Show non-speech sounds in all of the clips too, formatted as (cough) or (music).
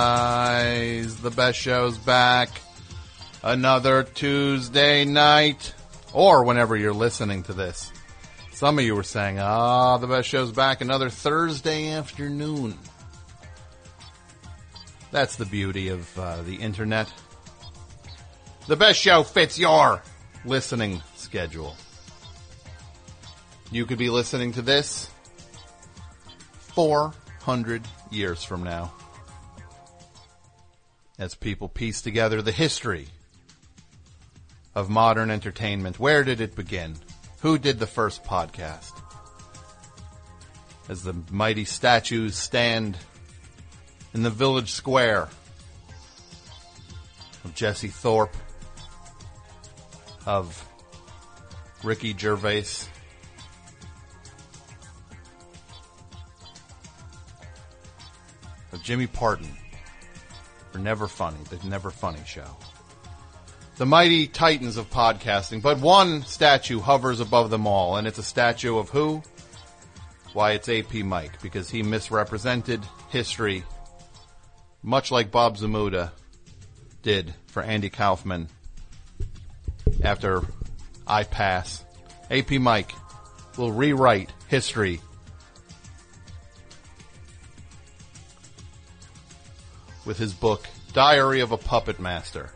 guys. The best show's back. Another Tuesday night, or whenever you're listening to this. Some of you were saying, ah, the best show's back another Thursday afternoon. That's the beauty of uh, the internet. The best show fits your listening schedule. You could be listening to this 400 years from now as people piece together the history of modern entertainment. Where did it begin? Who did the first podcast? As the mighty statues stand in the village square of Jesse Thorn, of Ricky Gervais, of Jimmy Pardo for Never Funny, the Never Funny show. The mighty titans of podcasting, but one statue hovers above them all, and it's a statue of who? Why, it's AP Mike, because he misrepresented history, much like Bob Zmuda did for Andy Kaufman after I pass. AP Mike will rewrite history with his book, Diary of a Puppet Master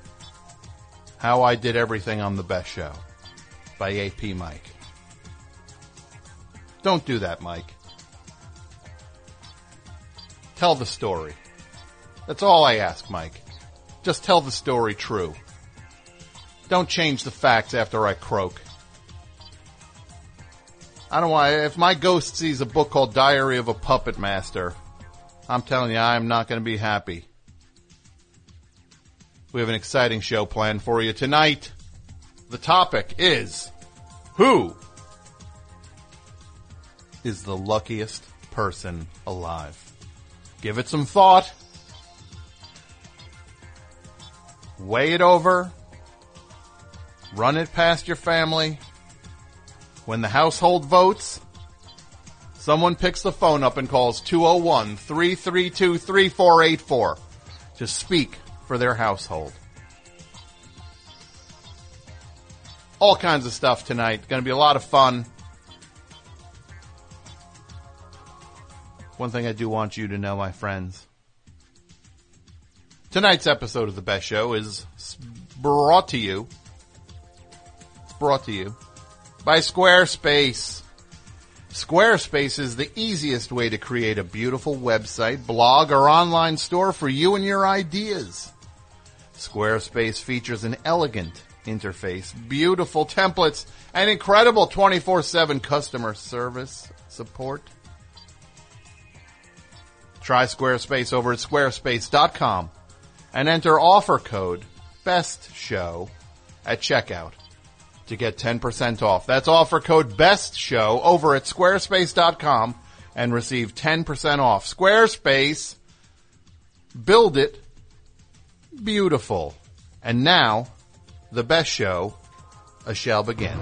How I Did Everything on the Best Show by AP Mike. Don't do that, Mike. Tell the story. That's all I ask, Mike. Just tell the story true. Don't change the facts after I croak. I don't want, if my ghost sees a book called Diary of a Puppet Master, I'm telling you, I'm not going to be happy. We have an exciting show planned for you tonight. The topic is Who is the luckiest person alive? Give it some thought. Weigh it over. Run it past your family. When the household votes, someone picks the phone up and calls 201 332 3484 to speak for their household. All kinds of stuff tonight. Going to be a lot of fun. One thing I do want you to know, my friends. Tonight's episode of The Best Show is brought to you. Brought to you by Squarespace. Squarespace is the easiest way to create a beautiful website, blog, or online store for you and your ideas. Squarespace features an elegant interface, beautiful templates, and incredible 24-7 customer service support. Try Squarespace over at squarespace.com and enter offer code BESTSHOW at checkout to get 10% off. That's offer code BESTSHOW over at squarespace.com and receive 10% off. Squarespace, build it beautiful. And now, the best show shall begin.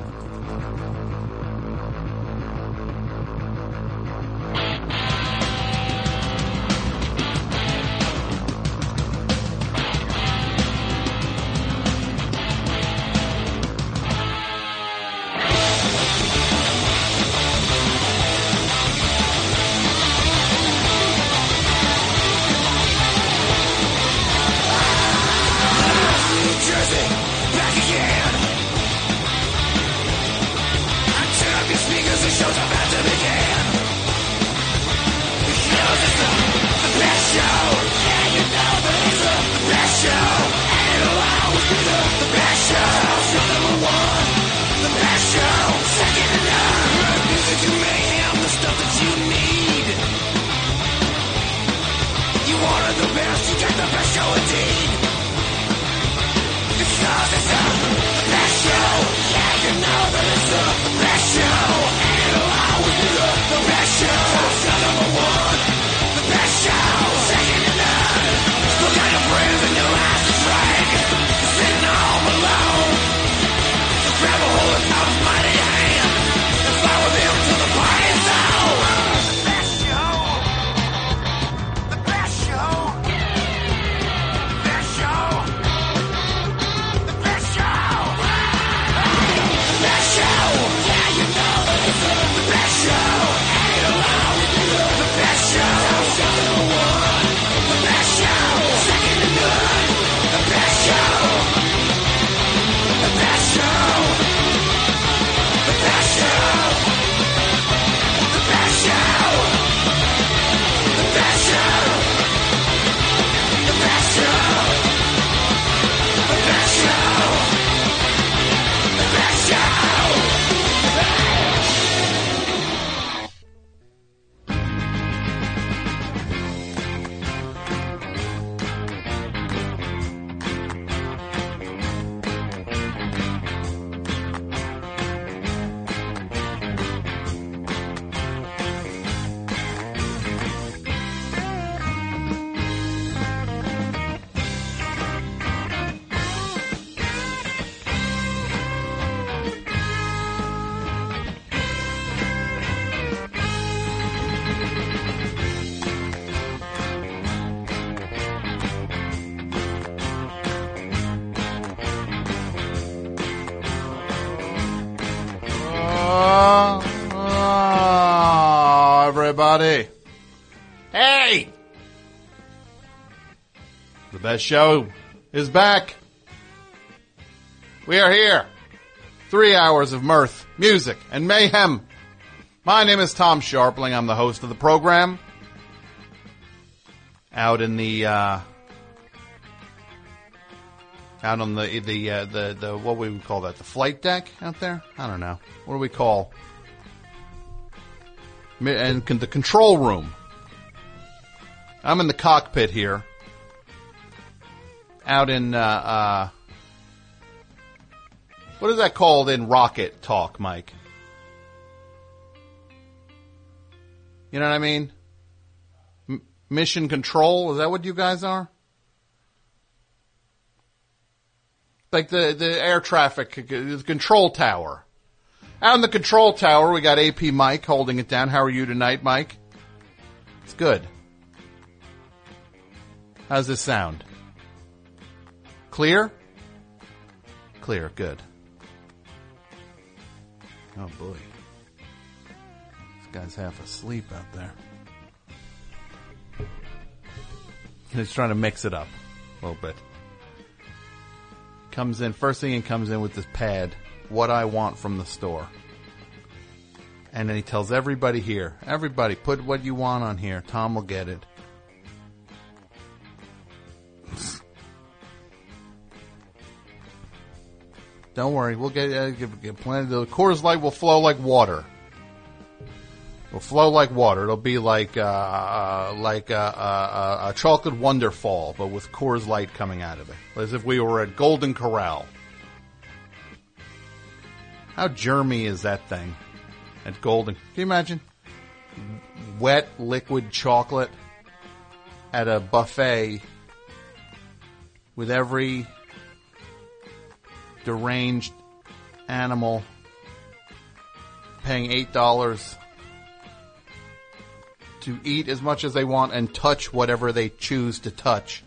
The show is back. We are here. Three hours of mirth, music, and mayhem. My name is Tom Scharpling. I'm the host of the program. Out in the, uh, out on the, the, uh, the, the, what we would call that? The flight deck out there? I don't know. What do we call? And the control room. I'm in the cockpit here. Out in, uh, uh, what is that called in rocket talk, Mike? You know what I mean? M- mission control, is that what you guys are? Like the, the air traffic c- control tower. Out in the control tower, we got AP Mike holding it down. How are you tonight, Mike? It's good. How's this sound? Clear? Clear, good. Oh boy. This guy's half asleep out there. He's trying to mix it up a little bit. Comes in, first thing he comes in with this pad, what I want from the store. And then he tells everybody here, everybody, put what you want on here. Tom will get it. Don't worry, we'll get, uh, get, get plenty. The Coors Light will flow like water. It'll flow like water. It'll be like uh, uh, like a, a, a chocolate wonderfall, but with Coors Light coming out of it, as if we were at Golden Corral. How germy is that thing at Golden? Can you imagine wet liquid chocolate at a buffet with every deranged animal paying eight dollars to eat as much as they want and touch whatever they choose to touch.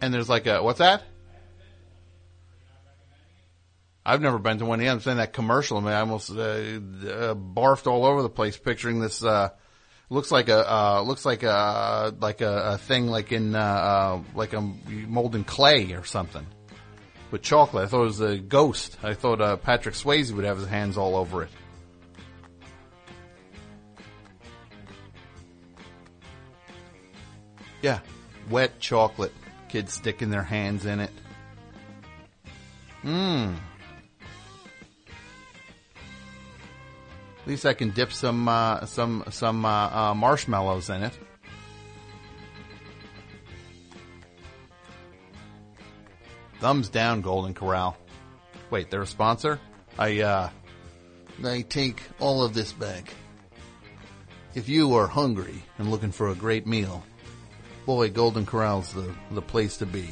And there's like a what's that? I've never been to one yet. I'm saying that commercial. I mean, I almost uh, uh, barfed all over the place picturing this. Uh, looks like a uh, looks like a like a, a thing like in uh, uh, like a molding clay or something with chocolate. I thought it was a ghost. I thought uh, Patrick Swayze would have his hands all over it. Yeah, wet chocolate. Kids sticking their hands in it. Mmm. At least I can dip some uh, some some uh, uh, marshmallows in it. Thumbs down, Golden Corral. Wait, they're a sponsor? I uh, I take all of this back. If you are hungry and looking for a great meal, boy, Golden Corral's the the place to be.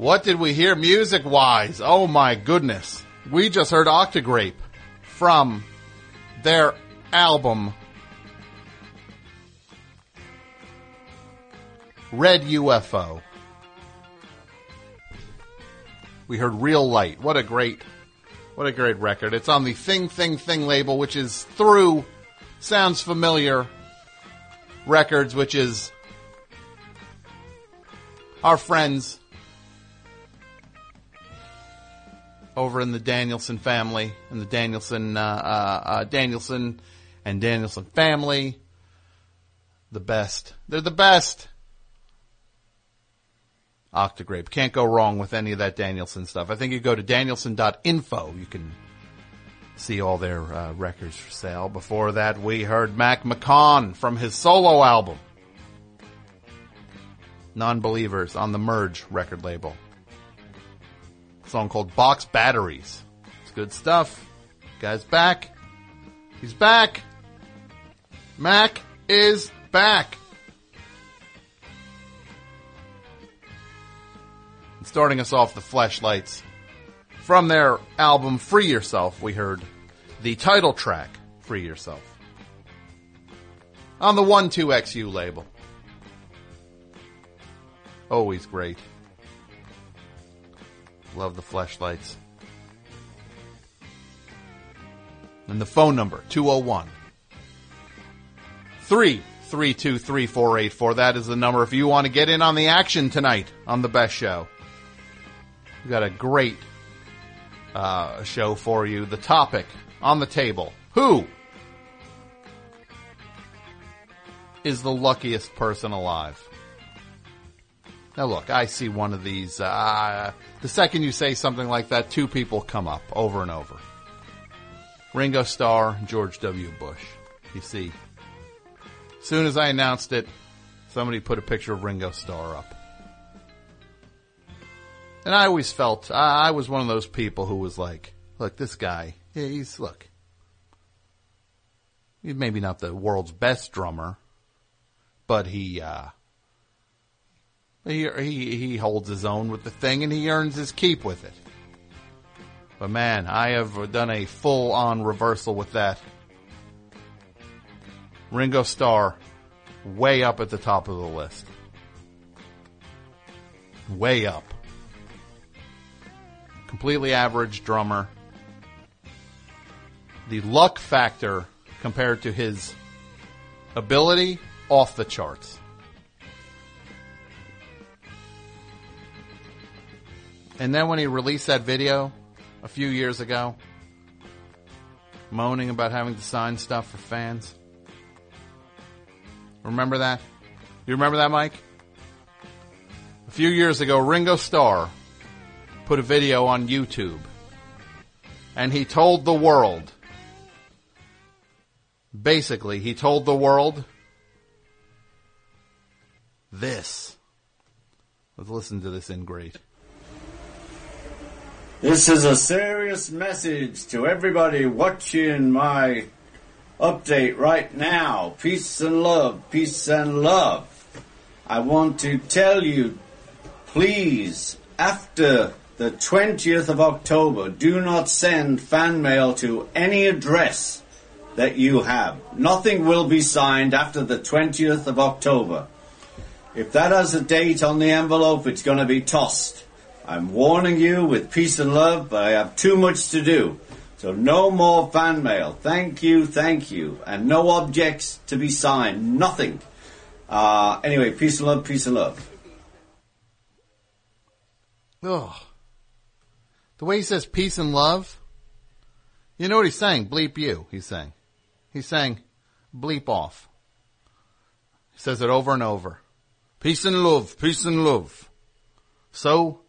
What did we hear music wise? Oh my goodness. We just heard Octagrape from their album Red UFO. We heard Real Light. What a great what a great record. It's on the Thing Thing Thing label which is through Sounds Familyre records which is our friends over in the Danielson family and the Danielson uh, uh, uh, Danielson and Danielson family. The best. They're the best. Octagrape. Can't go wrong with any of that Danielson stuff. I think you go to danielson.info. You can see all their uh, records for sale. Before that, we heard Mac McCaughan from his solo album, Non-Believers, on the Merge record label song called Box Batteries. It's good stuff. Guy's back. He's back. Mac is back. And starting us off, the flashlights. From their album Free Yourself, we heard the title track, Free Yourself. On the 1-2XU label. Always great. Love the flashlights. And the phone number, 201 332 3484. That is the number if you want to get in on the action tonight on the best show. We've got a great uh, show for you. The topic on the table. Who is the luckiest person alive? Now look, I see one of these, uh, the second you say something like that, two people come up over and over. Ringo Starr, George W. Bush. You see, as soon as I announced it, somebody put a picture of Ringo Starr up. And I always felt, I, I was one of those people who was like, look, this guy, he's, look, he's maybe not the world's best drummer, but he, uh, he, he, he holds his own with the thing and he earns his keep with it. But man, I have done a full on reversal with that. Ringo Starr, way up at the top of the list. Way up. Completely average drummer. The luck factor compared to his ability, off the charts. And then when he released that video a few years ago, moaning about having to sign stuff for fans. Remember that? You remember that, Mike? A few years ago, Ringo Starr put a video on YouTube and he told the world, basically, he told the world this. Let's listen to this in great. This is a serious message to everybody watching my update right now. Peace and love, peace and love. I want to tell you, please, after the 20th of October, do not send fan mail to any address that you have. Nothing will be signed after the 20th of October. If that has a date on the envelope, it's going to be tossed. I'm warning you with peace and love, but I have too much to do. So no more fan mail. Thank you, thank you. And no objects to be signed. Nothing. Uh, anyway, peace and love, peace and love. Ugh. The way he says peace and love, you know what he's saying? Bleep you, he's saying. He's saying bleep off. He says it over and over. Peace and love, peace and love. So,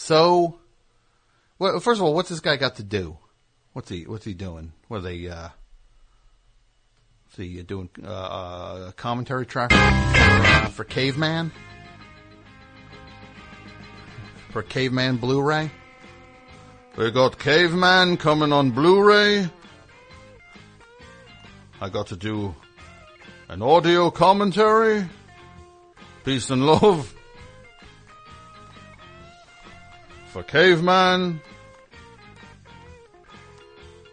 so, well, first of all, what's this guy got to do? What's he, what's he doing? What are they, uh, is he doing, uh, uh, commentary track for, uh, for Caveman? For Caveman Blu-ray? We got Caveman coming on Blu-ray. I got to do an audio commentary. Peace and love. For Caveman.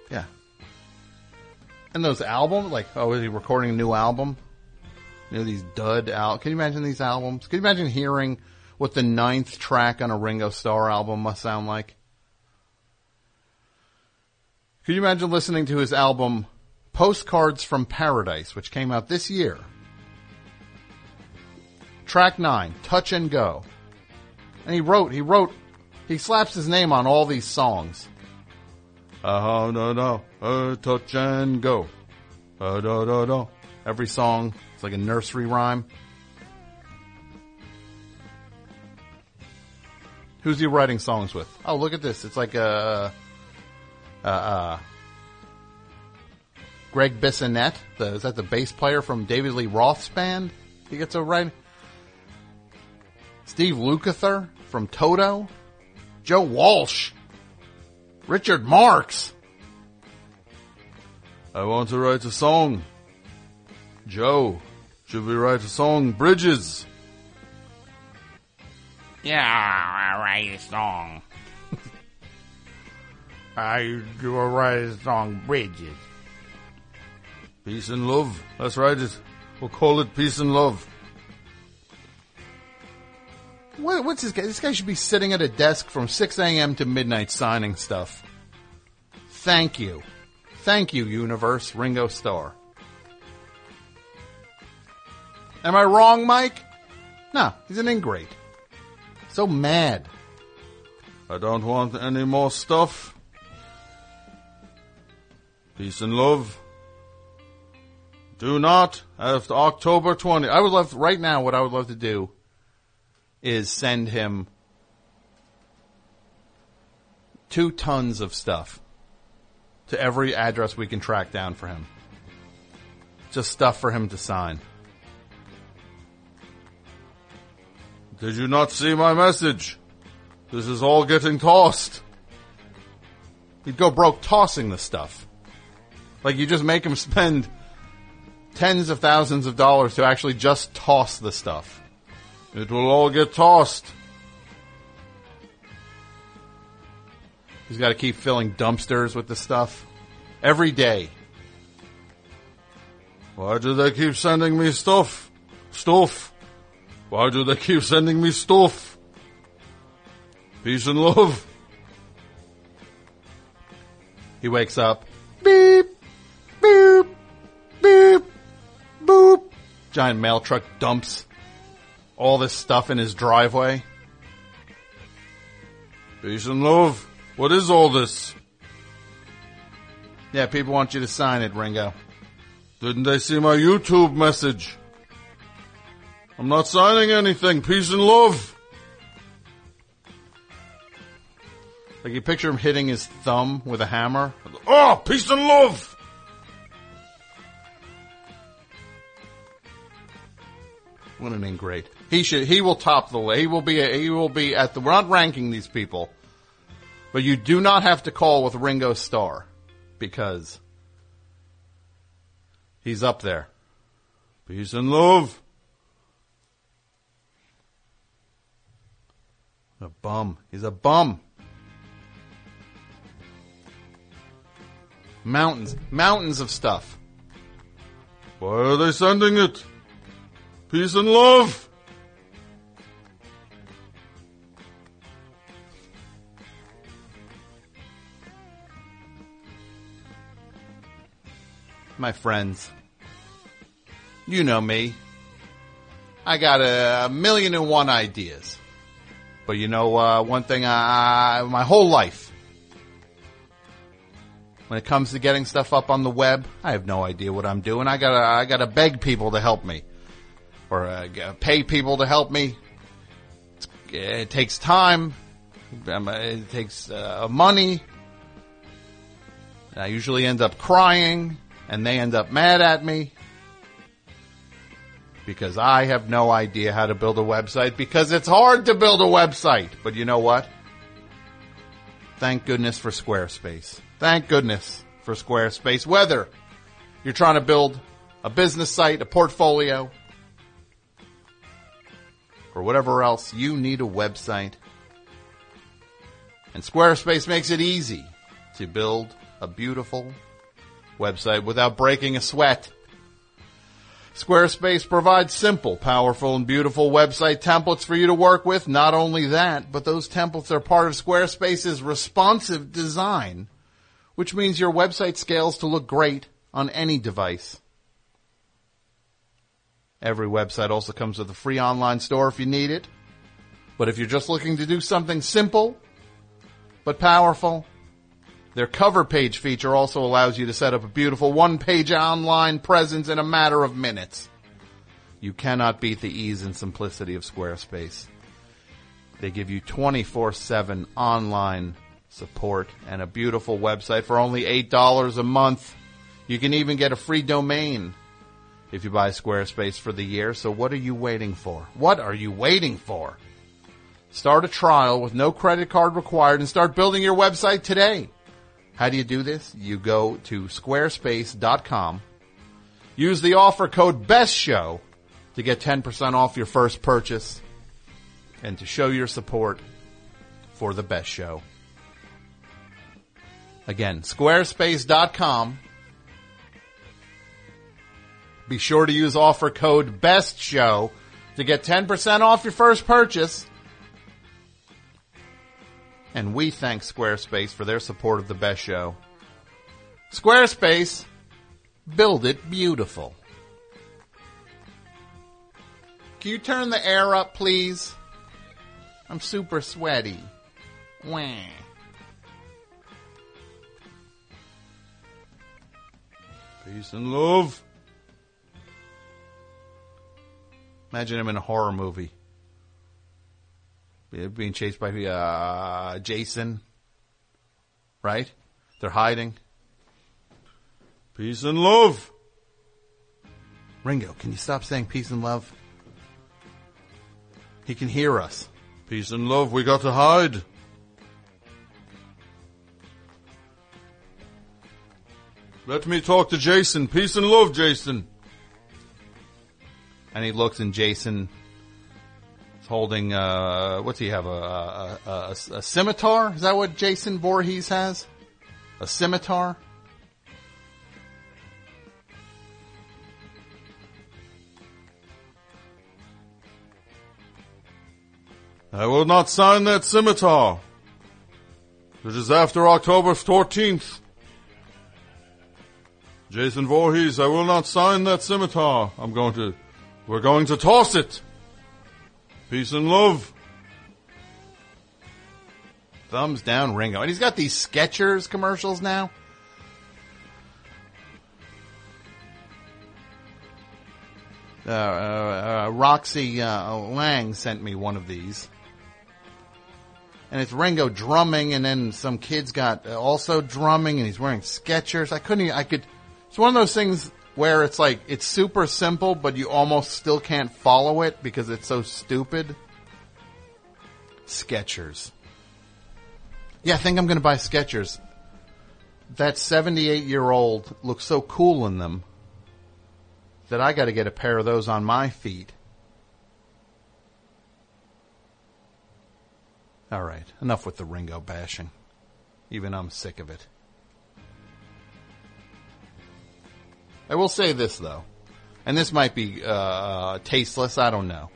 Yeah. And those albums, like, oh, is he recording a new album? You know, these dud al- Can you imagine these albums? Can you imagine hearing what the ninth track on a Ringo Starr album must sound like? Can you imagine listening to his album Postcards from Paradise, which came out this year? Track 9, Touch and Go. And he wrote, he wrote, he slaps his name on all these songs. Uh, no, no, uh, touch and go. Uh, da, da, da. Every song, it's like a nursery rhyme. Who's he writing songs with? Oh, look at this. It's like a, uh, uh, Greg Bissonette. The, is that the bass player from David Lee Roth's band? He gets a write. Steve Lukather from Toto. Joe Walsh. Richard Marx. I want to write a song. Joe, should we write a song? Bridges. Yeah, I write a song. (laughs) I do a write a song, Bridges. Peace and love. Let's write it. We'll call it peace and love. What, what's this guy? This guy should be sitting at a desk from 6 a.m. to midnight signing stuff. Thank you. Thank you, universe, Ringo Starr. Am I wrong, Mike? No, he's an ingrate. So mad. I don't want any more stuff. Peace and love. Do not after October 20. I would love right now. What I would love to do is send him two tons of stuff to every address we can track down for him. Just stuff for him to sign. Did you not see my message? This is all getting tossed. He'd go broke tossing the stuff. Like you just make him (laughs) spend tens of thousands of dollars to actually just toss the stuff. It will all get tossed. He's got to keep filling dumpsters with the stuff every day. Why do they keep sending me stuff? Stuff. Why do they keep sending me stuff? Peace and love. He wakes up. Beep. Boop. Beep. Boop. Giant mail truck dumps all this stuff in his driveway. Peace and love. What is all this? Yeah, people want you to sign it, Ringo. Didn't they see my YouTube message? I'm not signing anything. Peace and love. Like you picture him hitting his thumb with a hammer. Oh, peace and love. What an ingrate. He should. He will top the. He will be. He will be at the. We're not ranking these people, but you do not have to call with Ringo Starr because he's up there. Peace and love. A bum. He's a bum. Mountains. Mountains of stuff. Why are they sending it? Peace and love. My friends, you know me. I got a million and one ideas. But you know, uh, one thing, I, my whole life, when it comes to getting stuff up on the web, I have no idea what I'm doing. I gotta, I gotta beg people to help me, or uh, pay people to help me. It takes time. Um, It takes uh, money. I usually end up crying, and they end up mad at me because I have no idea how to build a website because it's hard to build a website. But you know what? Thank goodness for Squarespace. Thank goodness for Squarespace. Whether you're trying to build a business site, a portfolio, or whatever else, you need a website. And Squarespace makes it easy to build a beautiful website without breaking a sweat. Squarespace provides simple, powerful, and beautiful website templates for you to work with. Not only that, but those templates are part of Squarespace's responsive design, which means your website scales to look great on any device. Every website also comes with a free online store if you need it. But if you're just looking to do something simple, but powerful, their cover page feature also allows you to set up a beautiful one page online presence in a matter of minutes. You cannot beat the ease and simplicity of Squarespace. They give you 24-7 online support and a beautiful website for only $8 a month. You can even get a free domain if you buy Squarespace for the year. So what are you waiting for? What are you waiting for? Start a trial with no credit card required and start building your website today. How do you do this? You go to squarespace.com. Use the offer code BESTSHOW to get 10% off your first purchase and to show your support for the best show. Again, squarespace.com. Be sure to use offer code BESTSHOW to get 10% off your first purchase And we thank Squarespace for their support of the best show. Squarespace, build it beautiful. Can you turn the air up, please? I'm super sweaty. Wah. Peace and love. Imagine him in a horror movie. Be- Being chased by uh, Jason. Right? They're hiding. Peace and love. Ringo, can you stop saying peace and love? He can hear us. Peace and love, we got to hide. Let me talk to Jason. Peace and love, Jason. And he looks and Jason holding, uh, what's he have? A, a, a, a, scimitar? Is that what Jason Voorhees has? A scimitar? I will not sign that scimitar. It is after October 14th. Jason Voorhees, I will not sign that scimitar. I'm going to, we're going to toss it. Peace and love. Thumbs down Ringo. And he's got these Skechers commercials now. Uh, uh, uh, Roxy uh, Lang sent me one of these. And it's Ringo drumming, and then some kids got also drumming, and he's wearing Skechers. I couldn't. Even, I could. It's one of those things where it's like it's super simple, but you almost still can't follow it because it's so stupid. Skechers. Yeah, I think I'm going to buy Skechers. That 78 year old looks so cool in them that I got to get a pair of those on my feet. All right, enough with the Ringo bashing. Even I'm sick of it. I will say this though, and this might be uh, tasteless. I don't know.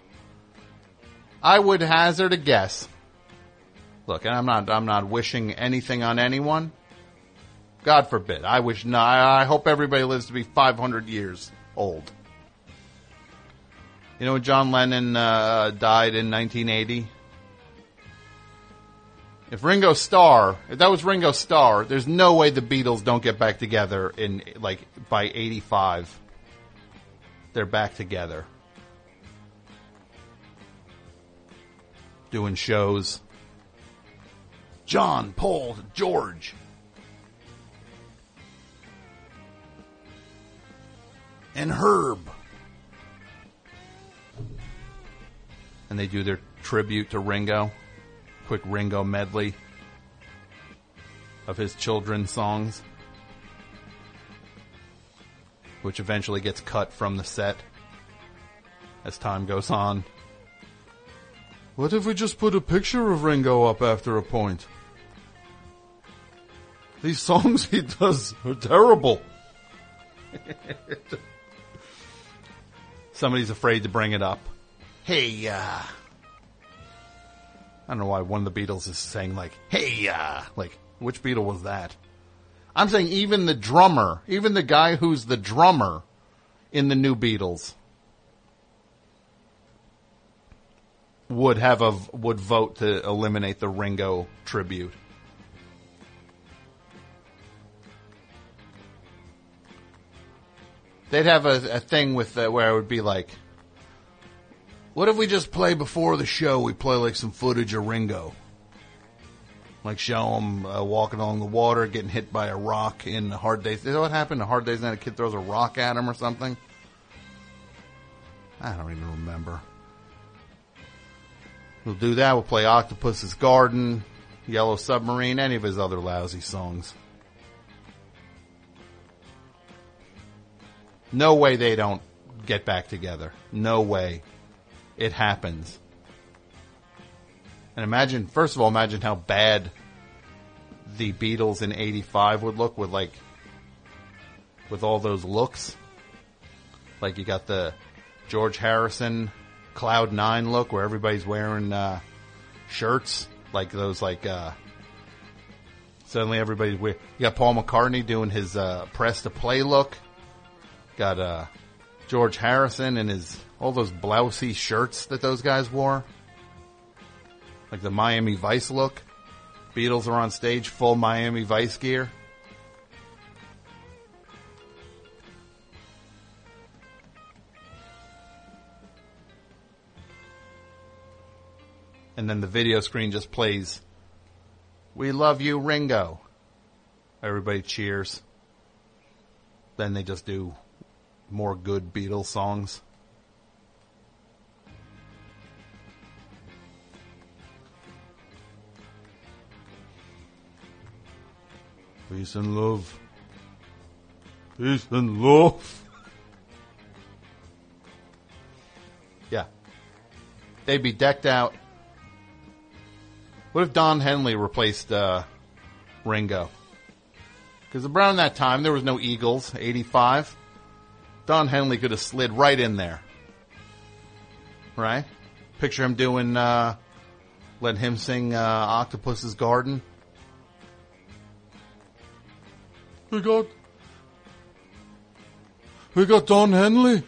I would hazard a guess. Look, and I'm not. I'm not wishing anything on anyone. God forbid. I wish. No, I I hope everybody lives to be 500 years old. You know, John Lennon uh, died in 1980. If Ringo Starr, if that was Ringo Starr, there's no way the Beatles don't get back together in like by 85. They're back together. Doing shows. John, Paul, George. And Herb. And they do their tribute to Ringo quick Ringo medley of his children's songs, which eventually gets cut from the set as time goes on. What if we just put a picture of Ringo up after a point? These songs he does are terrible. (laughs) Somebody's afraid to bring it up. Hey, uh, I don't know why one of the Beatles is saying like, "Hey, uh," like which Beatle was that? I'm saying even the drummer, even the guy who's the drummer in the new Beatles would have a would vote to eliminate the Ringo tribute. They'd have a, a thing with uh, where it would be like, what if we just play before the show? We play like some footage of Ringo, like show him uh, walking along the water, getting hit by a rock in the Hard Days. Is that what happened? The Hard Days, and a kid throws a rock at him or something. I don't even remember. We'll do that. We'll play Octopus's Garden, Yellow Submarine, any of his other lousy songs. No way they don't get back together. No way it happens. And imagine, first of all, imagine how bad the Beatles in 85 would look with like, with all those looks. Like you got the George Harrison Cloud Nine look where everybody's wearing, uh, shirts like those like uh suddenly everybody's weird. You got Paul McCartney doing his uh press to play look. Got uh George Harrison and his all those blousy shirts that those guys wore. Like the Miami Vice look. Beatles are on stage full Miami Vice gear. And then the video screen just plays, We love you, Ringo. Everybody cheers. Then they just do more good Beatles songs. Peace and love. Peace and love. yeah. They'd be decked out. What if Don Henley replaced uh, Ringo? Because around that time there was no Eagles, 85. Don Henley could have slid right in there. Right? Picture him doing, uh, let him sing uh, Octopus's Garden. We got, we got Don Henley.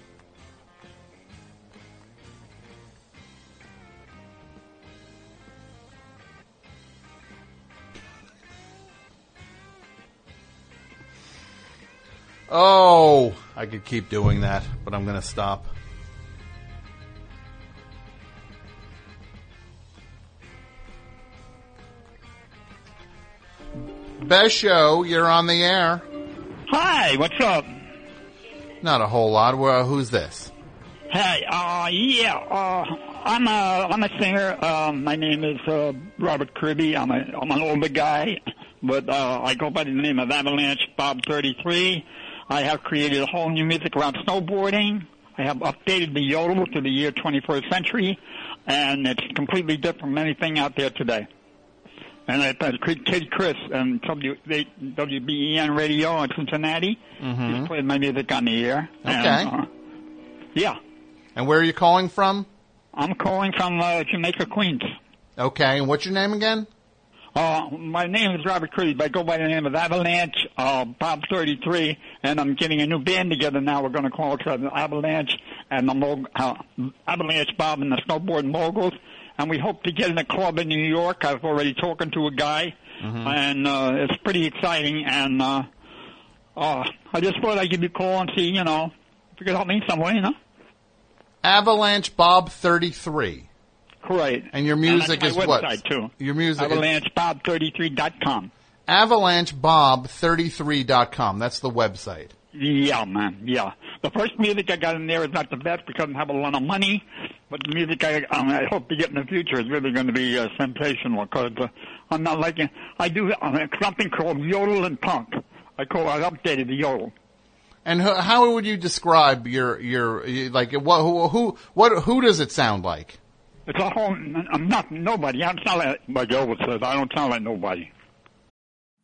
Oh, I could keep doing that, but I'm going to stop. Best show, you're on the air. Hi, what's up? Not a whole lot. Well, who's this? Hey, uh, yeah, uh, I'm a, I'm a singer. Um, my name is, uh, Robert Kirby. I'm a, I'm an older guy, but, uh, I go by the name of Avalanche Bob 33. I have created a whole new music around snowboarding. I have updated the yodel to the year 21st century, and it's completely different from anything out there today. And I played Kid Chris on w, WBEN Radio in Cincinnati. He's played my music on the air. And, Okay. uh, yeah. And where are you calling from? I'm calling from uh, Jamaica, Queens. Okay, and what's your name again? Uh, my name is Robert Creed. But I go by the name of Avalanche, uh, Bob 33, and I'm getting a new band together now. We're going to call it uh, Avalanche and the Mog- uh, Avalanche Bob and the Snowboard Moguls. And we hope to get in a club in New York. I've already talking to a guy, and uh, it's pretty exciting. And uh, uh, I just thought I'd give you a call and see, you know, if you could help me in some way, you know. Avalanche Bob 33. Correct. And your music that's is my what? website, too. Your music is AvalancheBob33.com. AvalancheBob33.com. That's the website. Yeah, man. Yeah. The first music I got in there is not the best because I don't have a lot of money, but the music I um, I hope to get in the future is really going to be uh, sensational because uh, I'm not liking. I do uh, something called yodel and punk. I call I updated the yodel. And how would you describe your your like what who, who what who does it sound like? It's a whole. I'm not nobody. I don't sound like like Elvis says. I don't sound like nobody.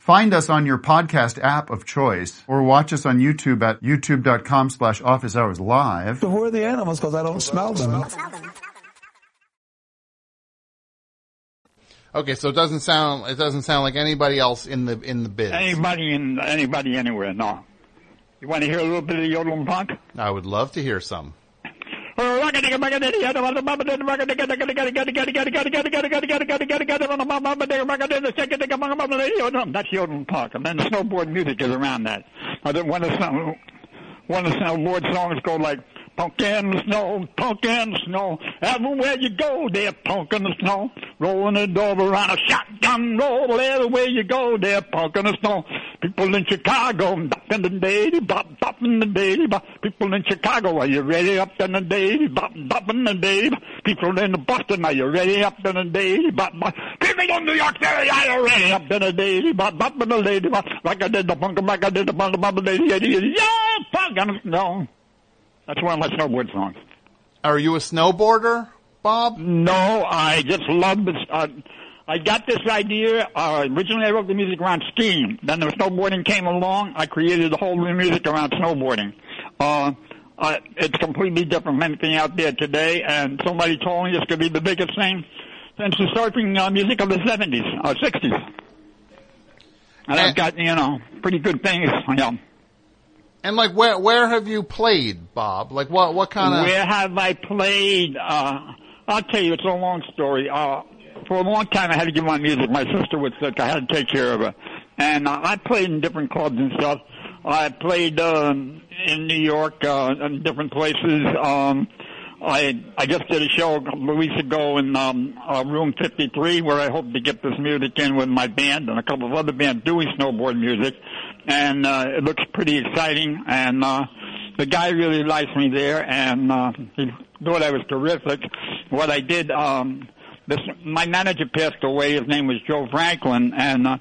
Find us on your podcast app of choice or watch us on YouTube at youtube.com slash office hours live. Who are the animals? Because I don't smell them. Okay, so it doesn't sound it doesn't sound like anybody else in the in the biz. Anybody in anybody anywhere? No. You want to hear a little bit of yodel and punk? I would love to hear some. That's Yodel Park, and then the snowboard music is around that. I think one of the one of the snowboard songs go like punk in the snow, punk in the snow, everywhere you go, there punk in the snow, rolling the door around a shotgun roll, everywhere you go, there punk in the snow, People in Chicago, bop in the day, bop, bop in the day, bop. People in Chicago, are you ready up in the day, bop, bop in the day, bop. People in Boston, are you ready up in the day, bop, bop. People in New York City, are you ready up in the day, bop, bop in the day, bop. Like I did the punk, like I did the punk, bop, the day, yeah, punk, and no. That's one of my snowboard songs. Are you a snowboarder, Bob? No, I just love this. Uh, I got this idea. Uh, originally, I wrote the music around skiing. Then the snowboarding came along. I created the whole new music around snowboarding. Uh, uh, it's completely different from anything out there today. And somebody told me this could be the biggest thing since the surfing uh, music of the 70s, uh, 60s. And I've got, you know, pretty good things. You know. And like, where where have you played, Bob? Like, what what kind of? Where have I played? Uh, I'll tell you, it's a long story. Uh, for a long time, I had to give my music. My sister was sick. I had to take care of her, and uh, I played in different clubs and stuff. I played um, in New York, uh, in different places. Um, I I just did a show a couple of weeks ago in um, uh, Room 53 where I hope to get this music in with my band and a couple of other bands doing snowboard music, and uh, it looks pretty exciting. And uh, the guy really likes me there, and uh, he thought I was terrific. What I did, um, this my manager passed away. His name was Joe Franklin, and uh,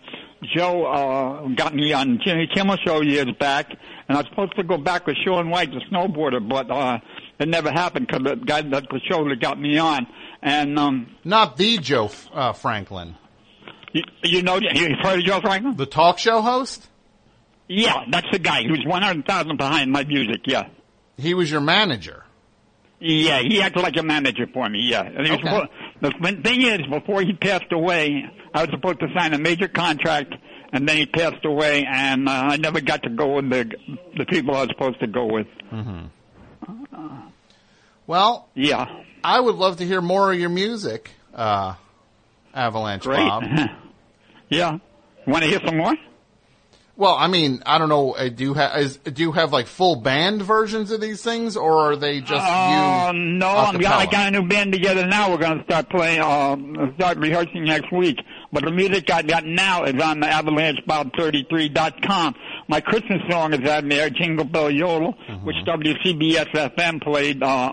Joe uh, got me on Jimmy Kimmel show years back, and I was supposed to go back with Shaun White, the snowboarder, but uh, it never happened because the guy that the show that got me on, and um, Not the Joe uh, Franklin, you, you know, you heard of Joe Franklin? the talk show host. Yeah, that's the guy. He was one hundred thousand behind my music. Yeah. He was your manager. Yeah, he acted like a manager for me. Yeah, and he Okay. supposed- the thing is, before he passed away, I was supposed to sign a major contract, and then he passed away, and uh, I never got to go with the the people I was supposed to go with. Well, Yeah, I would love to hear more of your music, uh, Avalanche great. Bob. (laughs) yeah, want to hear some more? Well, I mean, I don't know. Uh, do you have is, do you have like full band versions of these things, or are they just Uh, you? no, I'm, I got a new band together now. We're going to start playing, um, start rehearsing next week. But the music I got now is on the AvalancheBob33.com. My Christmas song is on there, Jingle Bell Yodel, Mm-hmm. which WCBS FM played uh,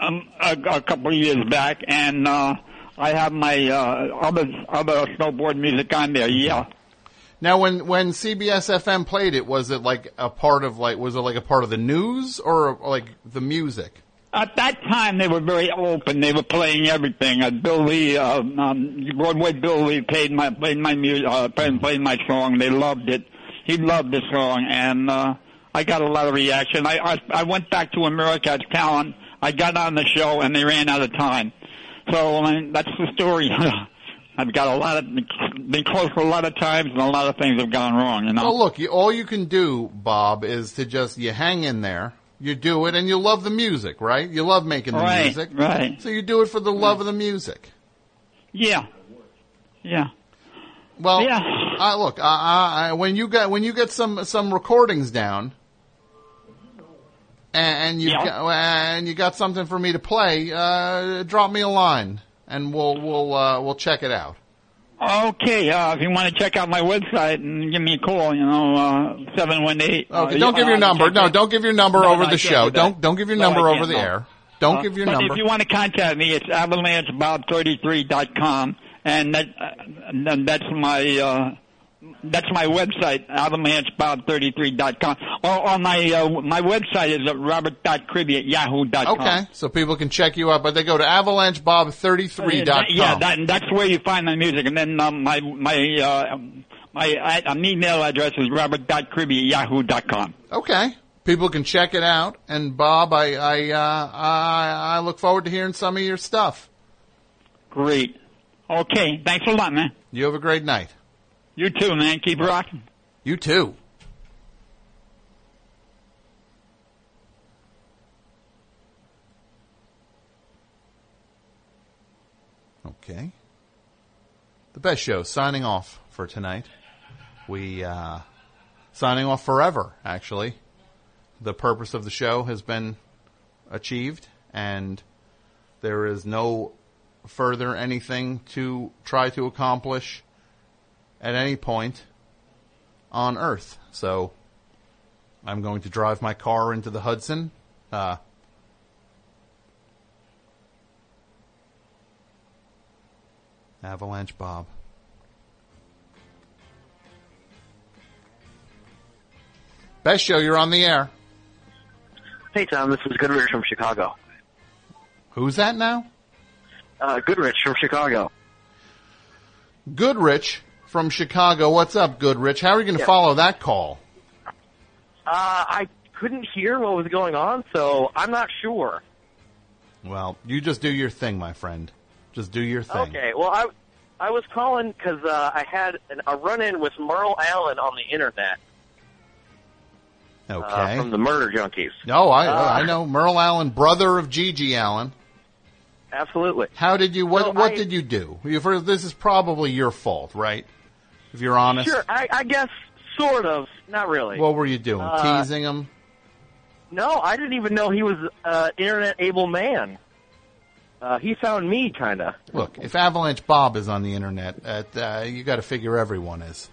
um, a, a couple of years back, and uh, I have my uh, other other snowboard music on there. Yeah. Now, when when CBS FM played it, was it like a part of like was it like a part of the news or like the music? At that time, they were very open. They were playing everything. Uh, Bill Lee, uh, um, Broadway Bill Lee played my played my music, uh, played, my song. They loved it. He loved the song, and uh, I got a lot of reaction. I, I I went back to America as talent. I got on the show, and they ran out of time. So I mean, that's the story. (laughs) I've got a lot of been close a lot of times, and a lot of things have gone wrong. You know. Well, look, you, all you can do, Bob, is to just you hang in there, you do it, and you love the music, right? You love making the Right, music, right. So you do it for the love of the music. Yeah. Yeah. Well, Yeah. I, look, I, I, when you get when you get some some recordings down, and, and you Yeah. and you got something for me to play, uh, drop me a line, and we'll we'll uh, we'll check it out. Okay, uh, if you want to check out my website and give me a call, you know, uh, 718. Okay, uh, don't give uh, your number. No, don't give your number No, over no, the show. Do don't don't give your No, number over the air. Don't Uh, give your but number. if you want to contact me, it's avalancheBob33.com, and that, uh, and that's my, uh, that's my website, avalancheBob33.com. Or, or my, uh, my website is at robert.cribby at yahoo.com. Okay, so people can check you out, but they go to avalanchebob33.com. Yeah, that, that's where you find my music. And then um, my my uh, my uh, email address is robert.cribby at yahoo.com. Okay. People can check it out. And Bob, I, I, uh, I, I look forward to hearing some of your stuff. Great. Okay, thanks a lot, man. You have a great night. You too, man. Keep rocking. You too. Okay. The best show signing off for tonight. We, uh, signing off forever, actually. The purpose of the show has been achieved and there is no further anything to try to accomplish at any point on Earth. So I'm going to drive my car into the Hudson. Uh, Avalanche Bob. Best show, you're on the air. Hey, Tom, this is Goodrich from Chicago. Who's that now? Uh, Goodrich from Chicago. Goodrich from Chicago. What's up, Goodrich? How are you going to Yeah. follow that call? Uh, I couldn't hear what was going on, so I'm not sure. Well, you just do your thing, my friend. Just do your thing. Okay, well, I I was calling because uh, I had an, a run-in with Merle Allin on the internet Okay. uh, from the Murder Junkies. no, I uh, I know Merle Allin, brother of Gigi Allin. Absolutely. How did you? What So What I- did you do? You, this is probably your fault, right? If you're honest. Sure, I, I guess sort of. Not really. What were you doing? Uh, Teasing him? no, I didn't even know he was an internet-able man. Uh, he found me, kind of. Look, if Avalanche Bob is on the internet, at, uh, you got to figure everyone is.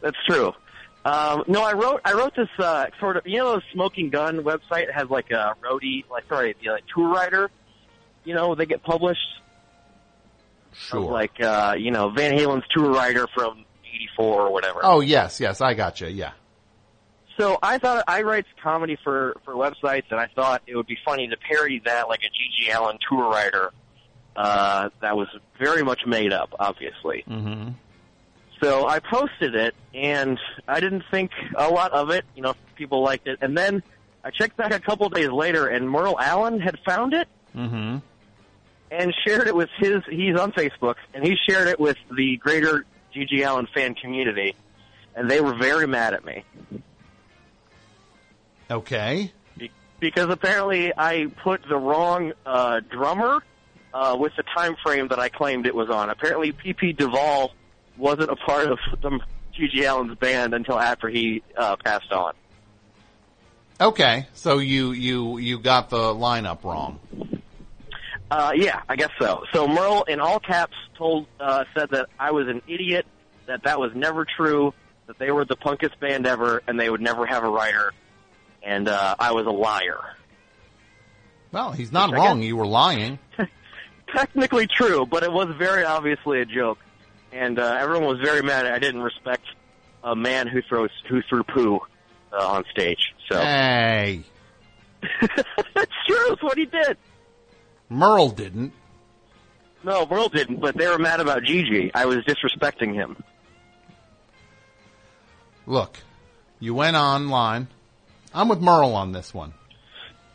That's true. Um, no, I wrote I wrote this uh, sort of you know the Smoking Gun website It has like a roadie like sorry the like, tour rider. You know they get published Sure. like uh, you know Van Halen's tour rider from '84 or whatever. oh yes, yes, I got you. Yeah. So I thought I write comedy for for websites, and I thought it would be funny to parody that like a G.G. Allin tour rider. Uh, that was very much made up, obviously. Mm-hmm. So I posted it, and I didn't think a lot of it. You know, people liked it, and then I checked back a couple days later, and Merle Allin had found it Mm-hmm. And shared it with his. He's on Facebook, and he shared it with the greater G.G. Allin fan community, and they were very mad at me Okay. be- because apparently I put the wrong uh, drummer uh, with the time frame that I claimed it was on. Apparently, P.P. Duvall wasn't a part of the G.G. Allin's band until after he uh, passed on. Okay. So you you you got the lineup wrong. Uh, yeah, I guess so. So Merle, in all caps, told uh, said that I was an idiot, that that was never true, that they were the punkest band ever, and they would never have a writer, and uh, I was a liar. Well, he's not Which wrong. You were lying. (laughs) Technically true, but it was very obviously a joke, and uh, everyone was very mad. I didn't respect a man who throws who threw poo uh, on stage. So Hey, (laughs) it's true. It's what he did. Merle didn't. No, Merle didn't, but they were mad about Gigi. I was disrespecting him. Look, you went online. I'm with Merle on this one.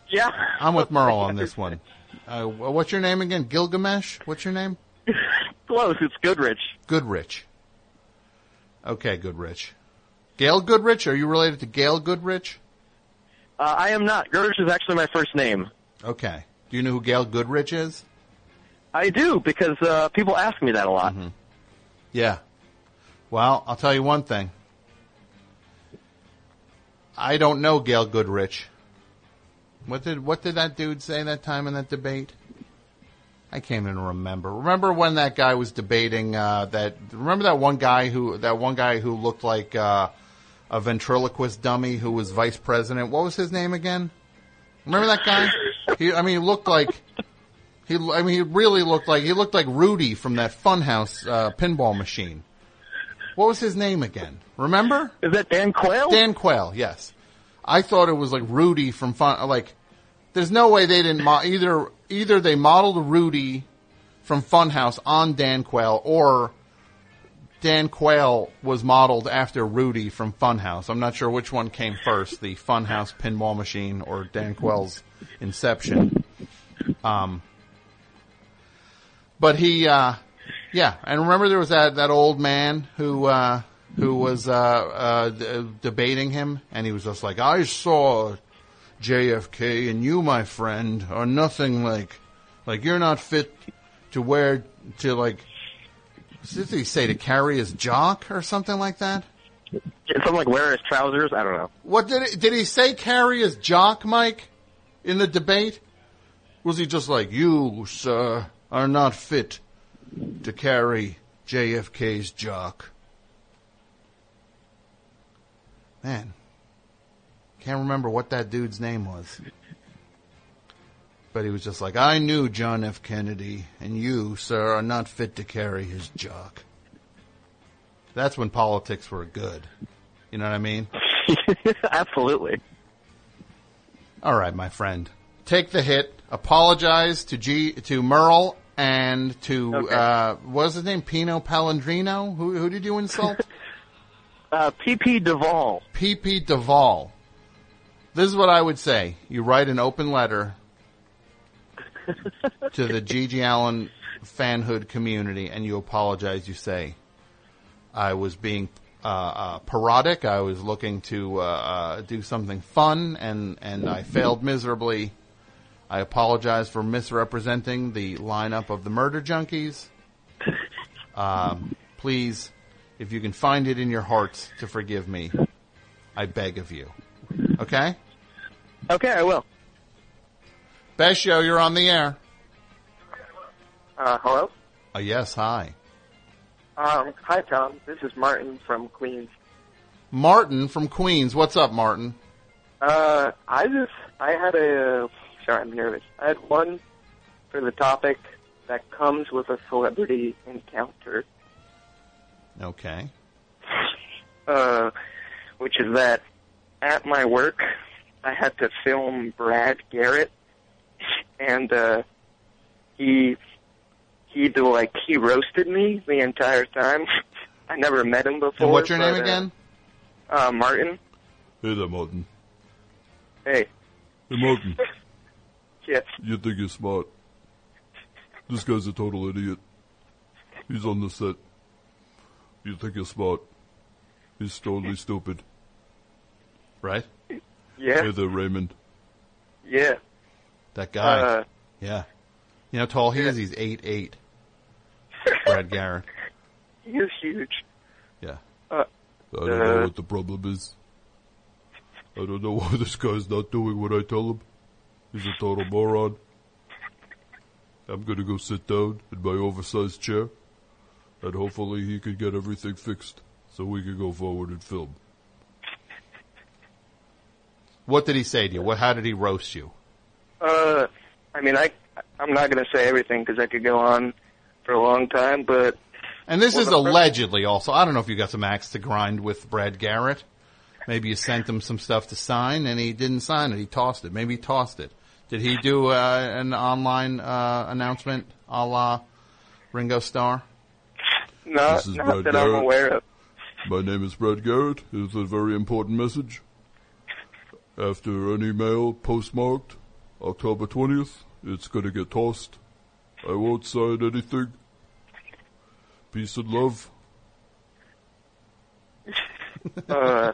Yeah, I'm with Merle on this one. Uh, what's your name again? Gilgamesh? What's your name? (laughs) Close. It's Goodrich. Goodrich. Okay, Goodrich. Gail Goodrich? Are you related to Gail Goodrich? Uh, I am not. Goodrich is actually my first name. Okay. Do you know who Gail Goodrich is? I do because uh, people ask me that a lot. Yeah. Well, I'll tell you one thing. I don't know Gail Goodrich. What did what did that dude say that time in that debate? I can't even remember. Remember when that guy was debating uh, that? Remember that one guy who that one guy who looked like uh, a ventriloquist dummy who was vice president. What was his name again? Remember that guy? He, I mean, he looked like he. I mean, he really looked like he looked like Rudy from that Funhouse uh, pinball machine. What was his name again? Remember? Is that Dan Quayle? Dan Quayle, yes. I thought it was like Rudy from Fun. Like, there's no way they didn't mo- either. Either they modeled Rudy from Funhouse on Dan Quayle, or Dan Quayle was modeled after Rudy from Funhouse. I'm not sure which one came first, the Funhouse pinball machine or Dan Quayle's Inception. Um, but he, uh, yeah, and remember there was that that old man who uh, who was uh, uh, d- debating him, and he was just like, "I saw JFK, and you, my friend, are nothing like like you're not fit to wear to like." What did he say to carry his jock or something like that? Something like wear his trousers. I don't know. What did it, did he say? Carry his jock, Mike, in the debate? Was he just like you, sir, are not fit to carry JFK's jock? man, can't remember what that dude's name was. But he was just like, I knew John F. Kennedy, and you, sir, are not fit to carry his jock. That's when politics were good. You know what I mean? (laughs) Absolutely. All right, my friend. Take the hit. Apologize to G to Merle and to Okay. uh what was his name? Pino Palladino? Who who did you insult? (laughs) Uh, PP Duvall. PP Duvall. This is what I would say. You write an open letter (laughs) to the Gigi Allin fanhood community and you apologize. You say, I was being uh, uh, parodic. I was looking to uh, uh, do something fun and, and I failed miserably. I apologize for misrepresenting the lineup of the murder junkies. (laughs) Um, please, if you can find it in your hearts to forgive me, I beg of you. Okay? Okay, I will. Best show, you're on the air. Uh, hello? Uh, yes, hi. Um, hi, Tom. This is Martin from Queens. Martin from Queens. What's up, Martin? Uh, I just, I had a, sorry, I'm nervous. I had one for the topic that comes with a celebrity encounter, Okay. uh, which is that at my work, I had to film Brad Garrett, and, uh, he, he, like, he roasted me the entire time. (laughs) I never met him before. And what's your name but, uh, again? Uh, Martin. Hey there, Martin. Hey. Hey, Martin. (laughs) Yes. You think you're smart. This guy's a total idiot. He's on the set. You think you're smart. He's totally (laughs) stupid. Right? Yeah. Hey there, Raymond. Yeah. That guy. Uh, yeah. You know how tall he is? He's eight eight. (laughs) Brad Garrett. he is huge. Yeah. Uh, I don't know Uh, what the problem is. I don't know why this guy's not doing what I tell him. He's a total moron. I'm gonna go sit down in my oversized chair, and hopefully he can get everything fixed so we can go forward and film. What did he say to you? What? How did he roast you? uh, I mean, I, I'm not going to say everything because I could go on for a long time, but And this is the first- allegedly also. I don't know if you got some axe to grind with Brad Garrett. Maybe you sent him some stuff to sign and he didn't sign it. He tossed it. Maybe he tossed it. Did he do uh, an online uh, announcement a la Ringo Starr? not, This is not Brad that I'm aware of. My name is Brad Garrett. It's a very important message. After an email postmarked October 20th, it's gonna get tossed. I won't sign anything. Peace and love. Uh,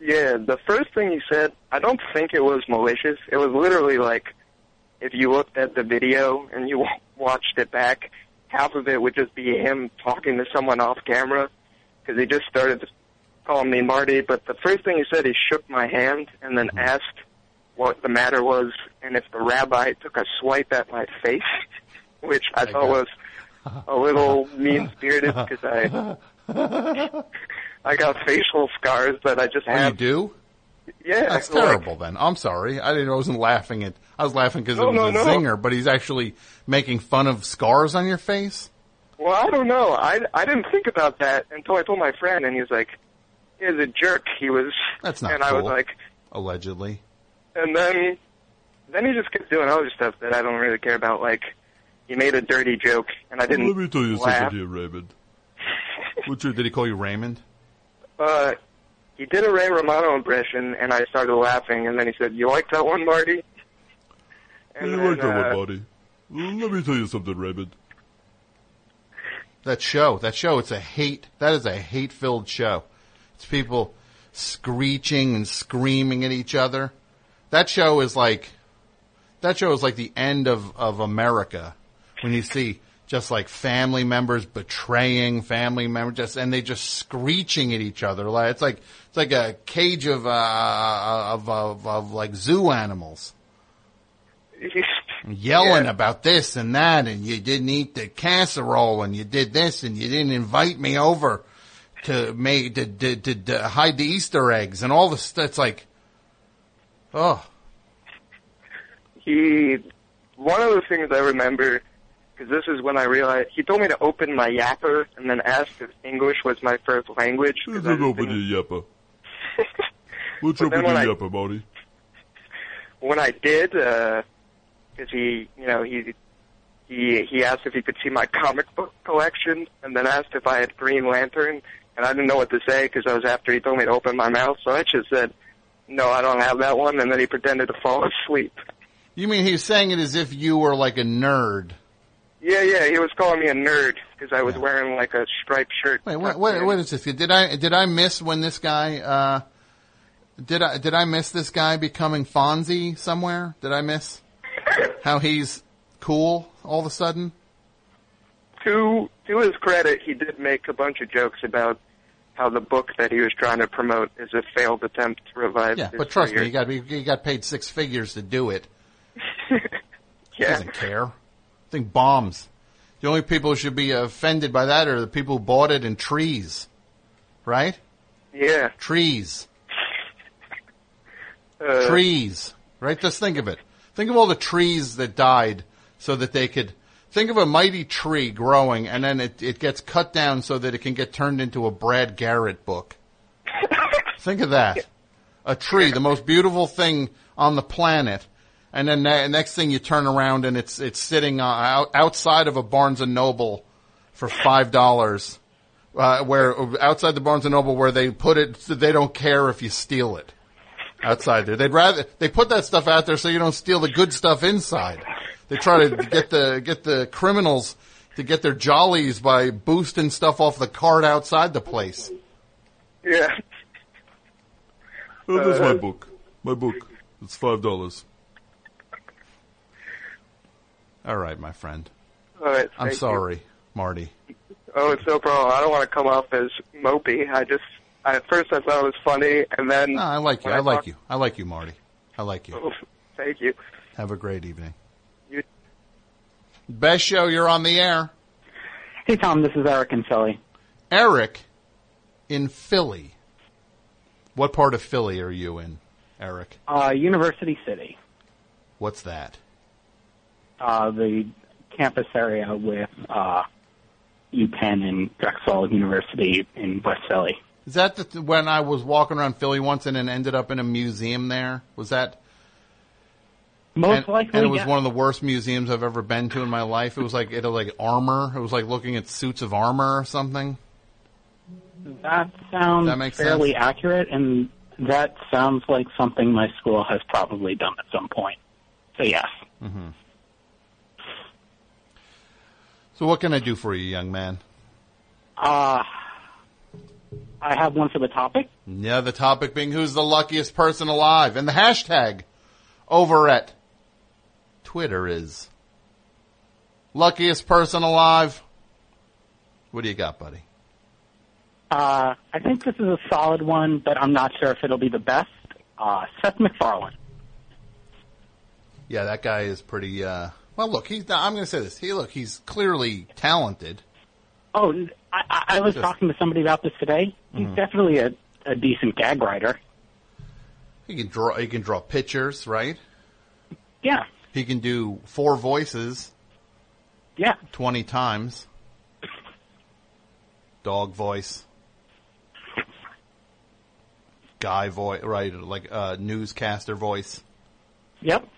yeah, the first thing he said, I don't think it was malicious. It was literally like, if you looked at the video and you (laughs) watched it back, half of it would just be him talking to someone off camera, because he just started calling me Marty. But the first thing he said, he shook my hand and then asked what the matter was, and if the rabbi took a swipe at my face, (laughs) which I thought was a little (laughs) mean spirited because I (laughs) I got facial scars that I just Oh, you have. do? Yeah, That's like- terrible then. I'm sorry. I didn't I wasn't laughing at I was laughing because No, it was no, a no. zinger, but he's actually making fun of scars on your face? Well, I don't know. I I didn't think about that until I told my friend, and he was like, "He was a jerk." He was. That's not And I was cool. like, Allegedly. And then then he just kept doing other stuff that I don't really care about. Like he made a dirty joke, and I didn't Let me tell you laugh. something here, Raymond. What's your, did he call you Raymond? Uh, he did a Ray Romano impression, and I started laughing. And then he said, "You like that one, Marty?" And you then, like that uh, one, buddy. Let me tell you something, Raymond. That show, that show, it's a hate, that is a hate filled show. It's people screeching and screaming at each other. That show is like, that show is like the end of, of America when you see just like family members betraying family members just, and they just screeching at each other. Like, it's like, it's like a cage of, uh, of, of, of like zoo animals. (laughs) yelling Yeah. about this and that, and you didn't eat the casserole, and you did this, and you didn't invite me over to make to, to, to, to hide the Easter eggs and all this. It's like, oh, He, one of the things I remember, because this is when I realized, he told me to open my yapper and then asked if English was my first language. I Let's open your yapper. (laughs) Let's open your I- yapper, Marty. when I did, uh, because he, you know, he he he asked if he could see my comic book collection, and then asked if I had Green Lantern, and I didn't know what to say because I was after he told me to open my mouth, so I just said, "No, I don't have that one," and then he pretended to fall asleep. you mean he's saying it as if you were like a nerd? Yeah, yeah, he was calling me a nerd because I was wearing like a striped shirt. Wait, what, what, what is this? Did I did I miss when this guy? Uh, did I did I miss this guy becoming Fonzie somewhere? Did I miss (laughs) how he's cool all of a sudden? To to his credit, he did make a bunch of jokes about how the book that he was trying to promote is a failed attempt to revive. Yeah, but trust me, career. you got you got paid six figures to do it. (laughs) He doesn't care. I think bombs. The only people who should be offended by that are the people who bought it in trees, right? Yeah. Trees, (laughs) Uh, trees, right? Just think of it. Think of all the trees that died so that they could. Think of a mighty tree growing, and then it, it gets cut down so that it can get turned into a Brad Garrett book. (laughs) think of that. A tree, the most beautiful thing on the planet, and then ne- next thing you turn around and it's it's sitting uh, out, outside of a Barnes and Noble for five dollars, uh, where outside the Barnes and Noble where they put it, so they don't care if you steal it outside there. They'd rather they put that stuff out there so you don't steal the good stuff inside. They try to get the get the criminals to get their jollies by boosting stuff off the cart outside the place. Yeah. Oh, there's my Uh, book. My book. It's five dollars. All right, my friend. All right. I'm thank you. sorry, Marty. Oh, it's no problem. I don't want to come off as mopey. I just, I, at first I thought it was funny, and then. No, I like you. when I like talk- you. I like you, Marty. I like you. Oh, thank you. Have a great evening. Best show. You're on the air. Hey Tom, this is Eric in Philly. Eric in Philly. What part of Philly are you in, Eric? Uh, University City, What's that? uh, the campus area with uh, UPenn and Drexel University in West Philly. Is that the, when I was walking around Philly once and then ended up in a museum there? Was that? Most and, likely, and it was yes. one of the worst museums I've ever been to in my life. It was like it had like armor. It was like looking at suits of armor or something. That sounds That makes fairly sense. accurate, and that sounds like something my school has probably done at some point. So yes. hmm So what can I do for you, young man? Uh, I have one for the topic. Yeah, the topic being who's the luckiest person alive, and the hashtag over at Twitter is luckiest person alive. What do you got, buddy? Uh, I think this is a solid one, but I'm not sure if it'll be the best. Uh, Seth MacFarlane. Yeah, that guy is pretty. Uh, well, look, he's. I'm going to say this. He look, he's clearly talented. Oh, I, I was Just- talking to somebody about this today. He's Mhm. definitely a, a decent gag writer. He can draw. He can draw pictures, right? Yeah. He can do four voices. Yeah. Twenty times. Dog voice. Guy voice, right? Like uh, newscaster voice. Yep.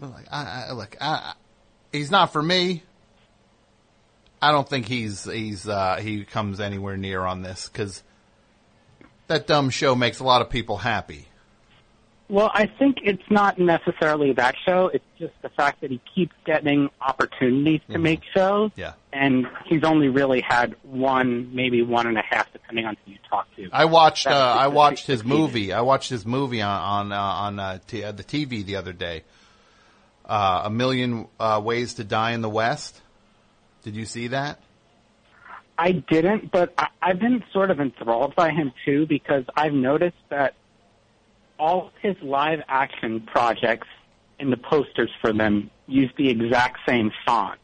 Like, I, I look, I, I- he's not for me. I don't think he's he's uh, he comes anywhere near on this because that dumb show makes a lot of people happy. Well, I think it's not necessarily that show. It's just the fact that he keeps getting opportunities to make shows, Yeah, and he's only really had one, maybe one and a half, depending on who you talk to. I watched uh, I watched his movie. I watched his movie on on uh, on uh, t- uh, the TV the other day. Uh, a million uh, ways to die in the West. Did you see that? I didn't, but I, I've been sort of enthralled by him too because I've noticed that all his live action projects and the posters for them use the exact same font.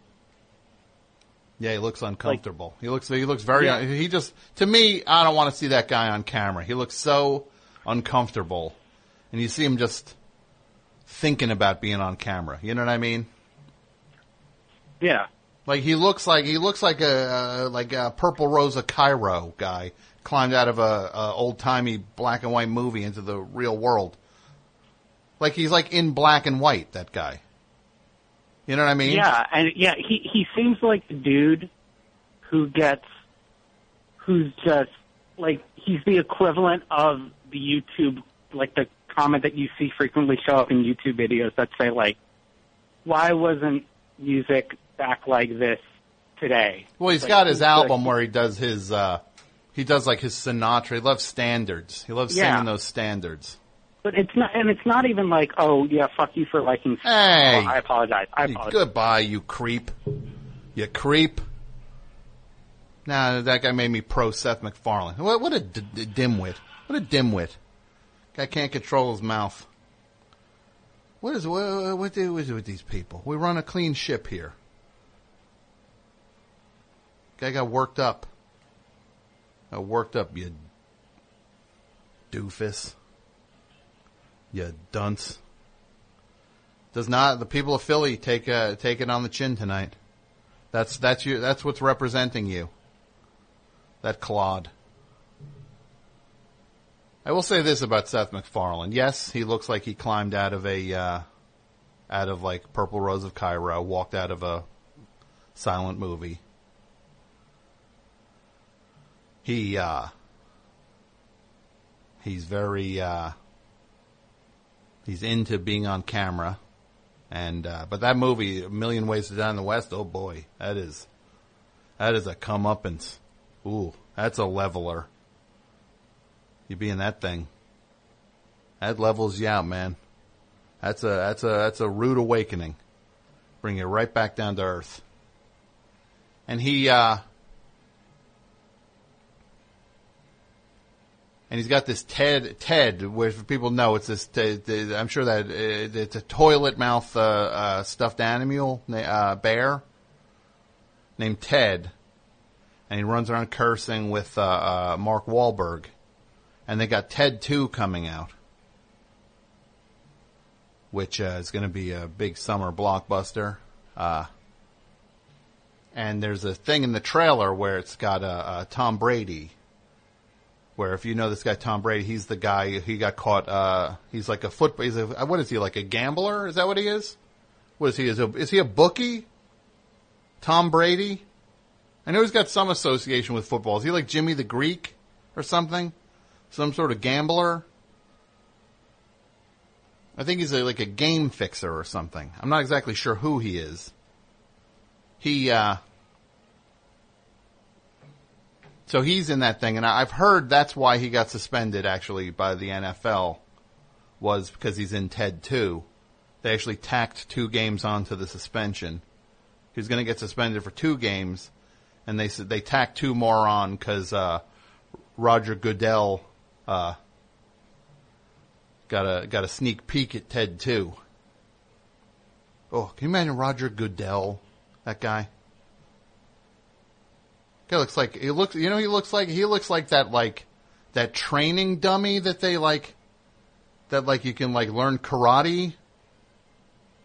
Yeah, he looks uncomfortable. he looks he looks very he just to me I don't want to see that guy on camera. He looks so uncomfortable. And you see him just thinking about being on camera. You know what I mean? Yeah. Like he looks like he looks like a uh, like a Purple Rose of Cairo guy climbed out of a, a old timey black and white movie into the real world. Like he's like in black and white. That guy. You know what I mean? Yeah, and yeah, he he seems like the dude who gets who's just like he's the equivalent of the YouTube like the comment that you see frequently show up in YouTube videos that say like why wasn't music back like this today? Well, he's Like, got his album like- where he does his, uh, he does like his Sinatra. He loves standards. He loves Yeah. singing those standards. But it's not, and it's not even like, oh yeah, fuck you for liking. Hey. Oh, I apologize. I apologize. Goodbye, you creep. You creep. Nah, that guy made me pro Seth MacFarlane. What, what a d- d- dimwit. What a dimwit. Guy can't control his mouth. What is what, what do we do with these people? We run a clean ship here. Guy got worked up. Got worked up, you doofus. You dunce. Does not the people of Philly take uh, take it on the chin tonight? That's that's you. That's what's representing you. That clod. I will say this about Seth MacFarlane. Yes, he looks like he climbed out of a uh, out of like Purple Rose of Cairo, walked out of a silent movie. He uh he's very uh he's into being on camera. And uh but that movie, A Million Ways to Die in the West, oh boy, that is that is a comeuppance. Ooh, that's a leveler. You be in that thing. That levels you out, man. That's a that's a that's a rude awakening. Bring you right back down to earth. And he uh and he's got this Ted Ted, which people know it's this. I'm sure that uh, it's a toilet mouth uh, uh, stuffed animal uh, bear named Ted, and he runs around cursing with uh, uh, Mark Wahlberg, and they got Ted Two coming out, which is going to be a big summer blockbuster. And there's a thing in the trailer where it's got uh, Tom Brady where if you know this guy Tom Brady, he's the guy he got caught. Uh, he's like a football. He's a what is he like a gambler? Is that what he is? What is he? Is, a, is he a bookie? Tom Brady. I know he's got some association with football. Is he like Jimmy the Greek or something? Some sort of gambler. I think he's a, like a game fixer or something. I'm not exactly sure who he is. He uh, so he's in that thing, and I've heard that's why he got suspended actually by the NFL was because he's in TED two. They actually tacked two games onto the suspension. He was going to get suspended for two games, and they said they tacked two more on because uh, Roger Goodell uh, got a got a sneak peek at TED two. Oh, can you imagine Roger Goodell, that guy? Guy looks like he looks. You know, he looks like he looks like that like that training dummy that they like. That like you can like learn karate.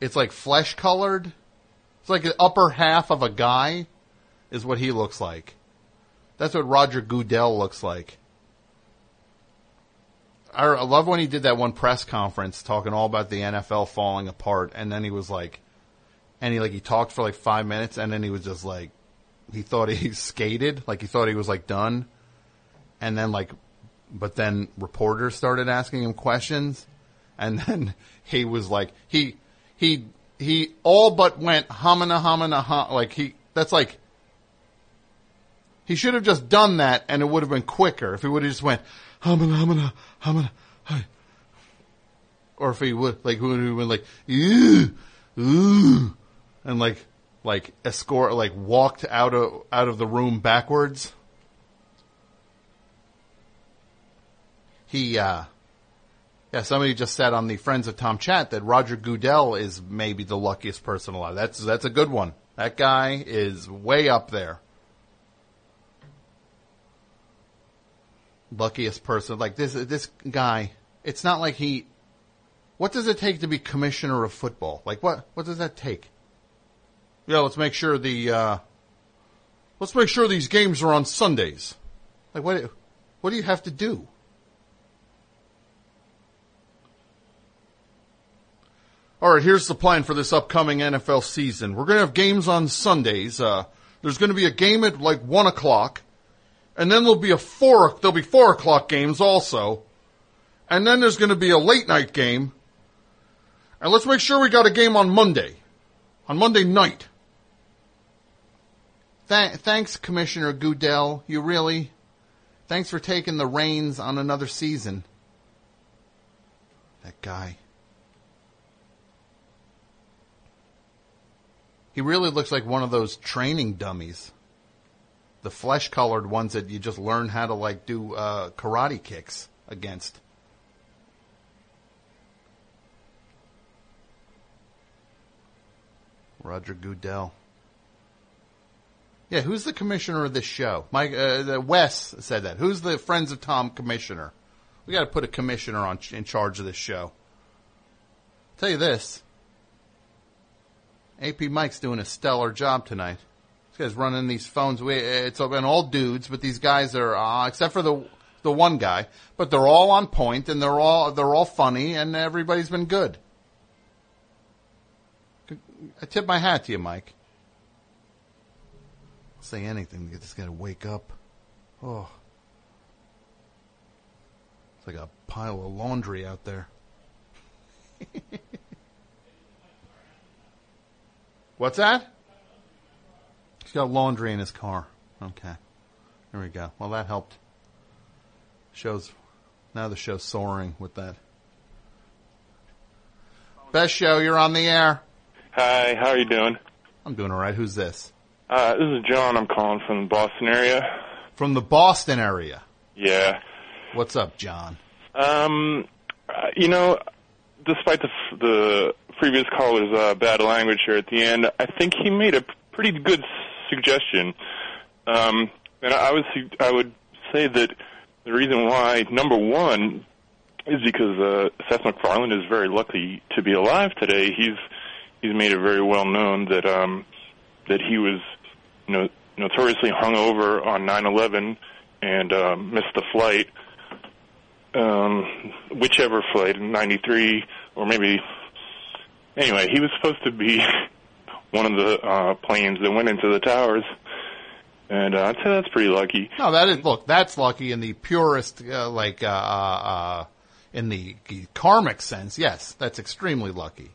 It's like flesh colored. It's like the upper half of a guy, is what he looks like. That's what Roger Goodell looks like. I love when he did that one press conference talking all about the NFL falling apart, and then he was like, and he like he talked for like five minutes, and then he was just like, he thought he (laughs) skated, like he thought he was like done, and then like, but then reporters started asking him questions, and (laughs) then he was like, he he he all but went humana humana hum, like he that's like. He should have just done that, and it would have been quicker if he would have just went humana humana humana. Hi. Or if he would like would have been like ooh ooh, and like like escort like walked out of out of the room backwards. He uh yeah, somebody just said on the Friends of Tom chat that Roger Goodell is maybe the luckiest person alive. That's that's a good one. That guy is way up there. Luckiest person. Like this, this guy, it's not like he, what does it take to be commissioner of football? Like what, what does that take? Yeah, let's make sure the, uh, let's make sure these games are on Sundays. Like what, what do you have to do? All right, here's the plan for this upcoming NFL season. We're going to have games on Sundays. Uh, there's going to be a game at like one o'clock, and then there'll be a four. There'll be four o'clock games also, and then there's going to be a late night game. And let's make sure we got a game on Monday, on Monday night. Th- thanks, Commissioner Goodell. You really, thanks for taking the reins on another season. That guy. He really looks like one of those training dummies. The flesh colored ones that you just learn how to like do uh, karate kicks against. Roger Goodell. Yeah, who's the commissioner of this show? Mike, uh, Wes said that. Who's the Friends of Tom commissioner? We got to put a commissioner on in charge of this show. I'll tell you this. AP Mike's doing a stellar job tonight. This guy's running these phones. We, it's been all dudes, but these guys are, uh, except for the the one guy, but they're all on point and they're all they're all funny and everybody's been good. I tip my hat to you, Mike. Say anything to get this guy to wake up. Oh, it's like a pile of laundry out there. (laughs) What's that? He's got laundry in his car. Okay. There we go. Well, that helped. Shows, now the show's soaring with that. Best show, you're on the air. Hi, how are you doing? I'm doing alright. Who's this? Uh, this is John. I'm calling from the Boston area. From the Boston area. Yeah. What's up, John? Um, uh, you know, despite the f- the previous caller's uh, bad language here at the end, I think he made a pretty good suggestion. Um, and I would su- I would say that the reason why number one is because uh, Seth MacFarlane is very lucky to be alive today. He's he's made it very well known that um, that he was you know, notoriously hungover on 9/11 and uh, missed the flight um, whichever flight, in '93 or maybe. Anyway, he was supposed to be (laughs) one of the uh, planes that went into the towers, and uh, I'd say that's pretty lucky. No, that is look. That's lucky in the purest, uh, like, uh, uh, in the karmic sense. Yes, that's extremely lucky.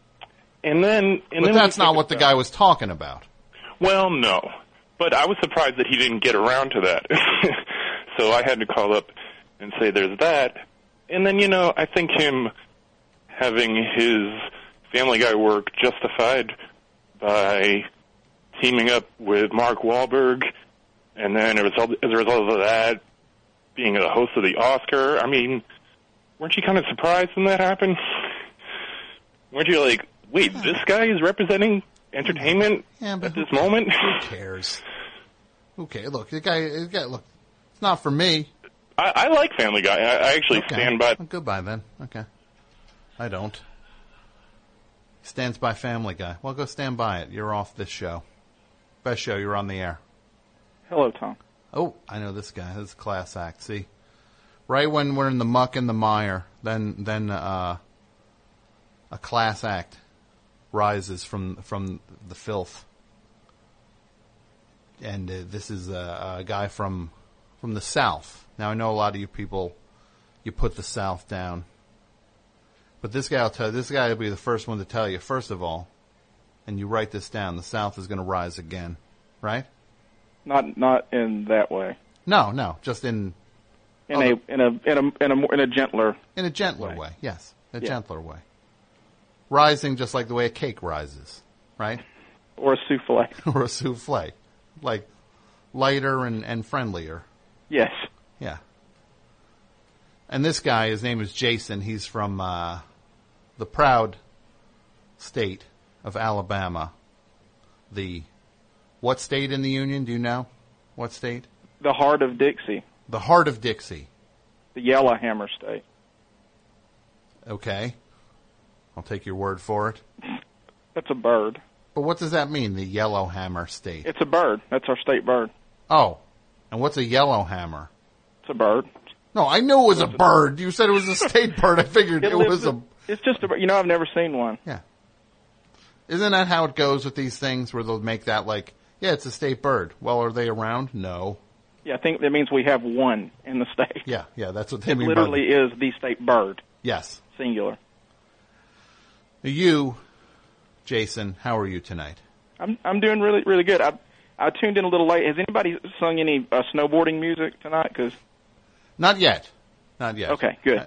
And then, and but then that's not what the guy was talking about. Well, no, but I was surprised that he didn't get around to that. (laughs) so I had to call up and say there's that. And then, you know, I think him having his Family Guy work justified by teaming up with Mark Wahlberg, and then as a result, as a result of that, being a host of the Oscar. I mean, weren't you kind of surprised when that happened? Weren't you like, wait, this guy is representing entertainment Yeah, at this moment? Who (laughs) cares? Who cares? Look, the guy, the guy. Look, it's not for me. I, I like Family Guy. I, I actually Okay. stand by. Well, goodbye then. Okay. I don't. Stands by Family Guy. Well, go stand by it. You're off this show. Best show. You're on the air. Hello, Tom. Oh, I know this guy. This is class act. See, right when we're in the muck and the mire, then then uh, a class act rises from from the filth. And uh, this is a, a guy from from the south. Now I know a lot of you people, you put the south down, but this guy will tell. This guy will be the first one to tell you. First of all, and you write this down. The south is going to rise again, right? Not not in that way. No, no, just in In Oh, a in a in a in a more in a gentler. in a gentler way. Yes, a Yeah. gentler way. Rising just like the way a cake rises, right? Or a souffle. (laughs) or a souffle, like lighter and, and friendlier. Yes. Yeah. And this guy, his name is Jason. He's from uh, the proud state of Alabama, the What state in the union? Do you know? What state? The heart of Dixie, The heart of Dixie. the Yellowhammer State. Okay. I'll take your word for it. (laughs) That's a bird. But what does that mean, the Yellowhammer State? It's a bird. That's our state bird. Oh. And what's a yellowhammer? It's a bird. No, I knew it was a bird. You said it was a state bird. I figured it, lives was a. It's just a. You know, I've never seen one. Yeah. Isn't that how it goes with these things where they'll make that like, yeah, it's a state bird. Well, are they around? No. Yeah, I think that means we have one in the state. Yeah, yeah, that's what they It mean. literally is the state bird, Yes. singular. You, Jason, how are you tonight? I'm I'm doing really really good. I I tuned in a little late. Has anybody sung any uh, snowboarding music tonight? Because Not yet. Not yet. okay, good.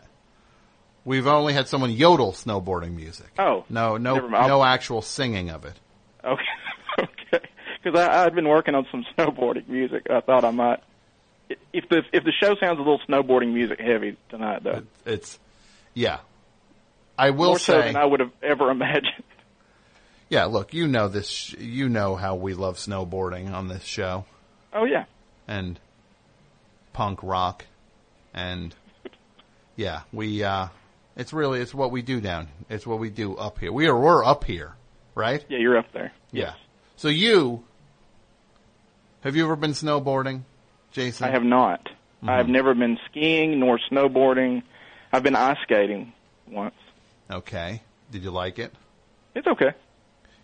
We've only had someone yodel snowboarding music. Oh, No, no, no actual singing of it. okay, (laughs) okay. Because I I've been working on some (laughs) snowboarding music. I thought I might. If the if the show sounds a little snowboarding music heavy tonight, though, It's, yeah. I will more so say, than I would have ever (laughs) imagined. Yeah. Look, you know this. sh- You know how we love snowboarding on this show, Oh yeah, and punk rock, and yeah, we. uh It's really it's what we do down. It's what we do up here. We are we're up here, right? yeah, you're up there. Yeah. So you have you ever been snowboarding, Jason? I have not. Mm-hmm. I have never been skiing nor snowboarding. I've been ice skating once. Okay. Did you like it? It's okay.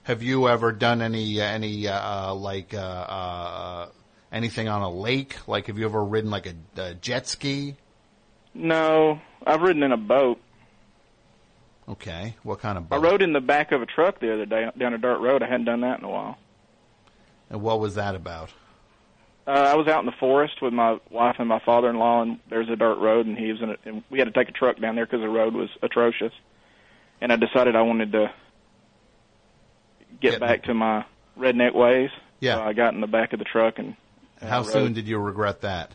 Have you ever done any uh, any uh, uh, like uh, uh, anything on a lake? Like, have you ever ridden like a, a jet ski? No, I've ridden in a boat. Okay. What kind of boat? I rode in the back of a truck the other day down a dirt road. I hadn't done that in a while. And what was that about? Uh, I was out in the forest with my wife and my father-in-law, and there's a dirt road, and he was in it. And we had to take a truck down there because the road was atrocious. And I decided I wanted to get back to my redneck ways. Yeah. So I got in the back of the truck and. and How soon did you regret that?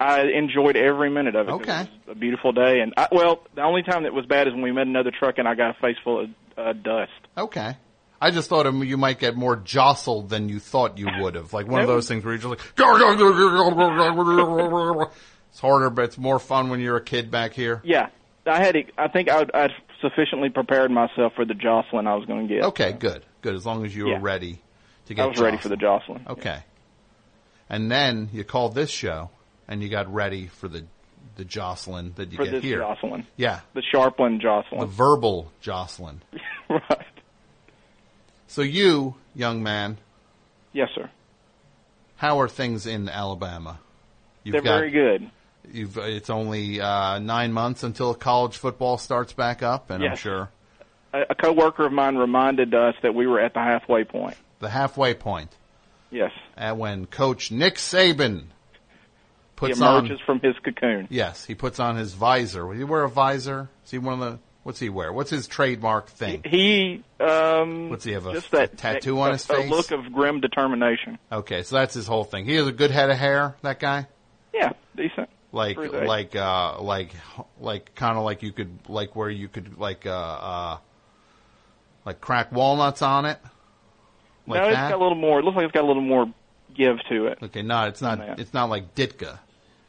I enjoyed every minute of it. Okay. It was a beautiful day, and I, well, the only time that was bad is when we met another truck and I got a face full of uh, dust. Okay. I just thought you might get more jostled than you thought you would have. Like one of those things where you're just like, (laughs) it's harder, but it's more fun when you're a kid back here. Yeah, I had. I think I'd, I'd sufficiently prepared myself for the jostling I was going to get. Okay, good, good. As long as you Yeah. were ready to get. I was ready for the jostling. Okay. And then you called this show, and you got ready for the the Jocelyn that you for get here. jostling. Yeah, The Scharpling jostling. the verbal Jocelyn. (laughs) right. So you, young man, Yes, sir. how are things in Alabama? You've They're got- very good. You've, it's only uh, nine months until college football starts back up, and I'm sure A, a coworker of mine reminded us that we were at the halfway point. the halfway point Yes. at when Coach Nick Saban puts he on emerges from his cocoon. yes, he puts on his visor. Will he wear a visor? Is he one of the what's he wear? What's his trademark thing? He um What's he have a, just that a tattoo that- on his a face? look of grim determination. okay, so that's his whole thing. He has a good head of hair. That guy, Yeah, decent. like For his age. like uh like like kind of like you could like where you could like uh uh like crack walnuts on it. Like no, it's that? got a little more. It looks like it's got a little more give to it. Okay, no, it's not. It's not like Ditka.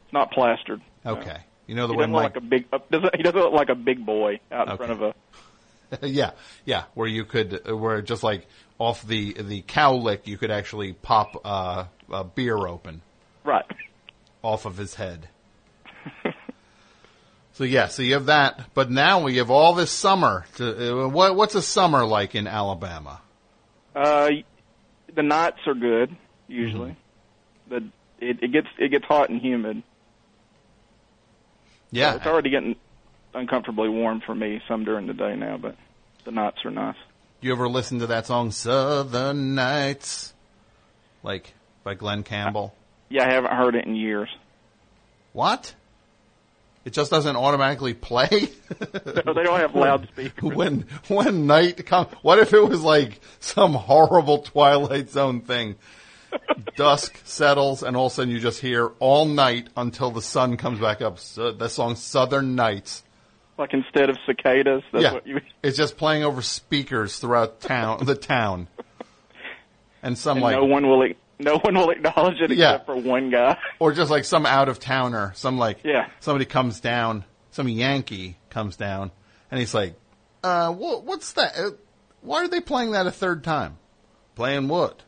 It's not plastered. Okay, you know the he look like a big. Doesn't, he doesn't look like a big boy out in Okay. front of a. (laughs) yeah, yeah, where you could, where just like off the the cow lick, you could actually pop uh, a beer open Right. off of his head. So yeah, so you have that, but now we have all this summer. To, uh, what what's a summer like in Alabama? Uh, the nights are good usually. Mm-hmm. The it, it gets it gets hot and humid. Yeah, It's already getting uncomfortably warm for me some during the day now, but the nights are nice. you ever listen to that song "Southern Nights," like by Glen Campbell? Yeah, I haven't heard it in years. What? It just doesn't automatically play. (laughs) No, they don't have loudspeakers. (laughs) when when night comes. What if it was like some horrible Twilight Zone thing? (laughs) Dusk settles, and all of a sudden you just hear all night until the sun comes back up. So, the song "Southern Nights." Like instead of cicadas, that's yeah, what you. it's just playing over speakers throughout town. the town, and some and like no one will no one will acknowledge it Yeah. except for one guy. or just like some out of towner, some like Yeah. somebody comes down, some Yankee comes down, and he's like, uh, wha what's that? Uh, why are they playing that a third time? Playing what?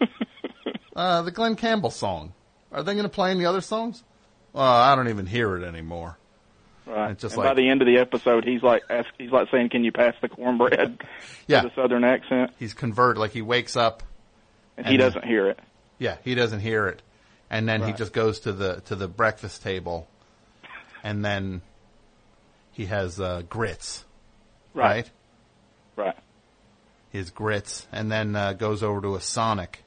(laughs) uh, the Glen Campbell song. Are they going to play any other songs? Well, I don't even hear it anymore. Right. It's just and like- by the end of the episode, he's like ask, he's like saying, "Can you pass the cornbread?" (laughs) Yeah. with a southern accent, He's converted, like he wakes up. And he doesn't hear it. Yeah, he doesn't hear it, and then he just goes to the to the breakfast table, and then he has uh, grits, Right. Right. His grits, and then uh, goes over to a Sonic.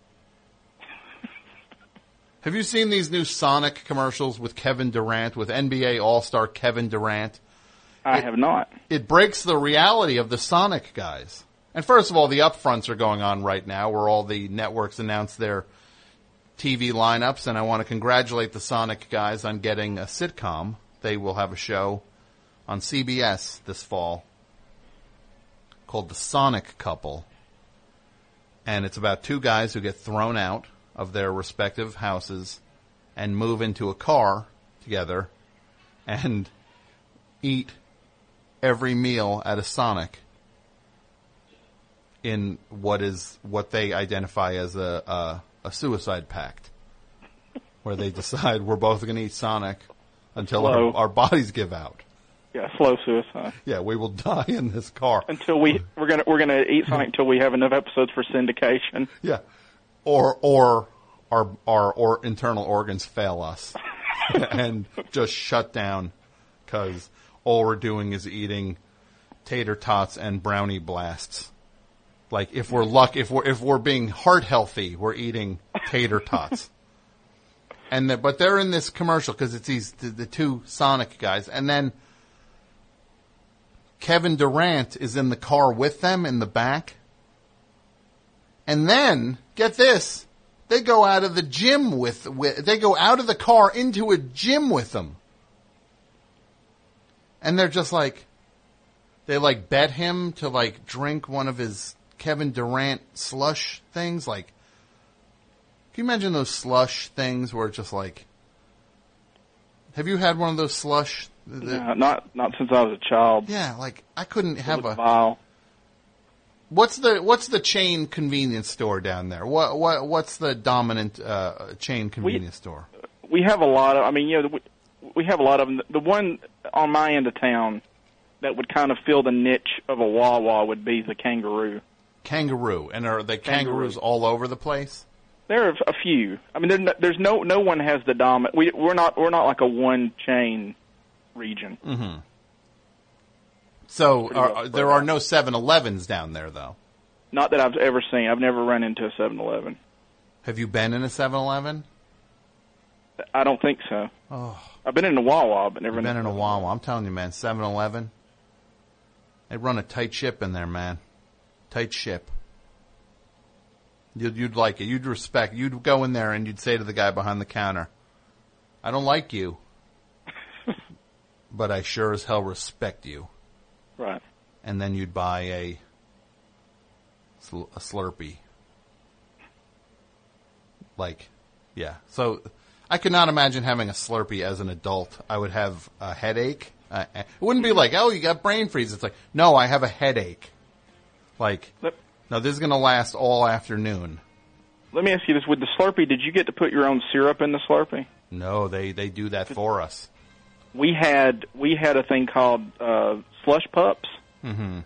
(laughs) Have you seen these new Sonic commercials with Kevin Durant, with NBA All Star Kevin Durant? I have not. It breaks the reality of the Sonic guys. And first of all, the upfronts are going on right now, where all the networks announce their TV lineups, and I want to congratulate the Sonic guys on getting a sitcom. They will have a show on CBS this fall called The Sonic Couple. And it's about two guys who get thrown out of their respective houses and move into a car together and eat every meal at a Sonic in what is what they identify as a a, a suicide pact, where they decide we're both going to eat Sonic until our, our bodies give out. Yeah, slow suicide. Yeah, we will (laughs) die in this car. Until we we're gonna we're gonna eat something until we have enough episodes for syndication. Yeah, or or our our or internal organs fail us (laughs) and just shut down because all we're doing is eating tater tots and brownie blasts. Like if we're luck, if we're if we're being heart healthy, we're eating tater tots. (laughs) and the, but they're in this commercial because it's these the, the two Sonic guys, and then Kevin Durant is in the car with them in the back. And then, get this, they go out of the gym with, with they go out of the car into a gym with them. And they're just like, they like bet him to like drink one of his Kevin Durant slush things. Like, can you imagine those slush things where it's just like, have you had one of those slush? No, not not since I was a child. Yeah, like I couldn't have a. Vile. What's the what's the chain convenience store down there? What what what's the dominant uh, chain convenience store? We have a lot of. I mean, you know, we, we have a lot of them. The one on my end of town that would kind of fill the niche of a Wawa would be the Kangaroo. Kangaroo, and are they Kangaroo. kangaroos all over the place? There are a few. I mean, no- there's no no one has the dominant. We we're not we're not like a one chain region. Mm-hmm. So are, well there are no 7-Elevens down there, though. Not that I've ever seen. I've never run into a 7-Eleven. Have you been in a 7-Eleven? I don't think so. Oh, I've been in a Wawa, but never been in a Wawa. I'm telling you, man, 7-Eleven. They run a tight ship in there, man. Tight ship. You'd, you'd like it. You'd respect. You'd go in there and you'd say to the guy behind the counter, "I don't like you, (laughs) but I sure as hell respect you." Right. And then you'd buy a sl- a Slurpee. Like, yeah. So I could not imagine having a Slurpee as an adult. I would have a headache. Uh, it wouldn't be like, oh, you got brain freeze. It's like, no, I have a headache. Like, no, this is going to last all afternoon. Let me ask you this: With the Slurpee, did you get to put your own syrup in the Slurpee? No, they they do that for us. We had we had a thing called uh, slush pups, Mm-hmm.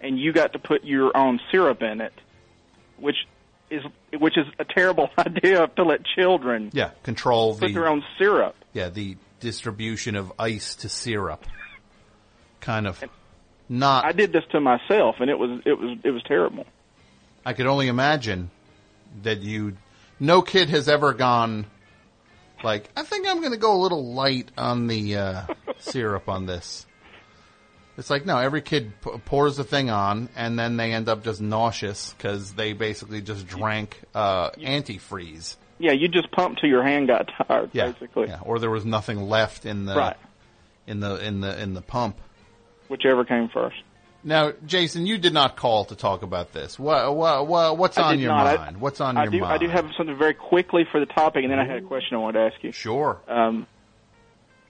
and you got to put your own syrup in it, which is which is a terrible (laughs) idea to let children Yeah, control put the their own syrup. yeah the distribution of ice to syrup. Kind of not. I did this to myself, and it was it was it was terrible. I could only imagine that you. No kid has ever gone like, I think I'm going to go a little light on the uh, (laughs) syrup on this. It's like no, every kid p- pours the thing on, and then they end up just nauseous because they basically just drank uh, antifreeze. Yeah, you just pumped till your hand got (laughs) tired, Yeah, basically. yeah, or there was nothing left in the Right. in the in the in the pump. Whichever came first. Now, Jason, you did not call to talk about this. What, what, what what's on your not. I- mind? what's on I your do. mind? I do have something very quickly for the topic, and then I had a question I wanted to ask you. Sure. Um,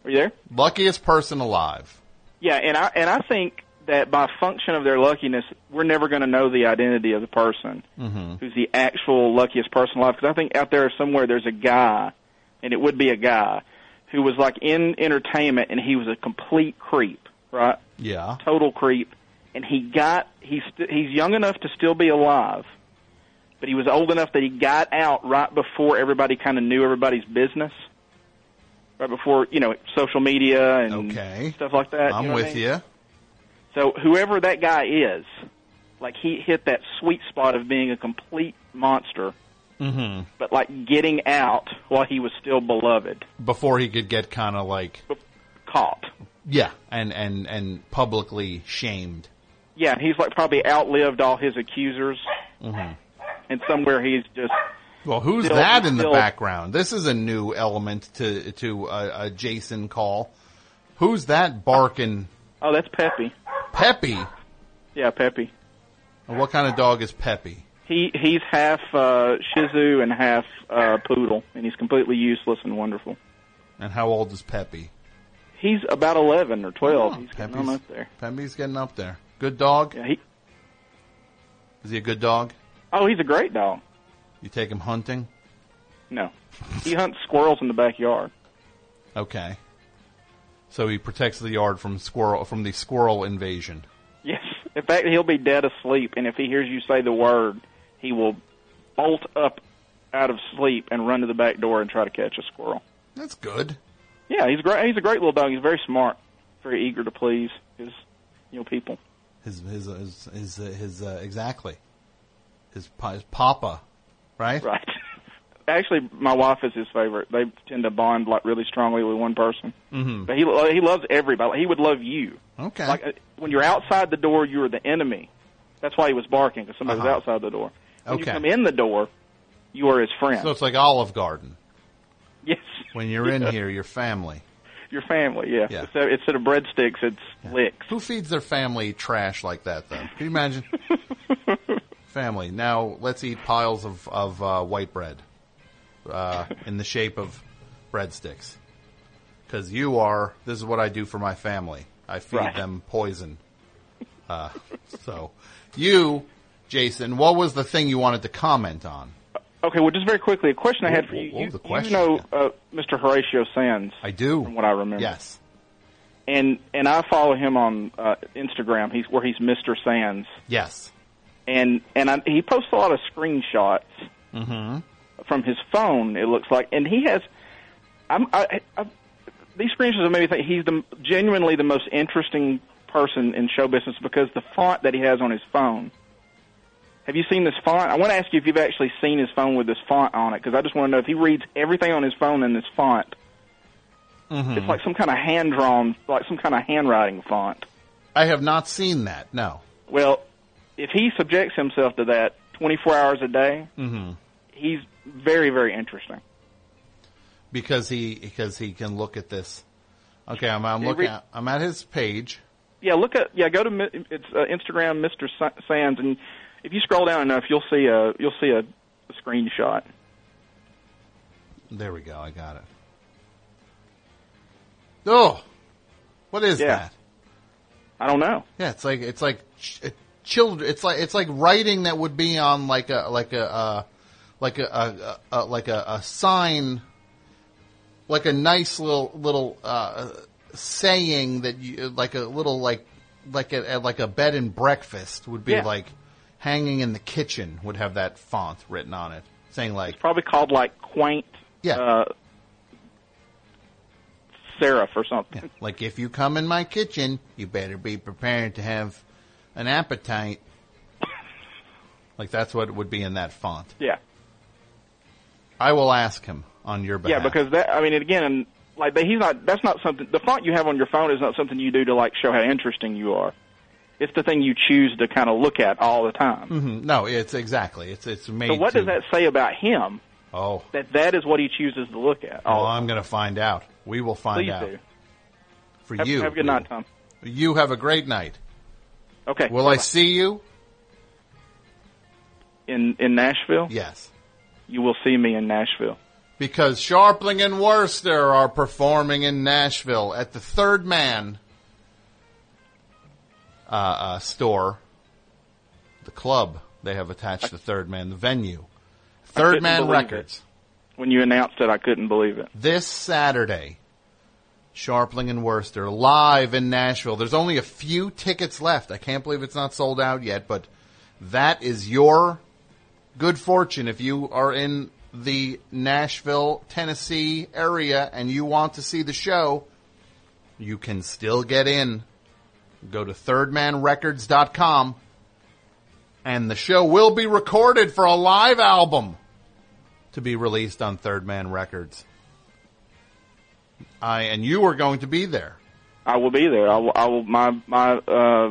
are you there? Luckiest person alive. Yeah, and I and I think that by function of their luckiness, we're never going to know the identity of the person Mm-hmm. who's the actual luckiest person alive. Because I think out there somewhere there's a guy, and it would be a guy who was like in entertainment, and he was a complete creep, right? Yeah. Total creep, and he got he's st- he's young enough to still be alive, but he was old enough that he got out right before everybody kind of knew everybody's business. Right before you know social media and Okay. stuff like that. I'm you know what I with mean? you. So whoever that guy is, like he hit that sweet spot of being a complete monster, Mm-hmm. but like getting out while he was still beloved, Before he could get kind of like caught. Yeah, and and and publicly shamed. Yeah, he's like probably outlived all his accusers, Mm-hmm. and somewhere he's just Well, who's Still- that in the background? This is a new element to to a, a Jason call. Who's that barking? oh, that's Peppy. Peppy. Yeah, Peppy. What kind of dog is Peppy? He he's half uh, Shih Tzu and half uh, poodle, and he's completely useless and wonderful. And how old is Peppy? He's about eleven or twelve. Oh, he's getting up there. Peppy's getting up there. Good dog. Yeah, he. Is he a good dog? Oh, he's a great dog. You take him hunting? No, he hunts squirrels in the backyard. Okay. So he protects the yard from squirrel from the squirrel invasion. Yes. In fact, he'll be dead asleep, and if he hears you say the word, he will bolt up out of sleep and run to the back door and try to catch a squirrel. That's good. Yeah, he's great. He's a great little dog. He's very smart, very eager to please his, you know, people. His his his his, uh, his uh, exactly. His, his papa, right? Right. (laughs) Actually, my wife is his favorite. They tend to bond like really strongly with one person. Mm-hmm. But he he loves everybody. He would love you. Okay. Like uh, when you're outside the door, you are the enemy. That's why he was barking because somebody Uh-huh. was outside the door. When you Okay. come in the door, you are his friend. So it's like Olive Garden. When you're in Yeah. here, your family. your family. Yeah. Yeah. Instead, instead of breadsticks, it's licks. Who feeds their family trash like that, though? Can you imagine? (laughs) family. Now let's eat piles of of uh, white bread uh, in the shape of breadsticks. Because you are. This is what I do for my family. I feed Right. them poison. Uh, so, you, Jason, what was the thing you wanted to comment on? Okay, well, just very quickly, a question I had for you. you, the you question know uh, Mr. Horatio Sanz, I do. from what I remember. Yes. And and I follow him on uh, Instagram. He's where he's Mr. Sanz, Yes. and and I, he posts a lot of screenshots Mm-hmm. from his phone. It looks like, and he has. I'm, I, I, these screenshots have made me think he's the genuinely the most interesting person in show business because the font that he has on his phone. Have you seen this font? I want to ask you if you've actually seen his phone with this font on it because I just want to know if he reads everything on his phone in this font. Mm-hmm. It's like some kind of hand drawn, like some kind of handwriting font. I have not seen that. No. Well, if he subjects himself to that 24 hours a day, Mm-hmm. he's very, very interesting. because he because he can look at this. Okay, I'm, I'm looking. At, I'm at his page. Yeah, look at yeah. Go to it's uh, Instagram, Mr. Sanz, and if you scroll down enough, you'll see a you'll see a, a screenshot. There we go. I got it. Oh, what is Yeah. that? I don't know. Yeah, it's like it's like ch- children. It's like it's like writing that would be on like a like a uh, like a, a, a like a, a sign, like a nice little little uh, saying that you like a little like like a like a bed and breakfast would be Yeah. like hanging in the kitchen would have that font written on it saying like Probably called like quaint. Yeah. Uh, serif or something. Like if you come in my kitchen, you better be prepared to have an appetite. (laughs) Like that's what would be in that font. Yeah. I will ask him on your behalf. Yeah, because that I mean, again, like he's not. That's not something. The font you have on your phone is not something you do to like show how interesting you are. It's the thing you choose to kind of look at all the time. Mhm. no, it's exactly it's it's made. So what to, does that say about him? Oh, That that is what he chooses to look at. all I'm going to find out. We will find Please out do. for Have, you. have a good night. Tom. You have a great night. Okay. Will I see you? In in Nashville? Yes. You will see me in Nashville. Because Scharpling and Wurster are performing in Nashville at the Third Man uh, uh, store, the club they have attached to Third Man, the venue. Third Man Records. When you announced it, I couldn't believe it. This Saturday, Scharpling and Wurster live in Nashville. There's only a few tickets left. I can't believe it's not sold out yet, but that is your good fortune if you are in the Nashville, Tennessee area and you want to see the show. You can still get in. Go to thirdmanrecords.com and the show will be recorded for a live album to be released on Third Man Records. I and you are going to be there. I will be there. I will. I will my my uh,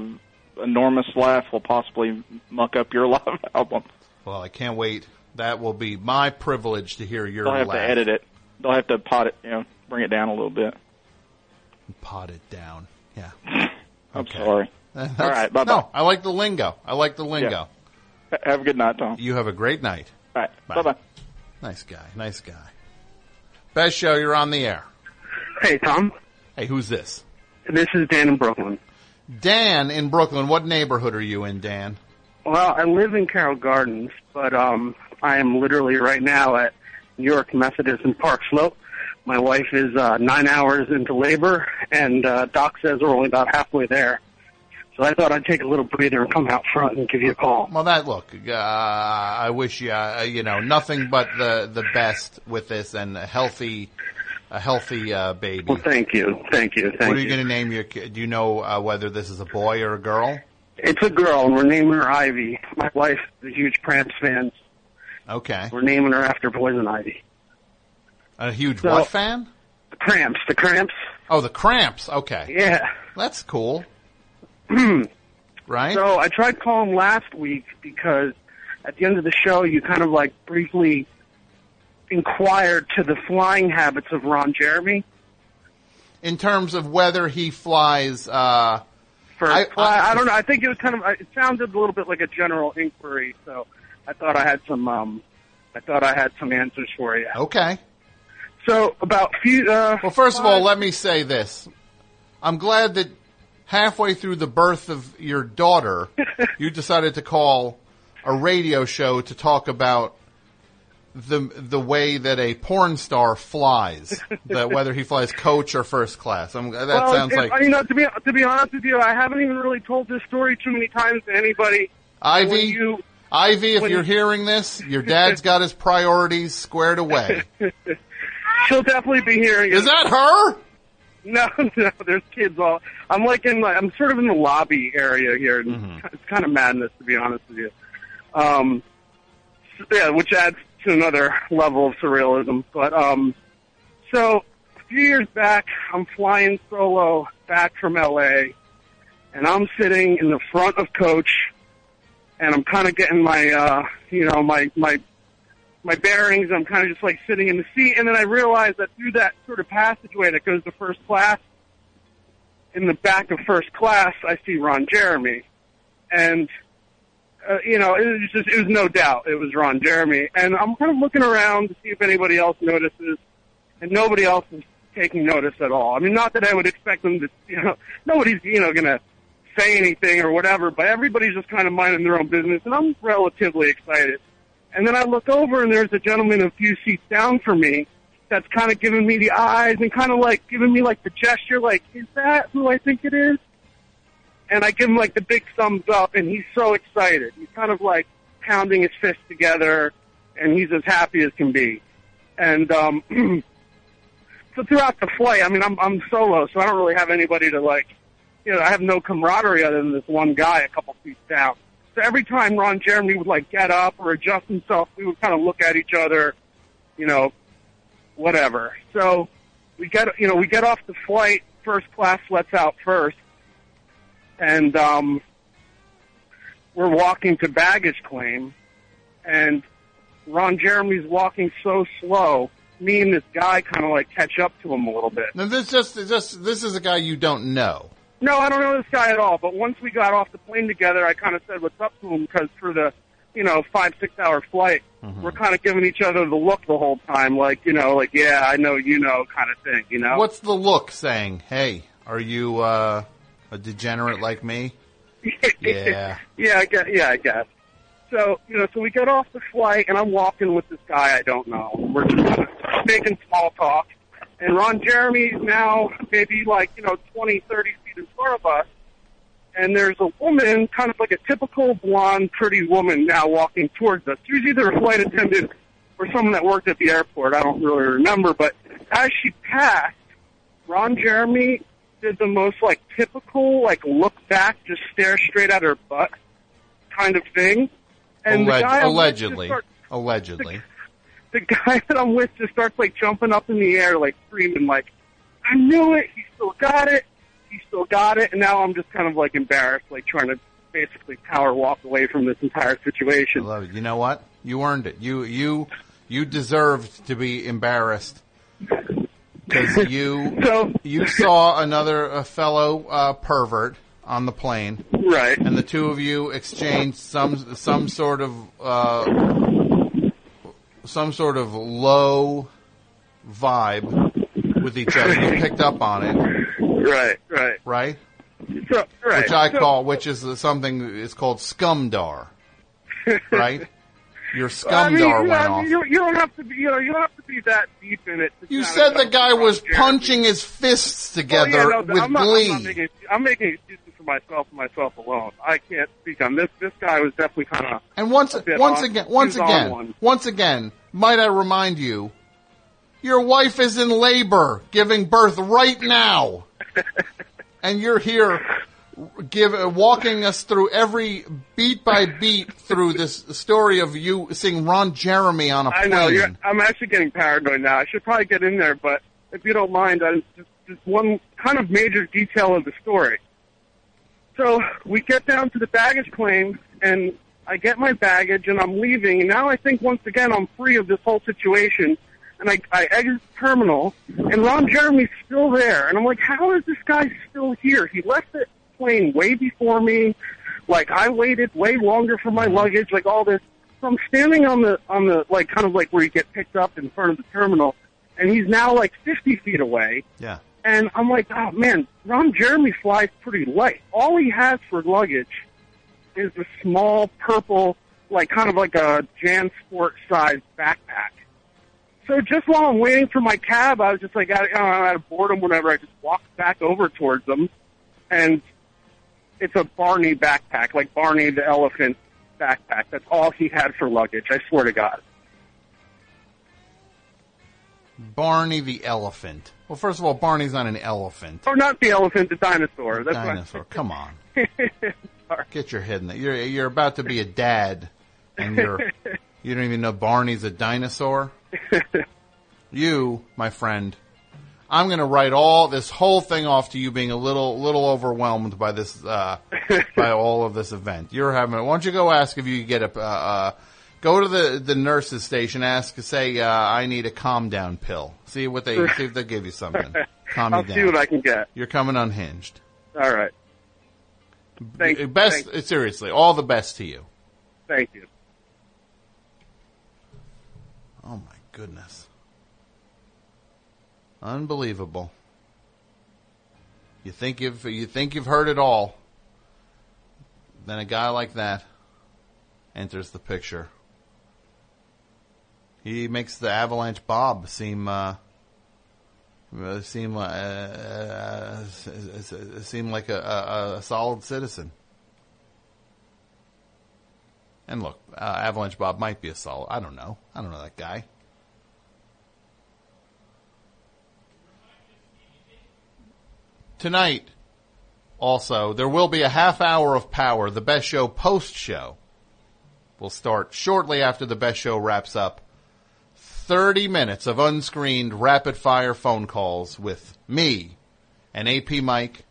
enormous laugh will possibly muck up your (laughs) live album. Well, I can't wait. That will be my privilege to hear your They'll have laugh. to edit it. They'll have to pot it. You know, bring it down a little bit. Pot it down. Yeah. (laughs) I'm Okay. sorry. (laughs) That's- All right. Bye bye. No, I like the lingo. I like the lingo. Have a good night, Tom. You have a great night. All right. Bye. Bye bye. Nice guy. Nice guy. Best show. You're on the air. Hey, Tom. Hey, who's this? This is Dan in Brooklyn. Dan in Brooklyn. What neighborhood are you in, Dan? Well, I live in Carroll Gardens, but um, I am literally right now at New York Methodist in Park Slope. My wife is uh, nine hours into labor, and uh, Doc says we're only about halfway there. So I thought I'd take a little breather and come out front and give you a call. Well, that look. Uh, I wish you, uh, you know, nothing but the the best with this and a healthy, a healthy uh, baby. Well, thank you, thank you, thank what are you, you. going to name your kid? Do you know uh, whether this is a boy or a girl? It's a girl, and we're naming her Ivy. My wife is a huge Cramps fan. Okay. We're naming her after Poison Ivy. A huge So- what fan? The Cramps, the Cramps. Oh, the Cramps. Okay. Yeah. That's cool. (clears throat) right? So I tried calling last week because at the end of the show you kind of like briefly inquired to the flying habits of Ron Jeremy. In terms of whether he flies, uh, For I- I, I don't know. I think it was kind of it sounded a little bit like a general inquiry. So I thought I had some um I thought I had some answers for you. okay. So about few. Uh, Well, first of all, let me say this. I'm glad that halfway through the birth of your daughter, (laughs) you decided to call a radio show to talk about the the way that a porn star flies, that (laughs) whether he flies coach or first class. I'm, that well, sounds it- like you know to be to be honest with you, I haven't even really told this story too many times to anybody. Ivy. You Ivy, if you're you- hearing this, your (laughs) dad's got his priorities squared away. She'll definitely be hearing. Is that her? No, (laughs) no. There's kids all. I'm like in. like I'm sort of in the lobby area here. And Mm-hmm. It's kind of madness to be honest with you. Um, yeah, which adds to another level of surrealism. But um, so a few years back, I'm flying solo back from LA, and I'm sitting in the front of coach, and I'm kind of getting my, uh, you know, my my my bearings. I'm kind of just like sitting in the seat, and then I realize that through that sort of passageway that goes to first class, in the back of first class, I see Ron Jeremy, and uh, you know, it was just it was no doubt it was Ron Jeremy, and I'm kind of looking around to see if anybody else notices, and nobody else is taking notice at all. I mean, not that I would expect them to, you know, (laughs) nobody's you know gonna say anything or whatever, but everybody's just kind of minding their own business, and I'm relatively excited. And then I look over and there's a gentleman a few seats down from me that's kind of giving me the eyes and kind of like giving me like the gesture, like, is that who I think it is? And I give him like the big thumbs up and he's so excited. He's kind of like pounding his fist together and he's as happy as can be. And, um, (clears throat) so throughout the flight, I mean, I'm, I'm solo, so I don't really have anybody to like, you know, I have no camaraderie other than this one guy a couple seats down. So every time Ron Jeremy would like get up or adjust himself, we would kind of look at each other, you know, whatever. So we get, you know, we get off the flight, first class lets out first, and um, we're walking to baggage claim, and Ron Jeremy's walking so slow. Me and this guy kind of like catch up to him a little bit. Now this just just this is a guy you don't know. No, I don't know this guy at all. But once we got off the plane together, I kind of said what's up to him because for the, you know, five six hour flight, Mm-hmm. we're kind of giving each other the look the whole time, like you know, like yeah, I know, you know, kind of thing. You know. What's the look saying? Hey, are you uh, a degenerate like me? (laughs) Yeah. yeah, I guess. Yeah, I guess. So you know, so we get off the flight, and I'm walking with this guy I don't know. We're just making small talk, and Ron Jeremy's now maybe like you know twenty, thirty feet in front of us, and there's a woman, kind of like a typical blonde, pretty woman, now walking towards us. She was either a flight attendant or someone that worked at the airport. I don't really remember, but as she passed, Ron Jeremy did the most like typical like look back, just stare straight at her butt kind of thing. And the guy allegedly. starts- Allegedly. (laughs) the guy that I'm with just starts like jumping up in the air, like screaming, like, "I knew it! He still got it! He still got it!" And now I'm just kind of like embarrassed, like trying to basically power walk away from this entire situation. I love it. You know what? You earned it. You you you deserved to be embarrassed because (laughs) you you saw another uh, fellow uh, pervert on the plane, right? And the two of you exchanged some some sort of uh, some sort of low vibe with each other. You picked up on it, Right, right, right? So, right. Which I So- call, which is something is called scumdar, right? Your Well, (laughs) I mean, scumdar you, went off. you, you don't have to be, you know, you don't have to be that deep in it. You said the guy was punching his fists together Oh, yeah, no, with I'm not, glee. I'm, not making, I'm making excuses for myself and myself alone. I can't speak on this. This guy was definitely kind of. and once, once on- again, once on again, one. once again, might I remind you, your wife is in labor, giving birth right now, (laughs) and you're here, give walking us through every beat by beat through this story of you seeing Ron Jeremy on a I plane. know. You're, I'm actually getting paranoid now. I should probably get in there, but if you don't mind, I, just, just one kind of major detail of the story. So we get down to the baggage claim, and I get my baggage, and I'm leaving. And now I think once again I'm free of this whole situation. And I, I exit the terminal, and Ron Jeremy's still there. And I'm like, how is this guy still here? He left the plane way before me. Like I waited way longer for my luggage. Like all this. So I'm standing on the on the like kind of like where you get picked up in front of the terminal, and he's now like 50 feet away. Yeah. And I'm like, oh man, Ron Jeremy flies pretty light. All he has for luggage is a small purple, like kind of like a Jan Sport sized backpack. So just while I'm waiting for my cab, I was just like, out, out of boredom, whatever. I just walked back over towards them, and it's a Barney backpack, like Barney the elephant backpack. That's all he had for luggage. I swear to God. Barney the elephant. Well, first of all, Barney's not an elephant. Or not the elephant, the dinosaur. That's Dinosaur. Come on. (laughs) Get your head in there. You're you're about to be a dad, and you're (laughs) you don't even know Barney's a dinosaur. (laughs) You, my friend, I'm going to write all this whole thing off to you being a little little overwhelmed by this uh, (laughs) by all of this event. You're having. Why don't you go ask if you get a uh, uh, go to the the nurse's station, ask say uh, I need a calm down pill. See what they (laughs) see if they give you something. Calm I'll you down. see what I can get. You're coming unhinged. All right. Thank you. Best seriously, all the best to you. Thank you. Oh my goodness. Unbelievable. You think you've you think you've heard it all. Then a guy like that enters the picture. He makes the Avalanche Bob seem uh, uh, seem uh, uh, s- seem like a, a, a solid citizen. And look, uh, Avalanche Bob might be a solid. I don't know. I don't know that guy. Tonight, also, there will be a half hour of power, the best show post show. will start shortly after the best show wraps up. 30 minutes of unscreened rapid fire phone calls with me and AP Mike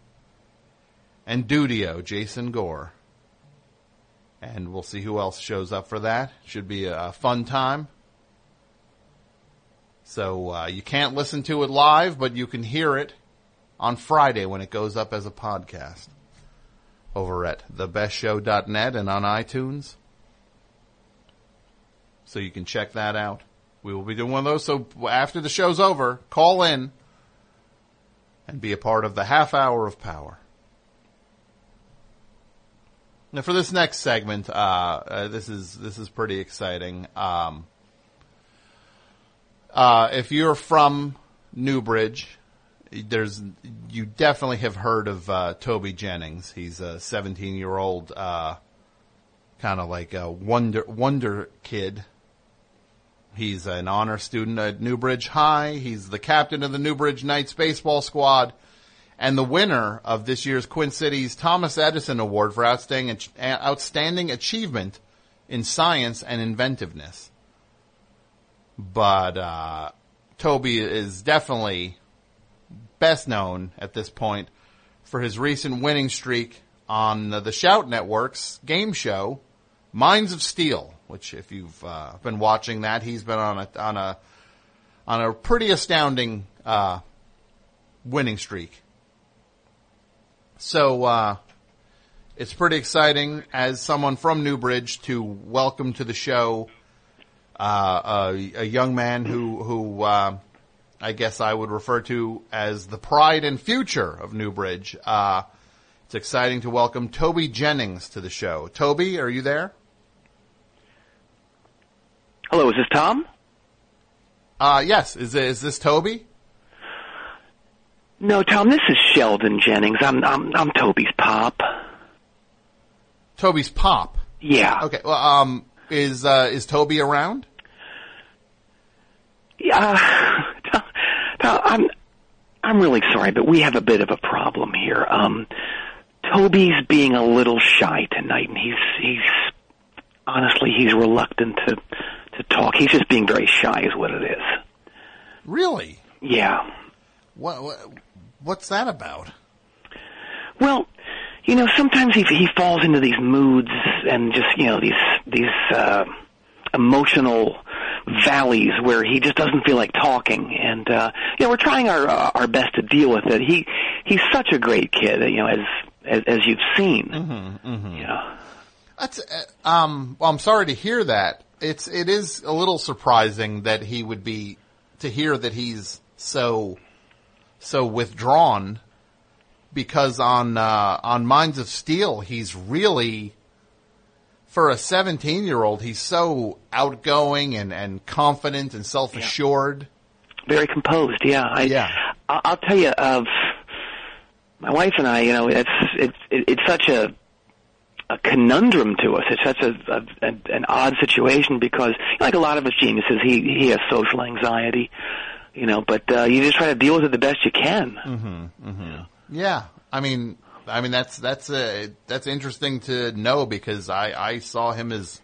and Dudio, Jason Gore. And we'll see who else shows up for that. Should be a fun time. So uh, you can't listen to it live, but you can hear it on Friday when it goes up as a podcast over at thebestshow.net and on iTunes. So you can check that out. We will be doing one of those. So after the show's over, call in and be a part of the half hour of power. Now for this next segment, uh, uh, this is this is pretty exciting. Um, uh, if you're from Newbridge, there's you definitely have heard of uh, Toby Jennings. He's a 17 year old, uh, kind of like a wonder wonder kid. He's an honor student at Newbridge High. He's the captain of the Newbridge Knights baseball squad and the winner of this year's Quinn City's Thomas Edison Award for outstanding outstanding achievement in science and inventiveness. But uh, Toby is definitely best known at this point for his recent winning streak on the Shout Network's game show, Minds of Steel. Which, if you've uh, been watching that, he's been on a on a on a pretty astounding uh, winning streak. So uh, it's pretty exciting as someone from Newbridge to welcome to the show uh, a, a young man who who uh, I guess I would refer to as the pride and future of Newbridge. Uh, it's exciting to welcome Toby Jennings to the show. Toby, are you there? Hello, is this Tom? Uh, yes. Is is this Toby? No, Tom. This is Sheldon Jennings. I'm I'm I'm Toby's pop. Toby's pop. Yeah. Okay. Well, um, is uh, is Toby around? Yeah. I'm I'm really sorry, but we have a bit of a problem here. Um, Toby's being a little shy tonight, and he's he's honestly he's reluctant to to talk. He's just being very shy, is what it is. Really? Yeah. What, what what's that about? Well, you know, sometimes he he falls into these moods and just you know these these uh, emotional valleys where he just doesn't feel like talking, and uh, you know we're trying our uh, our best to deal with it. He he's such a great kid, you know, as as, as you've seen. Mm-hmm, mm-hmm. Yeah. That's uh, um. Well, I'm sorry to hear that. It's it is a little surprising that he would be to hear that he's so so withdrawn because on uh, on Minds of Steel he's really for a 17 year old he's so outgoing and and confident and self assured. Very composed. Yeah. I, yeah. I- I'll tell you. Uh, my wife and I, you know, it's it's it's such a a conundrum to us. It's such a, a, a an odd situation because, like a lot of us geniuses, he he has social anxiety, you know. But uh, you just try to deal with it the best you can. Mm-hmm. Mm-hmm. Yeah. I mean, I mean that's that's uh, that's interesting to know because I I saw him as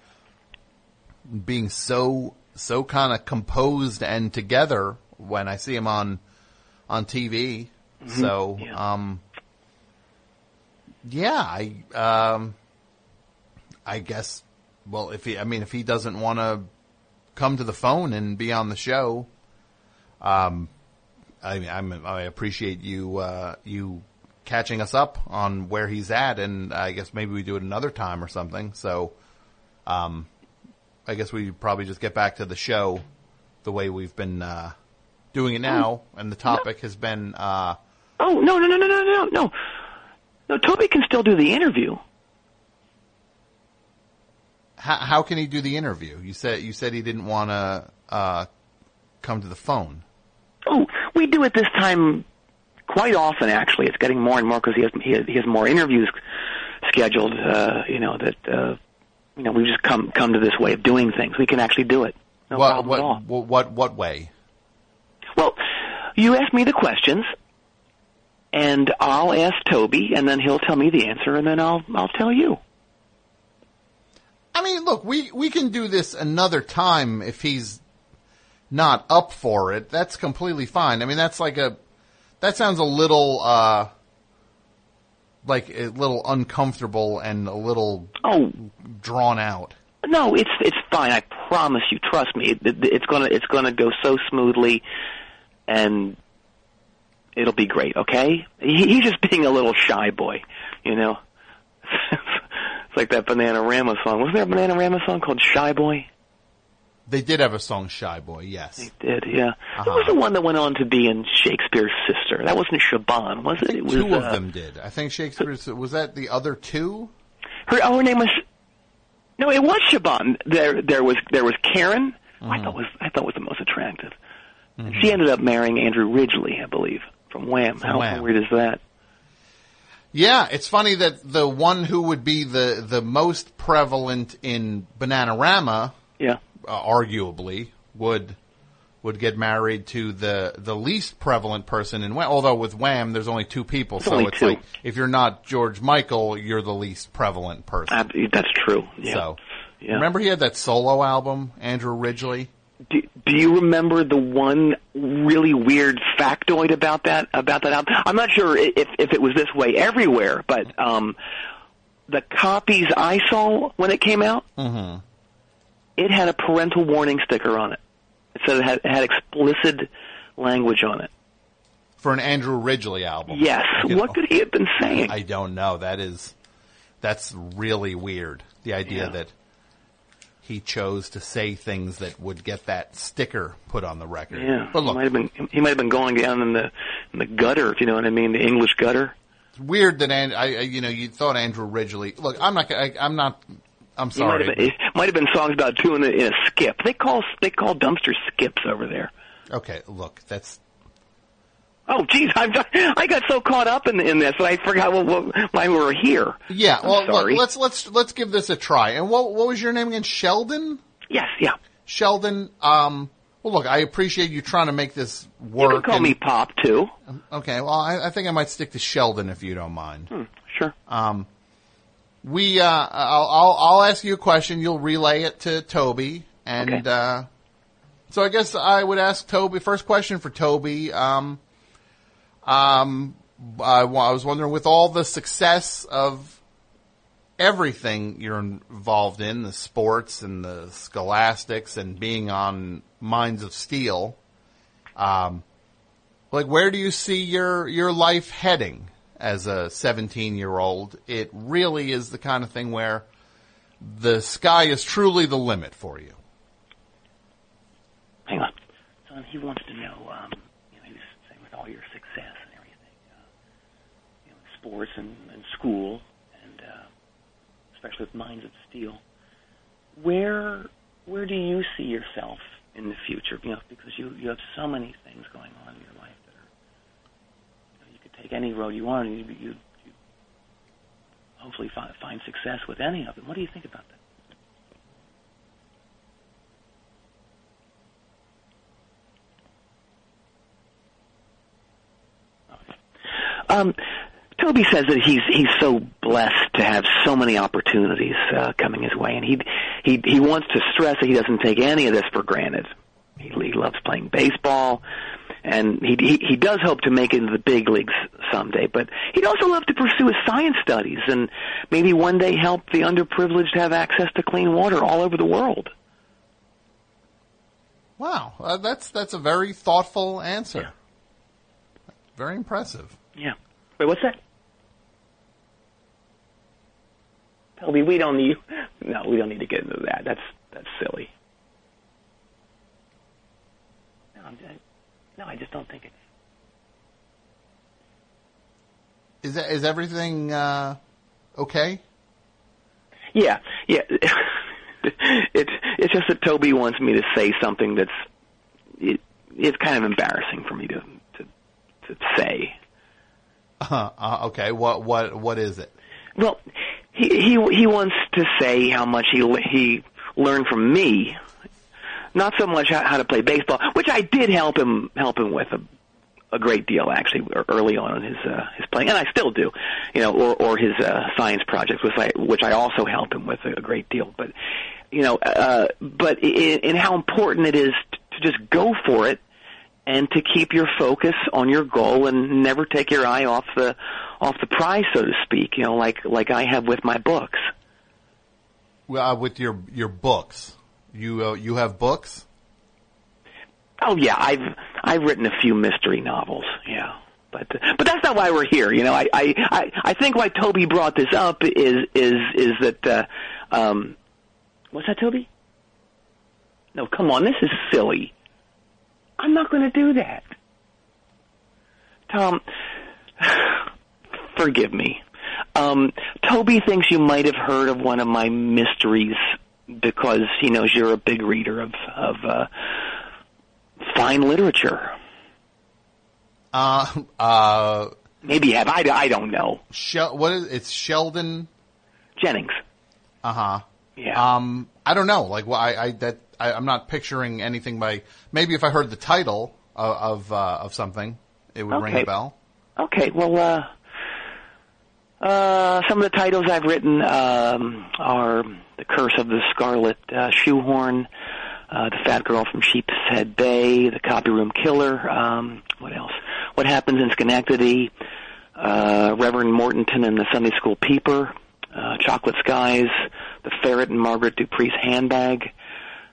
being so so kind of composed and together when I see him on on TV. Mhm. So um yeah, I um I guess well if he I mean if he doesn't want to come to the phone and be on the show um I I'm, I appreciate you uh you catching us up on where he's at, and I guess maybe we do it another time or something. So, um, I guess we probably just get back to the show the way we've been uh, doing it oh. now, and the topic has been. Uh, oh no no no no no no no! No, Toby can still do the interview. How, how can he do the interview? You said you said he didn't want to uh, come to the phone. Oh, we do it this time quite often. Actually, it's getting more and more because he has, he has he has more interviews scheduled. Uh, you know that uh, you know we've just come come to this way of doing things. We can actually do it. No what, problem what, at all. what what what way? Well, you ask me the questions, and I'll ask Toby, and then he'll tell me the answer, and then I'll I'll tell you. I mean, look, we we can do this another time if he's not up for it. That's completely fine. I mean, that's like a that sounds a little uh like a little uncomfortable and a little oh drawn out. No, it's it's fine. I promise you. Trust me. It, it, it's gonna it's gonna go so smoothly, and it'll be great. Okay, he, he's just being a little shy boy, you know. (laughs) it's like that Bananarama song. Wasn't there a Bananarama song called Shy Boy? They did have a song, Shy Boy. Yes, They Did yeah. Uh-huh. Who was the one that went on to be in Shakespeare's Sister? That wasn't Siobhan, was it? It was two of uh, them did. I think Shakespeare's was that the other two. Her, oh, her name was. No, it was Siobhan. There, there was there was Keren. Mm-hmm. I thought was I thought was the most attractive. And she ended up marrying Andrew Ridgeley, I believe, from Wham. From How Wham. weird is that? Yeah, it's funny that the one who would be the the most prevalent in Bananarama, Yeah. Uh, arguably, would would get married to the the least prevalent person in Wham. Although with Wham, there's only two people, It's so it's two. like if you're not George Michael, you're the least prevalent person. Ab- that's true. Yeah. So, Yeah. remember he had that solo album, Andrew Ridgeley. Do, do you remember the one really weird factoid about that about that album? I'm not sure if if it was this way everywhere, but um, the copies I saw when it came out, Mm-hmm. It had a parental warning sticker on it. It said it had, it had explicit language on it. For an Andrew Ridgeley album. Yes. (laughs) You What know, could he have been saying? I don't know. That is, that's really weird. The idea Yeah. that he chose to say things that would get that sticker put on the record. Yeah, But he might have been he might have been going down in the in the gutter, if you know what I mean, the English gutter. it's weird that and I, you know, you thought Andrew Ridgeley. Look, I'm not. I, I'm not. I'm might sorry. have been, it might have been songs about two in a, in a skip. They call they call dumpster skips over there. Okay, look, that's Oh, geez, I'm, I got so caught up in in this that I forgot what, what, why we were here. yeah. I'm Well, look, sorry. let's let's let's give this a try. And what what was your name again? Sheldon. Yes, yeah. Sheldon. Um. Well, look, I appreciate you trying to make this work. You can call and- me Pop too. Okay, well, I, I think I might stick to Sheldon if you don't mind. Hmm, sure. Um, we, uh, I'll, I'll, I'll ask you a question. You'll relay it to Toby, and Okay. uh, so I guess I would ask Toby. First question for Toby. Um, um, I, I was wondering, with all the success of everything you're involved in, the sports and the scholastics, and being on Minds of Steel, um, like where do you see your your life heading as a 17 year old? It really is the kind of thing where the sky is truly the limit for you. Hang on. Son, he wants to know, um, you know, he was saying with all your success and everything, uh, you know, sports and, and school, and uh, especially with Minds of Steel, where where do you see yourself in the future? You know, because you you have so many things going on in your life that are, you, know, you could take any road you want, and you you, you hopefully find, find success with any of them. What do you think about that? Um, Toby says that he's he's so blessed to have so many opportunities uh, coming his way, and he he he wants to stress that he doesn't take any of this for granted. He, he loves playing baseball, and he, he he does hope to make it into the big leagues someday. But he'd also love to pursue his science studies and maybe one day help the underprivileged have access to clean water all over the world. Wow, uh, that's that's a very thoughtful answer. Very impressive. Yeah. Wait, what's that? Toby, we don't need. No, we don't need to get into that. That's that's silly. No, I'm, I, no, I just don't think it's. Is that, is everything uh, okay? Yeah, yeah. (laughs) it's it's just that Toby wants me to say something that's it, it's kind of embarrassing for me to to to say. Uh, uh, okay, what what what is it? Well, he he he wants to say how much he he learned from me, not so much how, to play baseball, which I did help him help him with a a great deal actually early on in his uh, his playing, and I still do, you know, or or his uh, science projects, which I which I also help him with a, great deal. But you know, uh, but in, in how important it is to, to just go for it and to keep your focus on your goal and never take your eye off the off the prize, so to speak. You know, like like I have with my books. Well, uh, with your your books, you uh, you have books. Oh yeah, I've I've written a few mystery novels. Yeah, But but that's not why we're here. You know, I I I, think why Toby brought this up is is is that uh, um, what's that, Toby? No, come on, this is silly. I'm not going to do that. Tom, (sighs) forgive me. Um, Toby thinks you might have heard of one of my mysteries because he knows you're a big reader of of uh, fine literature. Uh, (laughs) uh, Maybe you have. I, I don't know. Shel- what is it's Sheldon Jennings. Uh huh. Yeah. Um, I don't know. Like, well, I, I that I, I'm not picturing anything by. Maybe if I heard the title of of, uh, of something, it would ring Okay. a bell. Okay, well, uh, uh, some of the titles I've written um, are "The Curse of the Scarlet uh, Shoehorn," uh, "The Fat Girl from Sheepshead Bay," "The Copy Room Killer." Um, what else? What happens in Schenectady? Uh, Reverend Mortonton and the Sunday School Peeper, uh, Chocolate Skies, The Ferret and Margaret Dupree's Handbag,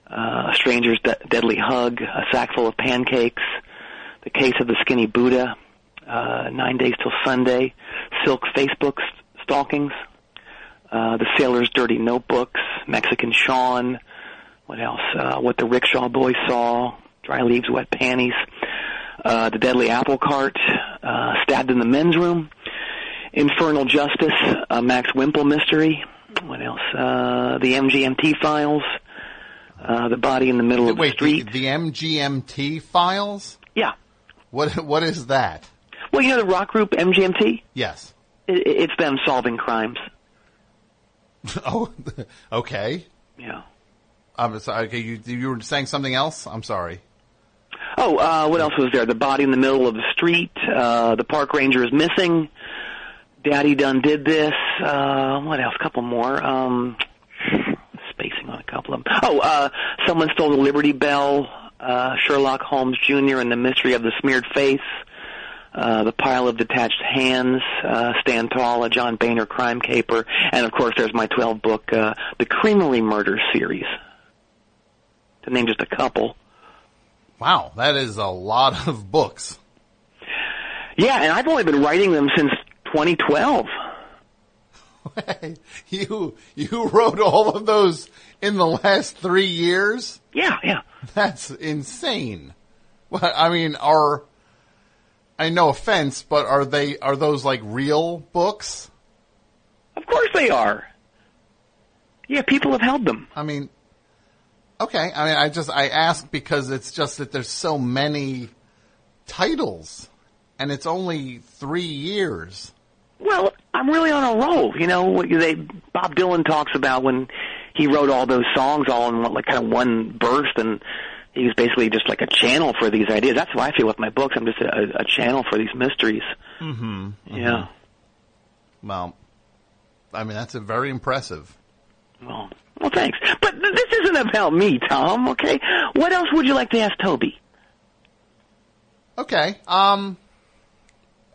uh, A Stranger's De- Deadly Hug, A Sack Full of Pancakes, The Case of the Skinny Buddha, uh, Nine Days Till Sunday, Silk Facebook Stalkings, uh, The Sailor's Dirty Notebooks, Mexican Sean, what else? Uh, what the Rickshaw Boy Saw, Dry Leaves, Wet Panties, uh, The Deadly Apple Cart, uh, Stabbed in the Men's Room, Infernal Justice, uh, Max Wimple Mystery, what else? Uh, the MGMT Files, uh, The Body in the Middle of the Street. the, the MGMT files? Yeah. What what is that? Well, you know the rock group MGMT? Yes. It, it's them solving crimes. (laughs) oh, (laughs) okay. Yeah. I'm sorry. Okay, you you were saying something else. I'm sorry. Oh, uh, what else was there? The body in the middle of the street. Uh, the park ranger is missing. Daddy done did this. Uh, what else? A couple more. Um, spacing on a couple of them. Oh, uh, someone stole the Liberty Bell. Uh, Sherlock Holmes Jr. and the mystery of the smeared face. Uh, the pile of detached hands, uh, Stand Tall, a John Boehner crime caper, and of course there's my 12 book, uh, The Creamery Murder series. To name just a couple. Wow, that is a lot of books. Yeah, and I've only been writing them since 2012. (laughs) You you wrote all of those in the last three years? Yeah, yeah. That's insane. Well, I mean, are I no offense, but are they are those like real books? Of course they are. Yeah, people have held them. I mean, okay. I mean, I just I ask because it's just that there's so many titles, and it's only three years. Well, I'm really on a roll. You know, what they Bob Dylan talks about when he wrote all those songs all in one, like kind of one burst, and he was basically just like a channel for these ideas. That's how I feel with my books. I'm just a, a channel for these mysteries. Mm-hmm. Yeah. Well, I mean, that's a very impressive. Well, well, thanks. But th- this isn't about me, Tom. Okay. What else would you like to ask Toby? Okay. Um,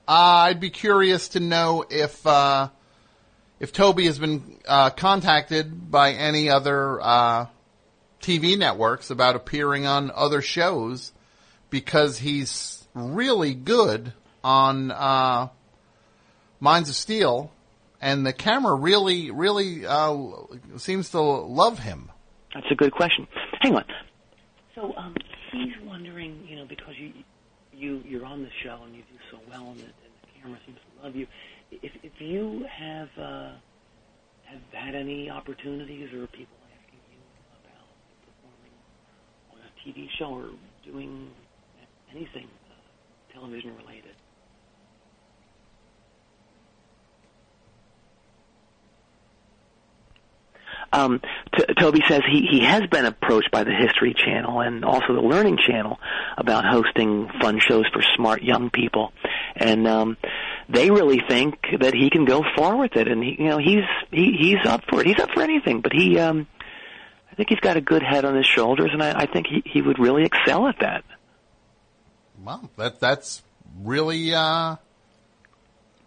I'd be curious to know if uh, if Toby has been uh, contacted by any other uh, TV networks about appearing on other shows because he's really good on uh, Minds of Steel, and the camera really, really uh, seems to love him. That's a good question. Hang on. So, um, he's wondering, you know, because you you you're on the show and you do so well, and the, and the camera seems to love you. If if you have uh, have had any opportunities or people asking you about performing on a TV show or doing anything uh, television related. Um, T- Toby says he, he has been approached by the History Channel and also the Learning Channel about hosting fun shows for smart young people, and um, they really think that he can go far with it. And he, you know, he's he, he's up for it. He's up for anything. But he, um, I think he's got a good head on his shoulders, and I, I think he, he would really excel at that. Wow, that that's really uh,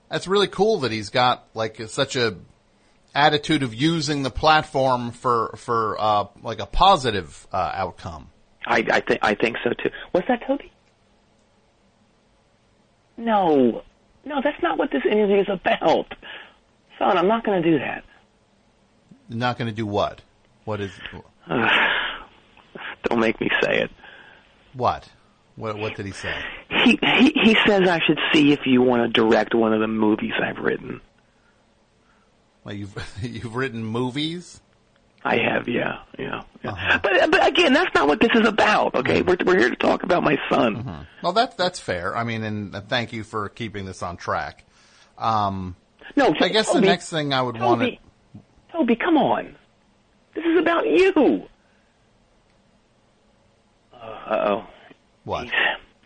that's really cool that he's got like such a attitude of using the platform for for uh, like a positive uh, outcome. I, I think I think so too. What's that, Toby? No, no, that's not what this interview is about. Son, I'm not going to do that. Not going to do what? What is (sighs) Don't make me say it. what? What what did he say? He he he says I should see if you want to direct one of the movies I've written. Well, you've (laughs) you've written movies. I have, yeah, yeah. yeah. But but again, that's not what this is about. Okay, we're we're here to talk about my son. Well, that's that's fair. I mean, and uh, thank you for keeping this on track. Um, no, I guess the next thing I would want to. Toby, Toby, come on. This is about you. Uh oh. What?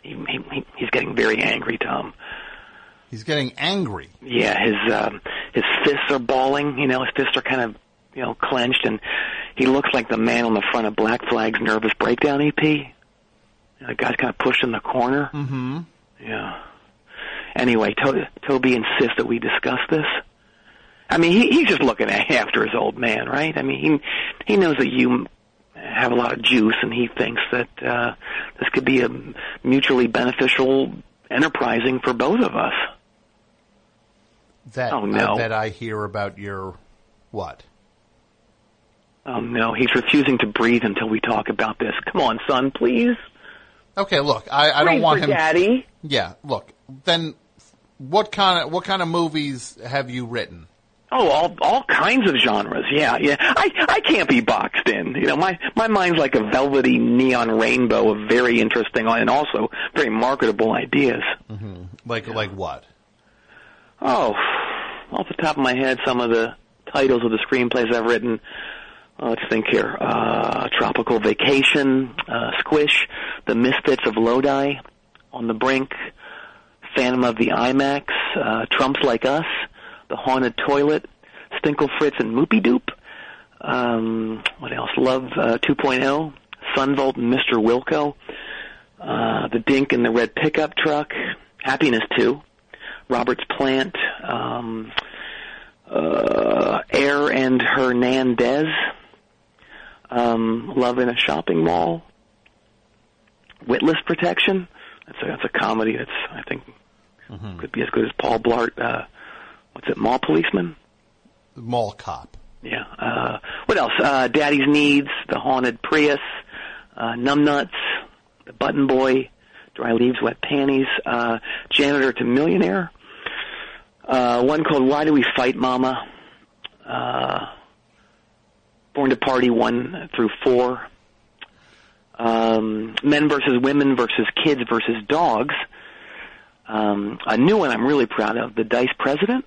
He's, he, he, he's getting very angry, Tom. He's getting angry. Yeah, his um, his fists are balling. You know, his fists are kind of you know clenched, and he looks like the man on the front of Black Flag's Nervous Breakdown EP. The guy's kind of pushed in the corner. Mm-hmm. Yeah. Anyway, to- Toby insists that we discuss this. I mean, he, he's just looking after his old man, right? I mean, he he knows that you have a lot of juice, and he thinks that uh, this could be a mutually beneficial enterprising for both of us. That Oh, no. uh, that I hear about your what? Oh no, he's refusing to breathe until we talk about this. Come on, son, please. Okay, look, I, I don't want him. Daddy. Yeah, look. Then, what kind of what kind of movies have you written? Oh, all all kinds of genres. Yeah, yeah. I I can't be boxed in. You know, my my mind's like a velvety neon rainbow of very interesting and also very marketable ideas. Mm-hmm. Like like what? Oh, off the top of my head, some of the titles of the screenplays I've written. Uh, let's think here. Uh, Tropical Vacation, uh, Squish, The Misfits of Lodi, On the Brink, Phantom of the IMAX, uh, Trumps Like Us, The Haunted Toilet, Stinkle Fritz and Moopy Doop. Um, what else? Love uh, 2.0, Son Volt and Mr. Wilco, uh, The Dink and the Red Pickup Truck, Happiness 2, Robert's Plant, um, uh, Air and Hernandez, um, Love in a Shopping Mall, Witless Protection. That's a, that's a comedy that's I think could be as good as Paul Blart. Uh, what's it? Mall Policeman. Mall Cop. Yeah. Uh, what else? Uh, Daddy's Needs, The Haunted Prius, uh, Numbnuts, The Button Boy, Dry Leaves, Wet Panties, uh, Janitor to Millionaire, uh, one called Why Do We Fight Mama, uh, Born to Party 1 through 4, um, Men versus Women versus Kids versus Dogs, um, a new one I'm really proud of, The Dice President.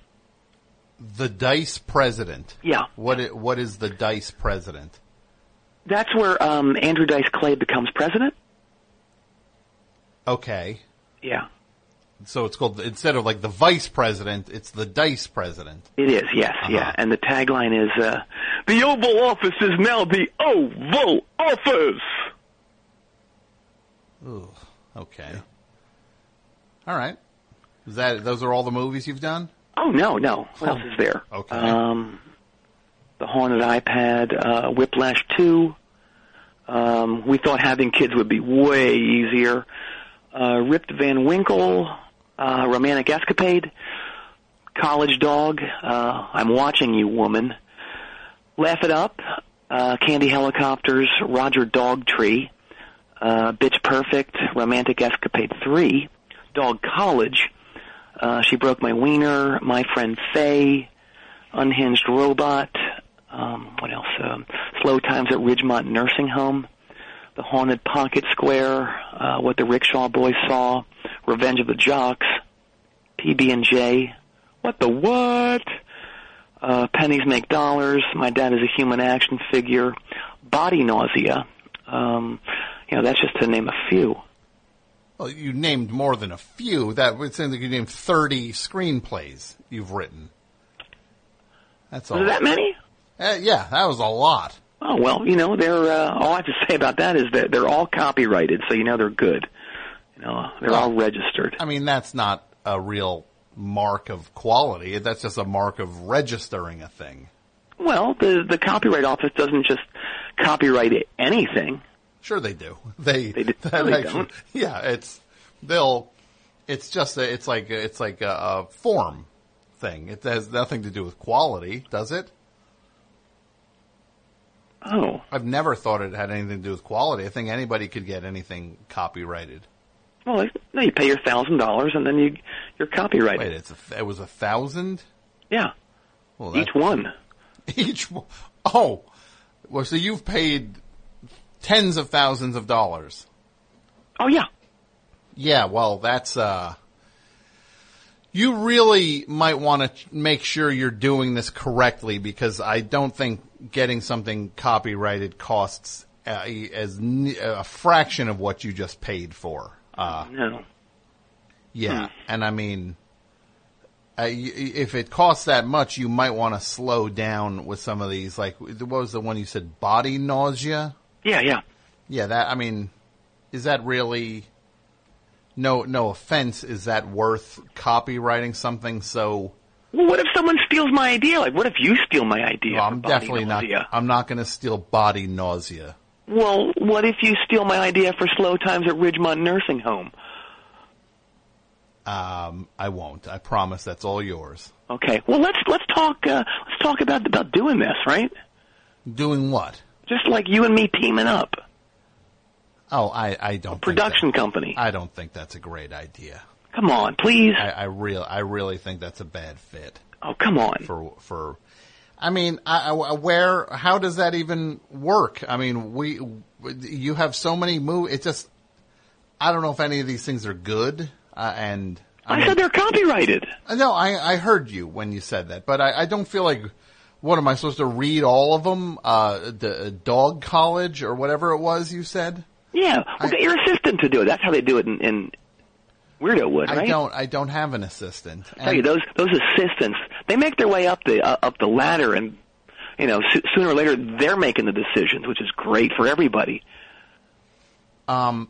The Dice President. Yeah. What i- what is the Dice President? That's where um, Andrew Dice Clay becomes president. Okay. Yeah. So it's called instead of like the Vice President, it's the Dice President. It is, yes, yeah. And the tagline is, uh, the Oval Office is now the Oval Office! Ooh. Okay. All right. Is that those are all the movies you've done? Oh, no, no. What else is there? Okay. Um, the Haunted iPad, uh, Whiplash 2. Um, we thought having kids would be way easier. Uh, Ripped Van Winkle, uh, Romantic Escapade, College Dog, uh, I'm Watching You Woman, Laugh It Up, uh, Candy Helicopters, Roger Dogtree, uh, Bitch Perfect, Romantic Escapade 3, Dog College, uh, She Broke My Wiener, My Friend Faye, Unhinged Robot, um, what else? Um, Slow Times at Ridgemont Nursing Home, The Haunted Pocket Square, uh, What the Rickshaw Boys Saw, Revenge of the Jocks, PB and J, What the What? Uh, Pennies Make Dollars, My Dad is a Human Action Figure, Body Nausea. Um, you know, that's just to name a few. Well, you named more than a few. That would sound like you named thirty screenplays you've written. That's all. Was that many? Uh, yeah, that was a lot. Oh well, you know, they're uh, all I have to (laughs) say about that is that they're all copyrighted, so you know they're good. You know, they're all registered. I mean, that's not a real mark of quality. That's just a mark of registering a thing. Well, the the copyright office doesn't just copyright anything. Sure, they do. (laughs) They, They, do- no, they actually- don't. (laughs) yeah, it's they'll It's just a, it's like it's like a, a form thing. It has nothing to do with quality, does it? Oh, I've never thought it had anything to do with quality. I think anybody could get anything copyrighted. well, no, you pay your thousand dollars and then you you're copyrighted. Wait, it's a, it was a thousand. Yeah, Well, each one. (laughs) Each. Oh, well, so you've paid tens of thousands of dollars. Oh yeah. Yeah, well, that's uh you really might want to make sure you're doing this correctly because I don't think getting something copyrighted costs uh, as a fraction of what you just paid for. Uh No. yeah, and I mean uh, y- if it costs that much, you might want to slow down with some of these. Like, what was the one you said? Body nausea. Yeah, yeah. Yeah, that I mean, is that really? No, no offense. Is that worth copywriting something so? Well, what if someone steals my idea? Like, what if you steal my idea? Well, I'm definitely nausea? not. I'm not going to steal body nausea. Well, what if you steal my idea for slow times at Ridgemont Nursing Home? Um, I won't. I promise. That's all yours. Okay. Well, let's let's talk. Uh, let's talk about about doing this, right? Doing what? Just like you and me teaming up. Oh, I, I don't. think Production that- company. I don't think that's a great idea. Come on, please. I, I real, I really think that's a bad fit. Oh, come on. For for, I mean, I, I, where? How does that even work? I mean, we, you have so many movies. It just, I don't know if any of these things are good. Uh, and I said they're copyrighted. No, I, I heard you when you said that, but I, I don't feel like. What am I supposed to read all of them? Uh, the Dog College or whatever it was you said. Yeah, well, get your assistant to do it. That's how they do it in, in Weirdo Wood, right? I don't. I don't have an assistant. I tell you, those those assistants, they make their way up the uh, up the ladder, and you know, so, sooner or later they're making the decisions, which is great for everybody. Um,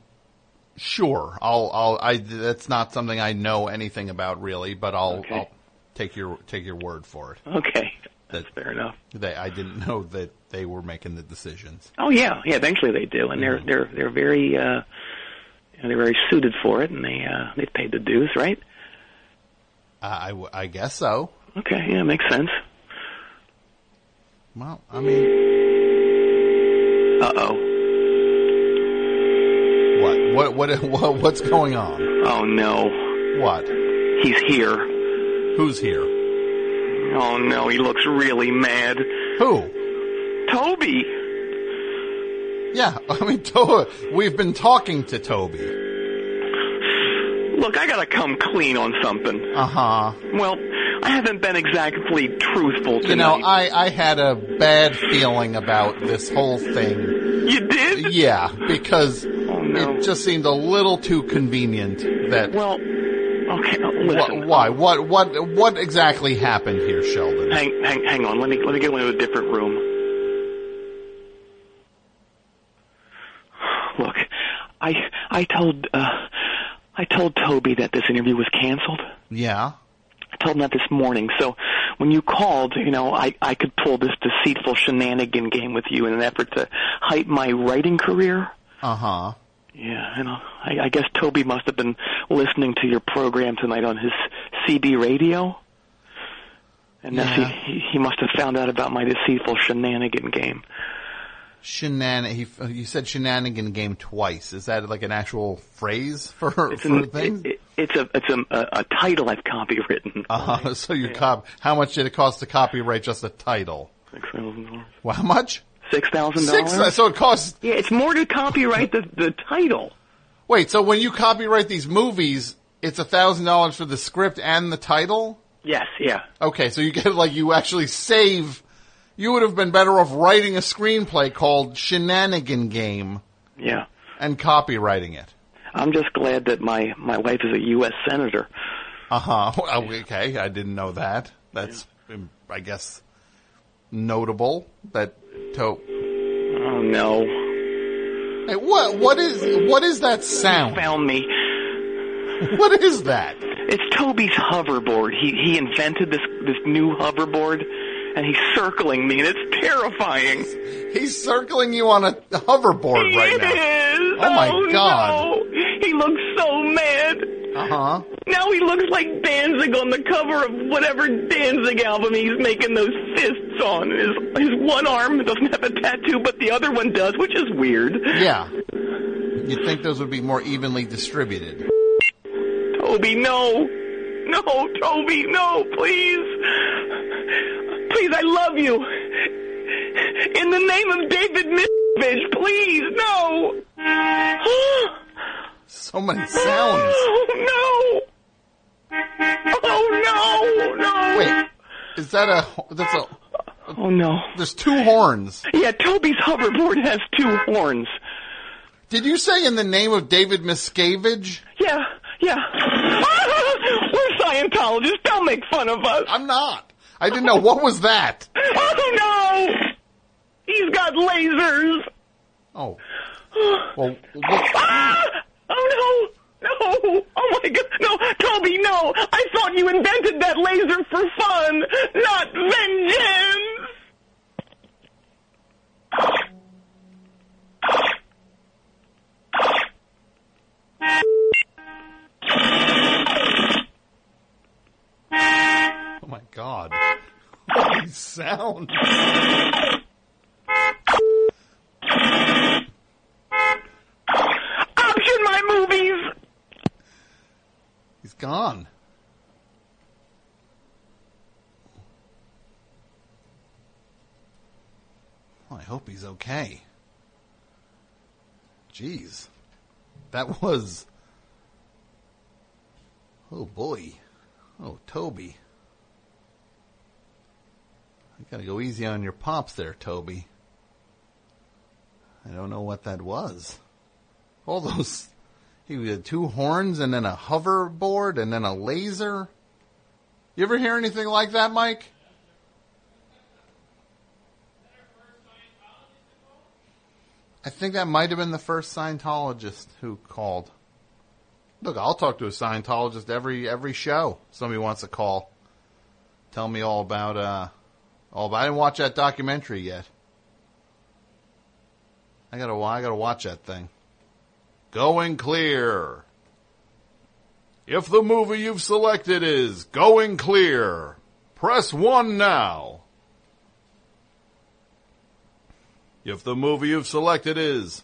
sure. I'll. I'll. I. That's not something I know anything about really, but I'll. Okay. I'll take your take your word for it. Okay, that's fair enough. They. I didn't (laughs) know that they were making the decisions. Oh yeah, yeah. Eventually they do, and they're they're they're very uh, you know, they're very suited for it, and they uh, they paid the dues, right? I. w- I guess so. Okay, yeah, makes sense. Well, I mean, Uh oh. what? What? What? (laughs) What? What's going on? Oh no. What? He's here. Who's here? Oh no, he looks really mad. Who? Toby. Yeah, (laughs) I mean, to- we've been talking to Toby. Look, I gotta come clean on something. Uh huh. Well, I haven't been exactly truthful tonight. You know, I, I had a bad feeling about this whole thing. You did? Yeah, because it just seemed a little too convenient that. Well, okay, listen. why? What? What? What exactly happened here, Sheldon? Hang, hang, hang on. Let me let me go into a different room. Look, I I told uh, I told Toby that this interview was canceled. Yeah. I told him that this morning. So when you called, you know, I I could pull this deceitful shenanigan game with you in an effort to hype my writing career. Uh huh. Yeah, you know, I, I guess Toby must have been listening to your program tonight on his CB radio. And Yeah. he, he must have found out about my deceitful shenanigan game. Shenan. He, you said shenanigan game twice. Is that like an actual phrase for It's, for an, things? it, it, it's a it's a, a, a title I've copywritten. (laughs) Uh, so you cop. How much did it cost to copyright just a title? Dollars. Well, how much? Six thousand dollars. So it costs. Yeah, it's more to copyright the the title. Wait. So when you copyright these movies, it's a thousand dollars for the script and the title. Yes. Yeah. Okay, so you get like you actually save. You would have been better off writing a screenplay called Shenanigan Game Yeah. and copywriting it. I'm just glad that my my wife is a U.S. senator. (laughs) Uh huh. Okay, I didn't know that. That's, I guess, notable. That to. Oh no. Hey, what? What is? What is that sound? Found me. What is that? It's Toby's hoverboard. He he invented this this new hoverboard, and he's circling me, and it's terrifying. He's circling you on a hoverboard right It now. Oh my Oh, god. no. He looks so mad. Huh. Now he looks like Danzig on the cover of whatever Danzig album he's making those fists on. His his one arm doesn't have a tattoo, but the other one does, which is weird. Yeah. You'd think those would be more evenly distributed. Toby, no. No, Toby, no, please. Please, I love you. In the name of David Miscavige, please, no. (gasps) So many sounds. (gasps) Oh, no. Oh, no, no. Wait, is that a? That's a. Oh no. There's two horns. Yeah, Toby's hoverboard has two horns. Did you say in the name of David Miscavige? Yeah, yeah. (laughs) We're Scientologists. Don't make fun of us. I'm not. I didn't know. What was that? (laughs) Oh no! He's got lasers. Oh. Well. Ah! Oh no! No! Oh my god! No, Toby, no! I thought you invented that laser for fun, not vengeance. Oh my god. What these sounds? Option my movies. He's gone. Well, I hope he's okay. Jeez. That was. Oh boy. Oh, Toby. You gotta go easy on your pops there, Toby. I don't know what that was. All those. He had two horns and then a hoverboard and then a laser. You ever hear anything like that, Mike? I think that might have been the first Scientologist who called. Look, I'll talk to a Scientologist every every show. Somebody wants to call, tell me all about uh, all about. I didn't watch that documentary yet. I gotta I gotta watch that thing. Going clear. If the movie you've selected is Going Clear, press 1 now. If the movie you've selected is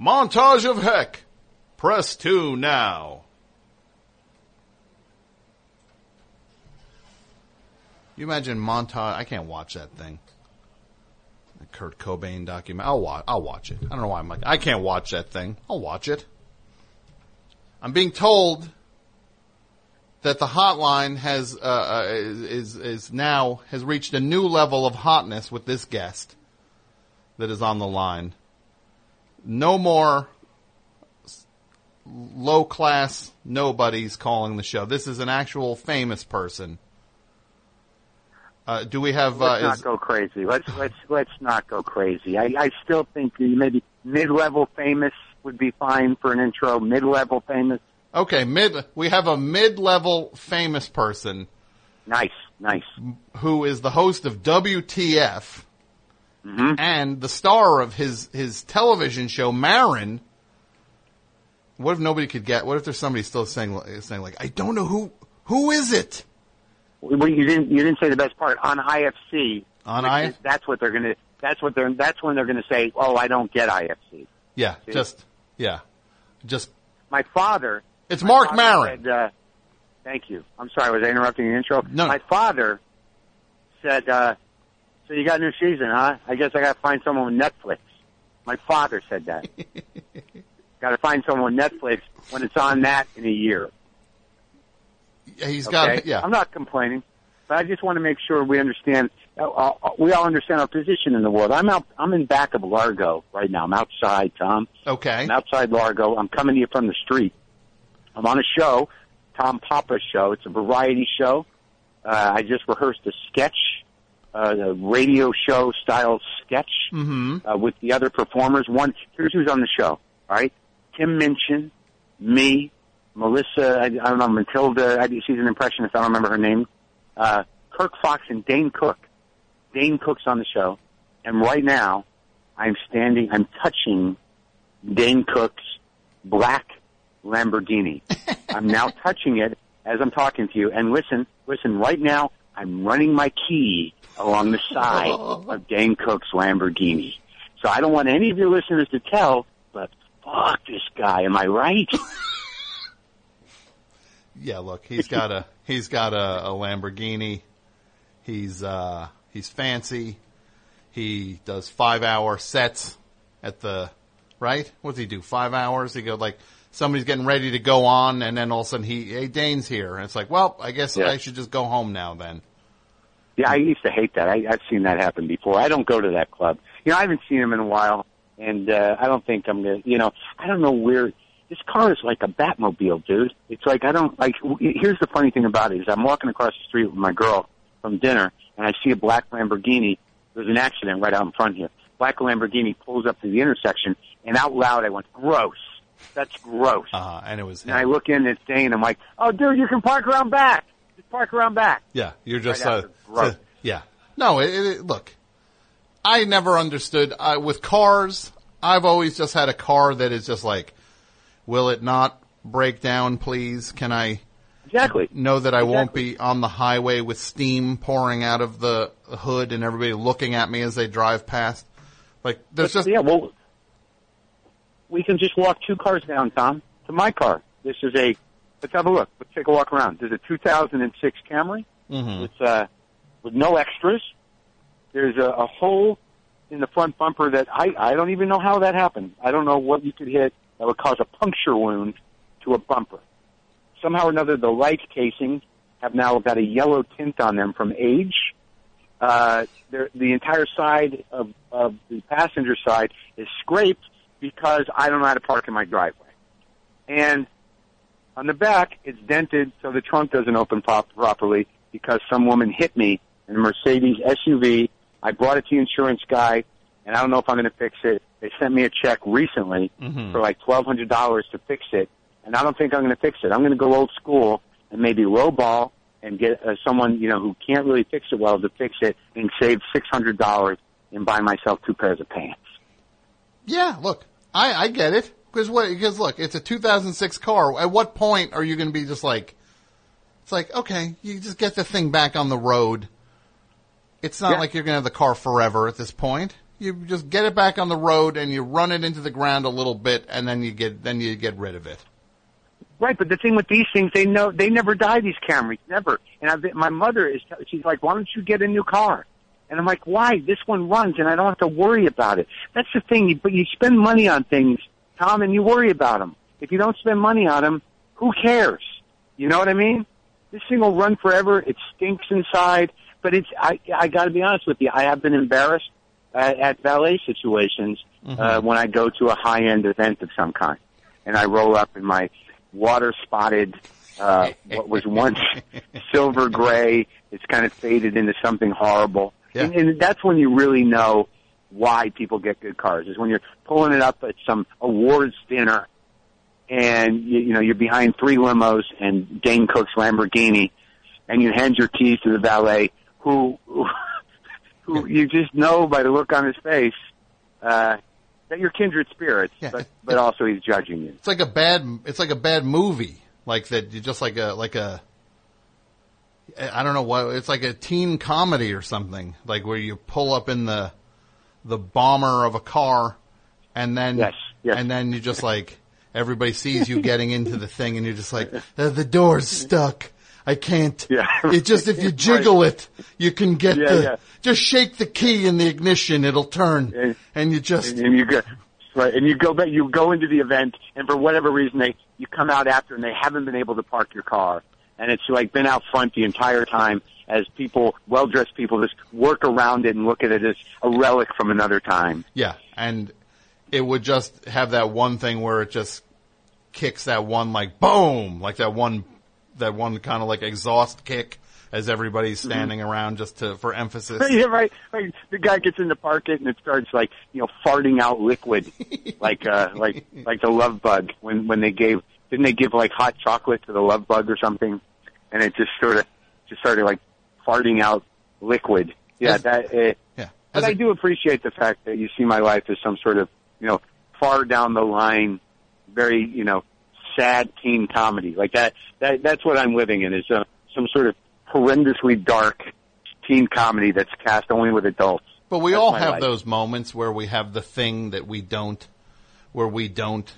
Montage of Heck, press 2 now. You imagine montage, I can't watch that thing. Kurt Cobain document. I'll watch, I'll watch it. I don't know why I'm like, I can't watch that thing. I'll watch it. I'm being told that the hotline has uh, uh, is is now has reached a new level of hotness with this guest that is on the line. No more low class nobodies calling the show. This is an actual famous person. Uh, do we have? Let's Uh, not is, go crazy. Let's let's let's not go crazy. I, I still think maybe mid-level famous would be fine for an intro. Mid-level famous, okay, mid. We have a mid level famous person nice, nice. who is the host of WTF Mm-hmm. and the star of his his television show Maron. What if nobody could get? What if there's somebody still saying saying like, I don't know who who is it Well, you didn't you didn't say the best part on IFC. on IFC. That's what they're gonna. That's what they're. That's when they're gonna say, "Oh, I don't get IFC." Yeah, See? just yeah, just My father. It's my Marc Maron. Said, uh, thank you. I'm sorry. Was I interrupting the intro? No. My father said, uh, "So you got a new season, huh? I guess I got to find someone with Netflix." My father said that. (laughs) got to find someone with Netflix when it's on that in a year. He's Okay? got yeah. I'm not complaining, but I just want to make sure we understand. Uh, uh, we all understand our position in the world. I'm out. I'm in back of Largo right now. I'm outside, Tom. Okay. I'm outside Largo. I'm coming to you from the street. I'm on a show, Tom Papa's show. It's a variety show. Uh, I just rehearsed a sketch, uh, a radio show style sketch Mm-hmm. uh, with the other performers. One, here's who's on the show. All right, Tim Minchin, me, Melissa. I, I don't know Matilda. I, she's an impressionist. I don't remember her name. Uh, Kirk Fox and Dane Cook. Dane Cook's on the show, and right now, I'm standing. I'm touching Dane Cook's black Lamborghini. (laughs) I'm now touching it as I'm talking to you. And listen, listen, right now, I'm running my key along the side of Dane Cook's Lamborghini. So I don't want any of your listeners to tell, but fuck this guy. Am I right? (laughs) Yeah, look, he's got a (laughs) he's got a, a Lamborghini. He's uh he's fancy. He does five hour sets at the right. What does he do? Five hours. He go like somebody's getting ready to go on, and then all of a sudden he hey Dane's here, and it's like, well, I guess Yeah. I should just go home now then. Yeah, I used to hate that. I, I've seen that happen before. I don't go to that club. You know, I haven't seen him in a while, and uh, I don't think I'm gonna. You know, I don't know where. This car is like a Batmobile, dude. It's like I don't like. Here's the funny thing about it is I'm walking across the street with my girl from dinner, and I see a black Lamborghini. There's an accident right out in front here. Black Lamborghini pulls up to the intersection, and out loud I went, "Gross." That's gross. Uh, and it was And I look in, it's Dane. I'm like, "Oh, dude, you can park around back. Just park around back." Yeah, you're just Right uh. Gross. yeah. No, it, it, look, I never understood uh, with cars. I've always just had a car that is just like, will it not break down, please? Can I exactly know that I won't be on the highway with steam pouring out of the hood and everybody looking at me as they drive past? Like, there's But, just yeah. Well, we can just walk two cars down, Tom, to my car. This is a. Let's have a look. Let's take a walk around. There's a 2006 Camry Mhm. with uh, with no extras. There's a, a hole in the front bumper that I I don't even know how that happened. I don't know what you could hit that would cause a puncture wound to a bumper. Somehow or another, the light casings have now got a yellow tint on them from age. Uh, the entire side of, of the passenger side is scraped because I don't know how to park in my driveway. And on the back, it's dented so the trunk doesn't open pop- properly because some woman hit me in a Mercedes SUV. I brought it to the insurance guy, and I don't know if I'm going to fix it. They sent me a check recently Mhm. for like twelve hundred dollars to fix it, and I don't think I'm going to fix it. I'm going to go old school and maybe lowball and get uh, someone you know who can't really fix it well to fix it and save six hundred dollars and buy myself two pairs of pants. Yeah, look, I, I get it. Because what? Because look, it's a 2006 car. At what point are you going to be just like? It's like okay, you just get the thing back on the road. It's not Yeah. like you're going to have the car forever at this point. You just get it back on the road and you run it into the ground a little bit, and then you get then you get rid of it. Right, but the thing with these things, they know they never die. These Camrys never. And I've, my mother is, she's like, "Why don't you get a new car?" And I'm like, "Why? This one runs, and I don't have to worry about it." That's the thing. you- But you spend money on things, Tom, and you worry about them. If you don't spend money on them, who cares? You know what I mean? This thing will run forever. It stinks inside, but it's. I I got to be honest with you. I have been embarrassed at, at valet situations uh, when I go to a high end event of some kind, and I roll up in my water spotted, uh, what was (laughs) once (laughs) silver gray. It's kind of faded into something horrible, and, and that's when you really know why people get good cars. Is when you're pulling it up at some awards dinner and you, you know you're behind three limos and Dane Cook's Lamborghini, and you hand your keys to the valet, who who you just know by the look on his face uh, that you're kindred spirits, but but also he's judging you. It's like a bad. It's like a bad movie. Like that. You just like a like a. I don't know what. It's like a teen comedy or something. Like where you pull up in the, the bomber of a car, and then and then you just like everybody sees you (laughs) getting into the thing, and you're just like the, the door's stuck. I can't. Yeah. (laughs) It just if you jiggle it, you can get Yeah, the. yeah. Just shake the key in the ignition, it'll turn, and you just. and, and you go right, and you go back, you go into the event, and for whatever reason they you come out after, and they haven't been able to park your car, and it's like been out front the entire time as people, well dressed people, just work around it and look at it as a relic from another time. Yeah, and it would just have that one thing where it just kicks that one like boom, like that one that one kind of like exhaust kick as everybody's standing around just to for emphasis. (laughs) yeah, right. Like the guy gets in the park it, and it starts like you know farting out liquid, (laughs) like uh like like the love bug when when they gave didn't they give like hot chocolate to the love bug or something, and it just sort of just started like farting out liquid. Yeah, As- that. Uh, yeah, but I do appreciate the fact that you see my life as some sort of you know far down the line, very you know sad teen comedy. Like that, that that's what I'm living in is uh, some sort of horrendously dark teen comedy that's cast only with adults. But we That's all have life. those moments where we have the thing that we don't, where we don't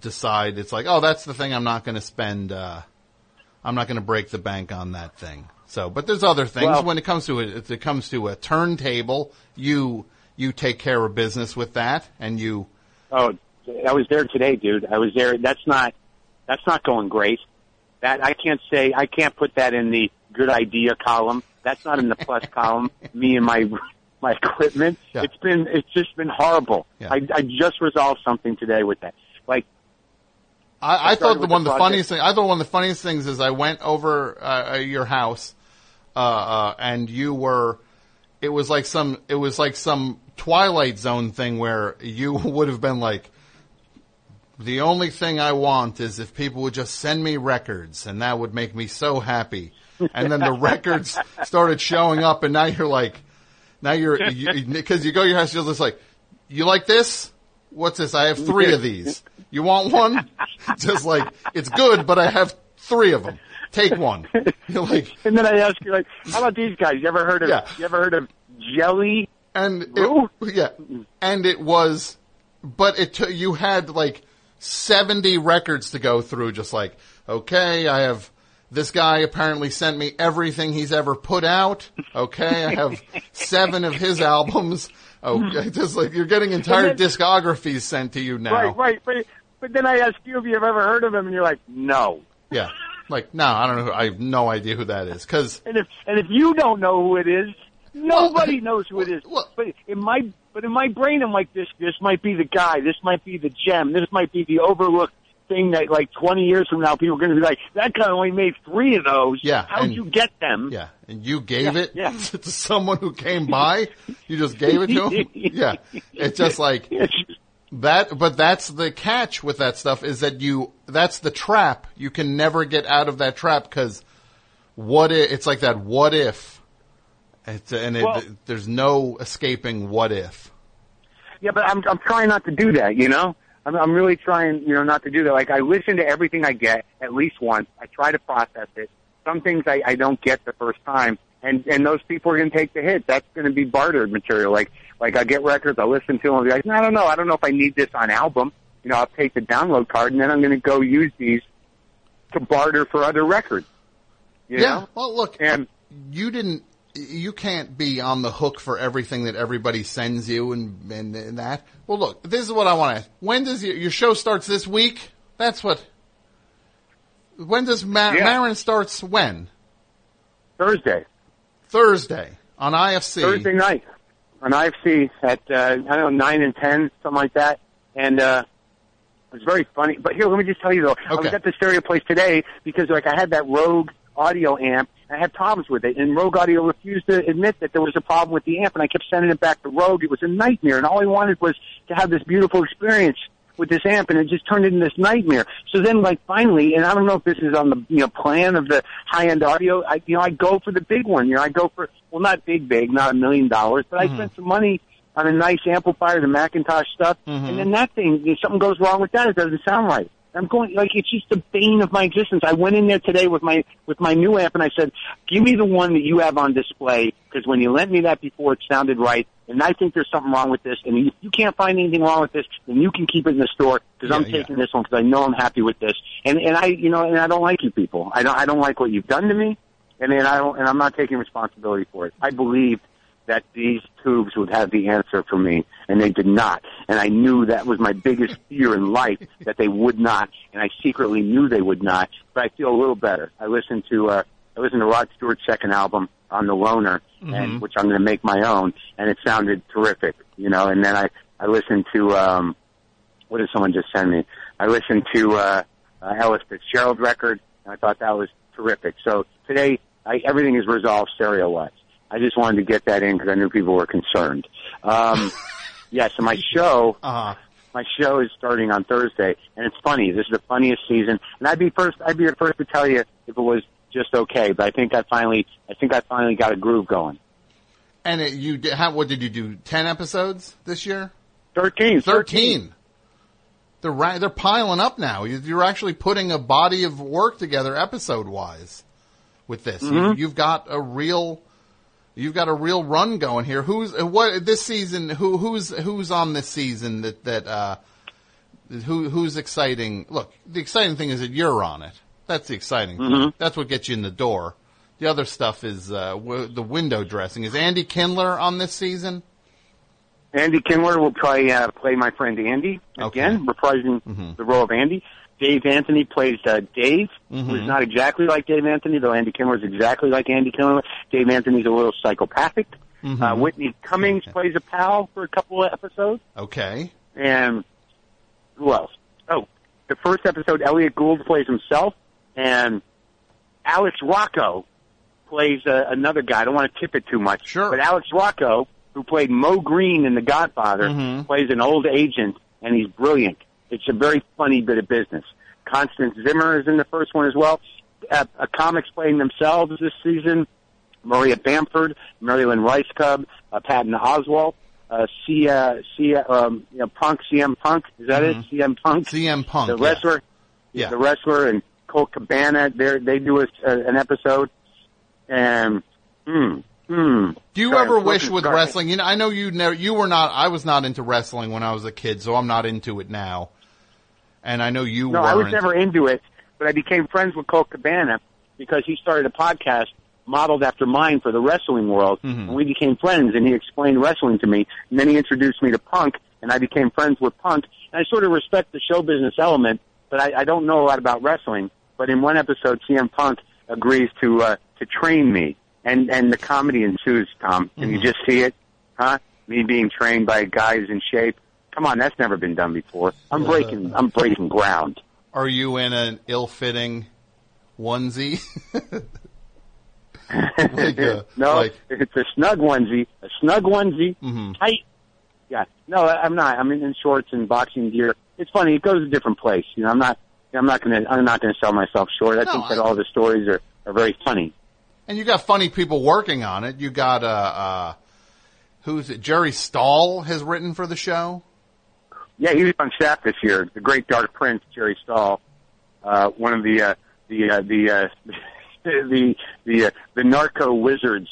decide. It's like, oh, that's the thing. I'm not going to spend. uh I'm not going to break the bank on that thing. So, but there's other things. Well- when it comes to it, it comes to a turntable, you you take care of business with that, and you. Oh, I was there today, dude. I was there. That's not that's not going great. That I can't say. I can't put that in the good idea column. That's not in the plus (laughs) column. Me and my my equipment. It's been it's just been horrible. I I just resolved something today with that. Like I, I thought the one of the the funniest thing. I thought one of the funniest things is I went over uh, uh, your house, uh, uh, and you were. It was like some. It was like some Twilight Zone thing where you (laughs) would have been like. The only thing I want is if people would just send me records, and that would make me so happy. And then the (laughs) records started showing up, and now you're like, now you're because you, go to your house, you're just like, you like this? What's this? I have three of these. You want one? (laughs) Just like it's good, but I have three of them. Take one. (laughs) You're like, and then I ask you like, how about these guys? You ever heard of Yeah. you ever heard of jelly? and it, yeah, mm-hmm. and it was, but it took you had like seventy records to go through. Just like, okay, I have this guy apparently sent me everything he's ever put out. Okay, I have seven of his (laughs) albums. Okay, hmm. just like you're getting entire then- discographies sent to you now. Right, right. But but then I ask you if you've ever heard of him, and you're like, no. Yeah, like no, I don't know. Who, I have no idea who that is because And if and if you don't know who it is, nobody knows who it is. But in my but in my brain, I'm like this. This might be the guy. This might be the gem. This might be the overlooked thing that like 20 years from now, people are going to be like, that guy only made three of those. Yeah, How'd and- you get them? Yeah, and you gave Yeah, it yeah. (laughs) to someone who came by. You just gave it to him. (laughs) Yeah, it's just like that. But that's the catch with that stuff is that you. That's the trap. You can never get out of that trap because what if it's like that? What if? It's, and it, Well- there's no escaping what if. Yeah, but I'm I'm trying not to do that. You know, I'm I'm really trying, you know, not to do that. Like I listen to everything I get at least once. I try to process it. Some things I I don't get the first time, and and those people are going to take the hit. That's going to be bartered material. Like like I get records, I listen to them, I'll be like, no, I don't know, I don't know if I need this on album. You know, I'll take the download card, and then I'm going to go use these to barter for other records. You yeah. know? Well, look, and you didn't. You can't be on the hook for everything that everybody sends you and, and, and that. Well, look, this is what I want to ask. When does your, your show starts this week? That's what. When does Ma- Yeah. Maron starts when? Thursday. Thursday on IFC. Thursday night on IFC at uh, I don't know nine and ten, something like that. And uh, it was very funny. But here, let me just tell you though, okay. I was at the stereo place today because like I had that Rogue audio amp. and I had problems with it, and Rogue Audio refused to admit that there was a problem with the amp, and I kept sending it back to Rogue. It was a nightmare, and all I wanted was to have this beautiful experience with this amp, and it just turned into this nightmare. So then, like, finally, and I don't know if this is on the you know plan of the high end audio. I you know I go for the big one. You know, I go for well, not big, big, not a million dollars, but I mm-hmm. spent some money on a nice amplifier, the McIntosh stuff, mm-hmm. and then that thing, if something goes wrong with that, it doesn't sound right. I'm going like it's just the bane of my existence. I went in there today with my with my new amp and I said, "Give me the one that you have on display because when you lent me that before, it sounded right, and I think there's something wrong with this. And if you can't find anything wrong with this, then you can keep it in the store because I'm Yeah, taking this one because I know I'm happy with this. And and I you know and I don't like you people. I don't I don't like what you've done to me, and then I don't and I'm not taking responsibility for it. I believed that these tubes would have the answer for me, and they did not. And I knew that was my biggest (laughs) fear in life, that they would not, and I secretly knew they would not, but I feel a little better. I listened to, uh, I listened to Rod Stewart's second album on The Loaner, and, Mhm. which I'm going to make my own, and it sounded terrific, you know, and then I, I listened to, um, what did someone just send me? I listened to, uh, uh Ella Fitzgerald record, and I thought that was terrific. So today, I, everything is resolved stereo-wise. I just wanted to get that in because I knew people were concerned. Um, (laughs) yeah, so my show, uh-huh. my show is starting on Thursday, and it's funny. This is the funniest season, and I'd be first. I'd be the first to tell you if it was just okay, but I think I finally, I think I finally got a groove going. And it, you did, how, what did you do? Ten episodes this year? Thirteen. Thirteen. they're ra- they're piling up now. You- You're actually putting a body of work together, episode wise, with this. You, Mhm. you've got a real, you've got a real run going here. Who's uh, what this season? Who who's who's on this season that that uh, who who's exciting? Look, the exciting thing is that you're on it. That's the exciting thing. Mhm. That's what gets you in the door. The other stuff is uh, w- the window dressing. Is Andy Kindler on this season? Andy Kindler will play uh, play my friend Andy again, reprising Mm-hmm. the role of Andy. Dave Anthony plays uh, Dave, Mm-hmm. who's not exactly like Dave Anthony, though Andy Kindler is exactly like Andy Kindler. Dave Anthony's a little psychopathic. Mm-hmm. Uh, Whitney Cummings plays a pal for a couple of episodes. Okay. And who else? Oh, the first episode, Elliott Gould plays himself, and Alex Rocco plays uh, another guy. I don't want to tip it too much. Sure. But Alex Rocco, who played Moe Greene in The Godfather, Mm-hmm. plays an old agent, and he's brilliant. It's a very funny bit of business. Constance Zimmer is in the first one as well. Uh, uh, comics playing themselves this season. Maria Bamford, Mary Lynn Rajskub, uh, Patton Oswalt, uh, Cia, Cia, um, you know, Punk, CM Punk, is that it? CM Punk? CM Punk. The wrestler, Yeah. the wrestler, and Colt Cabana. They they do a, uh, an episode, and hmm, hmm. Do you Sorry, ever wish with cigar. wrestling? You know, I know you never. You were not. I was not into wrestling when I was a kid, so I'm not into it now. And I know you No. I was never into it, but I became friends with Colt Cabana because he started a podcast modeled after mine for the wrestling world, Mm-hmm. and we became friends. And he explained wrestling to me, and then he introduced me to Punk, and I became friends with Punk. And I sort of respect the show business element, but I, I don't know a lot about wrestling. But in one episode, CM Punk agrees to uh, to train me, and and the comedy ensues. Tom, can you Mhm. just see it? Huh? Me being trained by guys in shape. Come on, that's never been done before. I'm breaking. I'm breaking ground. Are you in an ill-fitting onesie? (laughs) like a, (laughs) no, like it's a snug onesie, a snug onesie, Mm-hmm. tight. Yeah, no, I'm not. I'm in, in shorts and boxing gear. It's funny. It goes a different place. You know, I'm not. I'm not gonna. I'm not gonna sell myself short. I No, think that I- all the stories are are very funny. and you got funny people working on it. You got uh, uh who's it? Jerry Stahl has written for the show. Yeah, he was on staff this year. The great Dark Prince, Jerry Stahl, uh, one of the uh, the uh, the uh, (laughs) the the uh, the narco wizards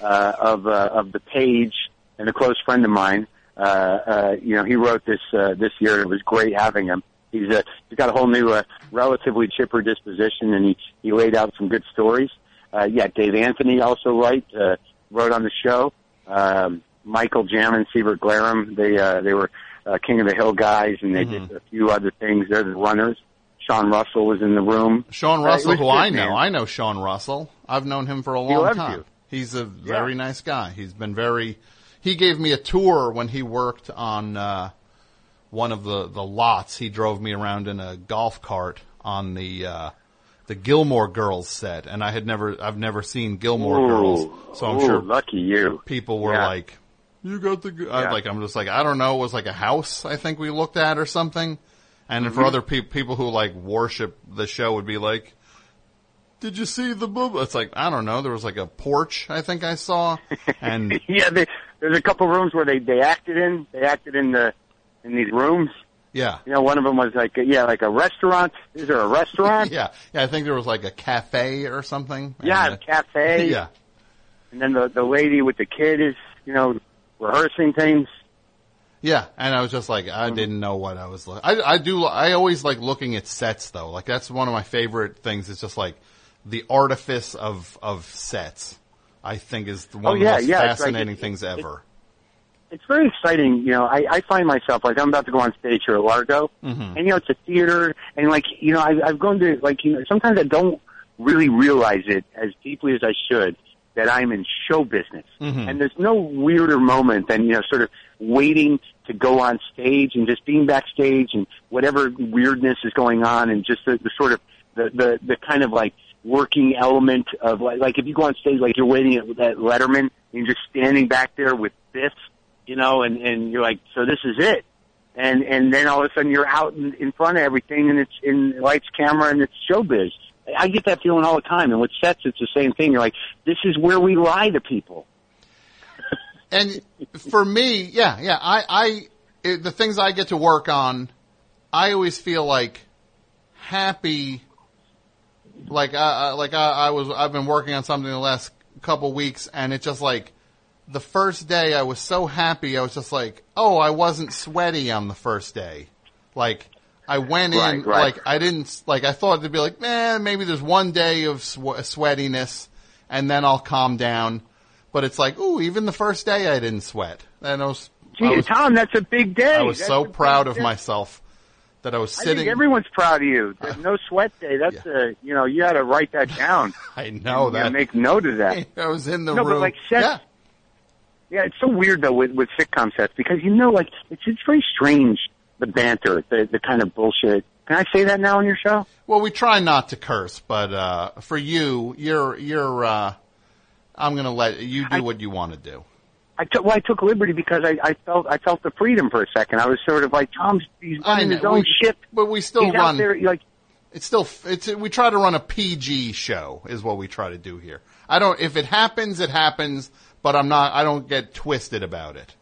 uh, of uh, of the page, and a close friend of mine. Uh, uh, you know, he wrote this uh, this year. It was great having him. He's uh, he's got a whole new, uh, relatively chipper disposition, and he he laid out some good stories. Uh, yeah, Dave Anthony also write uh, wrote on the show. Um, Michael Jamin and Sivert Glarum, they uh, they were uh, King of the Hill guys, and they did a few other things. They're the runners. Sean Russell was in the room. Sean Uh, Russell, was who good, I know, man. I know Sean Russell. I've known him for a He long loves time. you. He's a very nice guy. He's been very. He gave me a tour when he worked on uh, one of the the lots. He drove me around in a golf cart on the uh, the Gilmore Girls set, and I had never I've never seen Gilmore Ooh. Girls, so I'm Ooh, sure lucky you. people were Yeah. like, "You got the." g-" I, Yeah. like I'm just like I don't know. It was like a house I think we looked at or something, and then for mm-hmm. other people people who like worship the show would be like, "Did you see the boob?" It's like I don't know. There was like a porch I think I saw, and (laughs) yeah, they, there's a couple rooms where they they acted in. They acted in the in these rooms. yeah. You know, one of them was like, a, yeah, like a restaurant. Is there a restaurant? (laughs) Yeah, yeah. I think there was like a cafe or something. Yeah, And, a cafe. (laughs) yeah. And then the the lady with the kid is, you know, rehearsing things. Yeah, and I was just like, I didn't know what I was looking. I, I do. I always like looking at sets though. Like that's one of my favorite things. It's just like the artifice of of sets. I think is one Oh, of the most yeah, like- fascinating things ever. It's very exciting. You know, I, I find myself like I'm about to go on stage here at Largo, Mhm. and you know, it's a theater, and like you know, I, I've gone to like you know, sometimes I don't really realize it as deeply as I should that I'm in show business. Mhm. And there's no weirder moment than, you know, sort of waiting to go on stage and just being backstage and whatever weirdness is going on and just the, the sort of the, the, the kind of like working element of like, like if you go on stage, like you're waiting at, at Letterman and you're just standing back there with this, you know, and, and you're like, so this is it. And, and then all of a sudden you're out in, in front of everything and it's in lights, camera, and it's showbiz. I get that feeling all the time. And with sets, it's the same thing. You're like, this is where we lie to people. (laughs) and for me, yeah, yeah, I, I, it, the things I get to work on, I always feel like happy, like I, I like I, I was I've been working on something the last couple weeks, and it's just like the first day I was so happy. I was just like, oh, I wasn't sweaty on the first day. Like I went in, Right, right. like I didn't like I thought it'd be like, man, maybe there's one day of swe- sweatiness, and then I'll calm down. But it's like, ooh, even the first day I didn't sweat, and I was, Gee, I was, Tom, that's a big day. I was That's so proud of day. myself that I was I sitting. think everyone's proud of you. (laughs) There's no sweat day. That's a you know you got to write that down. (laughs) I know that. Make note of that. (laughs) I was in the no, room. but like sets. yeah. Yeah, it's so weird though with with sitcom sets because you know like it's it's very strange the banter, the the kind of bullshit. Can I say that now on your show? Well, we try not to curse, but uh, for you, you're you're. Uh, I'm gonna let you do what you want to do. I took well, I took liberty because I, I felt I felt the freedom for a second. I was sort of like Tom's he's I running know, his own we- ship, but we still he's run. There, like It's still it's we try to run a PG show is what we try to do here. I don't if it happens, it happens, but I'm not. I don't get twisted about it.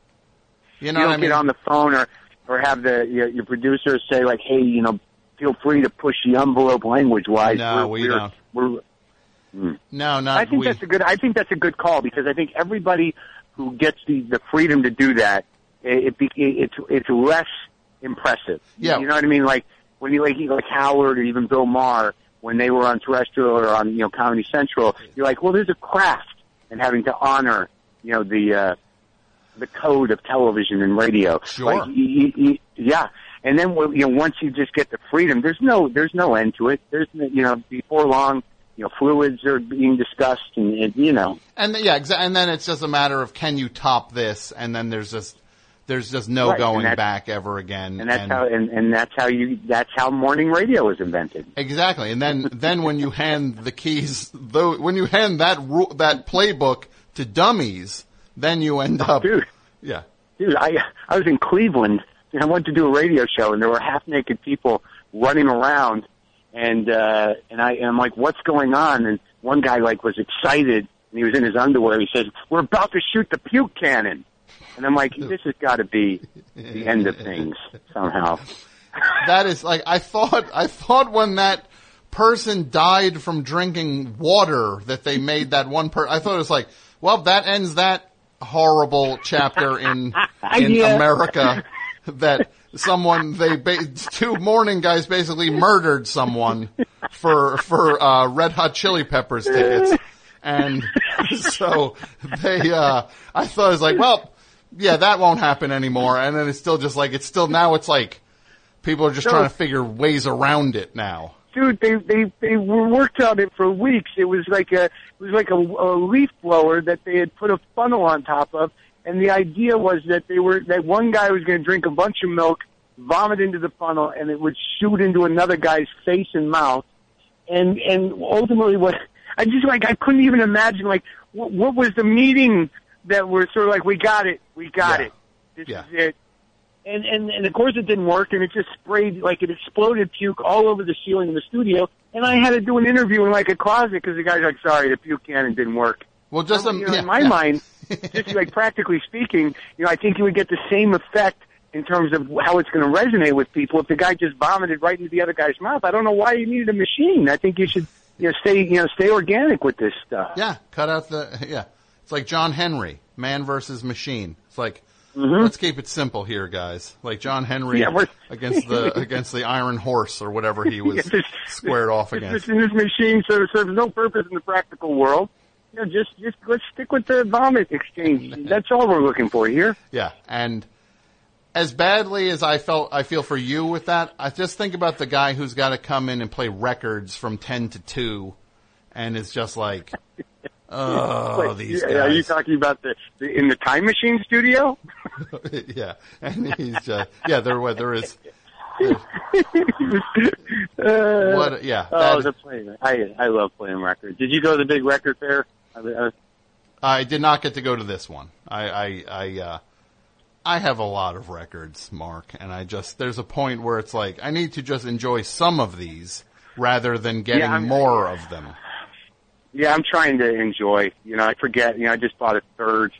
You know you don't I mean? get on the phone or or have the your, your producer say like, hey, you know, feel free to push the envelope language wise. No, we're, we we're, don't. We're, mm. no, not I think we. that's a good. I think that's a good call because I think everybody who gets the the freedom to do that, it, it, it's it's less impressive. Yeah. you know what I mean. Like when you like like Howard or even Bill Maher when they were on terrestrial or on you know Comedy Central, you're like, well, there's a craft in having to honor you know the uh, the code of television and radio. Sure. Like, you, you, yeah. And then you know once you just get the freedom, there's no there's no end to it. There's you know before long, you know fluids are being discussed and, and you know And yeah, exa- and then it's just a matter of can you top this, and then there's just there's just no Right, going back ever again. and that's how and, and that's how you that's how morning radio was invented. Exactly, and then then when you hand the keys, though, when you hand that ru- that playbook to dummies, then you end up, dude. Yeah, Dude, I I was in Cleveland and I went to do a radio show and there were half naked people running around and uh and I and I'm like, What's going on? And one guy like was excited and he was in his underwear. He said, We're about to shoot the puke cannon and I'm like, This has gotta be the end of things somehow. (laughs) that is like I thought. I thought when that person died from drinking water that they made that one per. I thought it was like, well, that ends that horrible chapter in (laughs) in Yeah. America that someone they ba- two morning guys basically murdered someone for for uh, Red Hot Chili Peppers tickets, and so they. Uh, I thought it was like, well, yeah, that won't happen anymore, and then it's still just like it's still now it's like people are just No. trying to figure ways around it now. Dude, they they they were worked on it for weeks. It was like a it was like a, a leaf blower that they had put a funnel on top of, and the idea was that they were that one guy was going to drink a bunch of milk, vomit into the funnel, and it would shoot into another guy's face and mouth, and and ultimately what I just like I couldn't even imagine like what, what was the meeting that were sort of like we got it, we got Yeah. it, this Yeah. is it. And, and and of course it didn't work, and it just sprayed like it exploded puke all over the ceiling of the studio. And I had to do an interview in like a closet because the guy's like, "Sorry, the puke cannon didn't work." Well, just um, you know, yeah, in my yeah. mind, (laughs) just like practically speaking, you know, I think you would get the same effect in terms of how it's going to resonate with people if the guy just vomited right into the other guy's mouth. I don't know why you needed a machine. I think you should, you know, stay, you know, stay organic with this stuff. Yeah, cut out the (laughs) yeah. It's like John Henry, man versus machine. It's like let's keep it simple here, guys. Like John Henry Mm-hmm. Yeah, (laughs) against the against the Iron Horse or whatever he was (laughs) Yeah, squared off against. this, machine serves, serves no purpose in the practical world. You know, just just let's stick with the vomit exchange. (laughs) That's all we're looking for here. Yeah, and as badly as I felt, I feel for you with that. I just think about the guy who's got to come in and play records from ten to two, and is just like, oh, Wait, these yeah, Are you talking about the, the in the time machine studio? (laughs) yeah, and he's just yeah. There, there is. Uh, What- yeah, Oh, the playing. I I love playing records. Did you go to the big record fair? I, I, I did not get to go to this one. I I I, uh, I have a lot of records, Marc, and I just there's a point where it's like I need to just enjoy some of these rather than getting I'm- more of them. Yeah, I'm trying to enjoy. You know, I forget. You know, I just bought a third,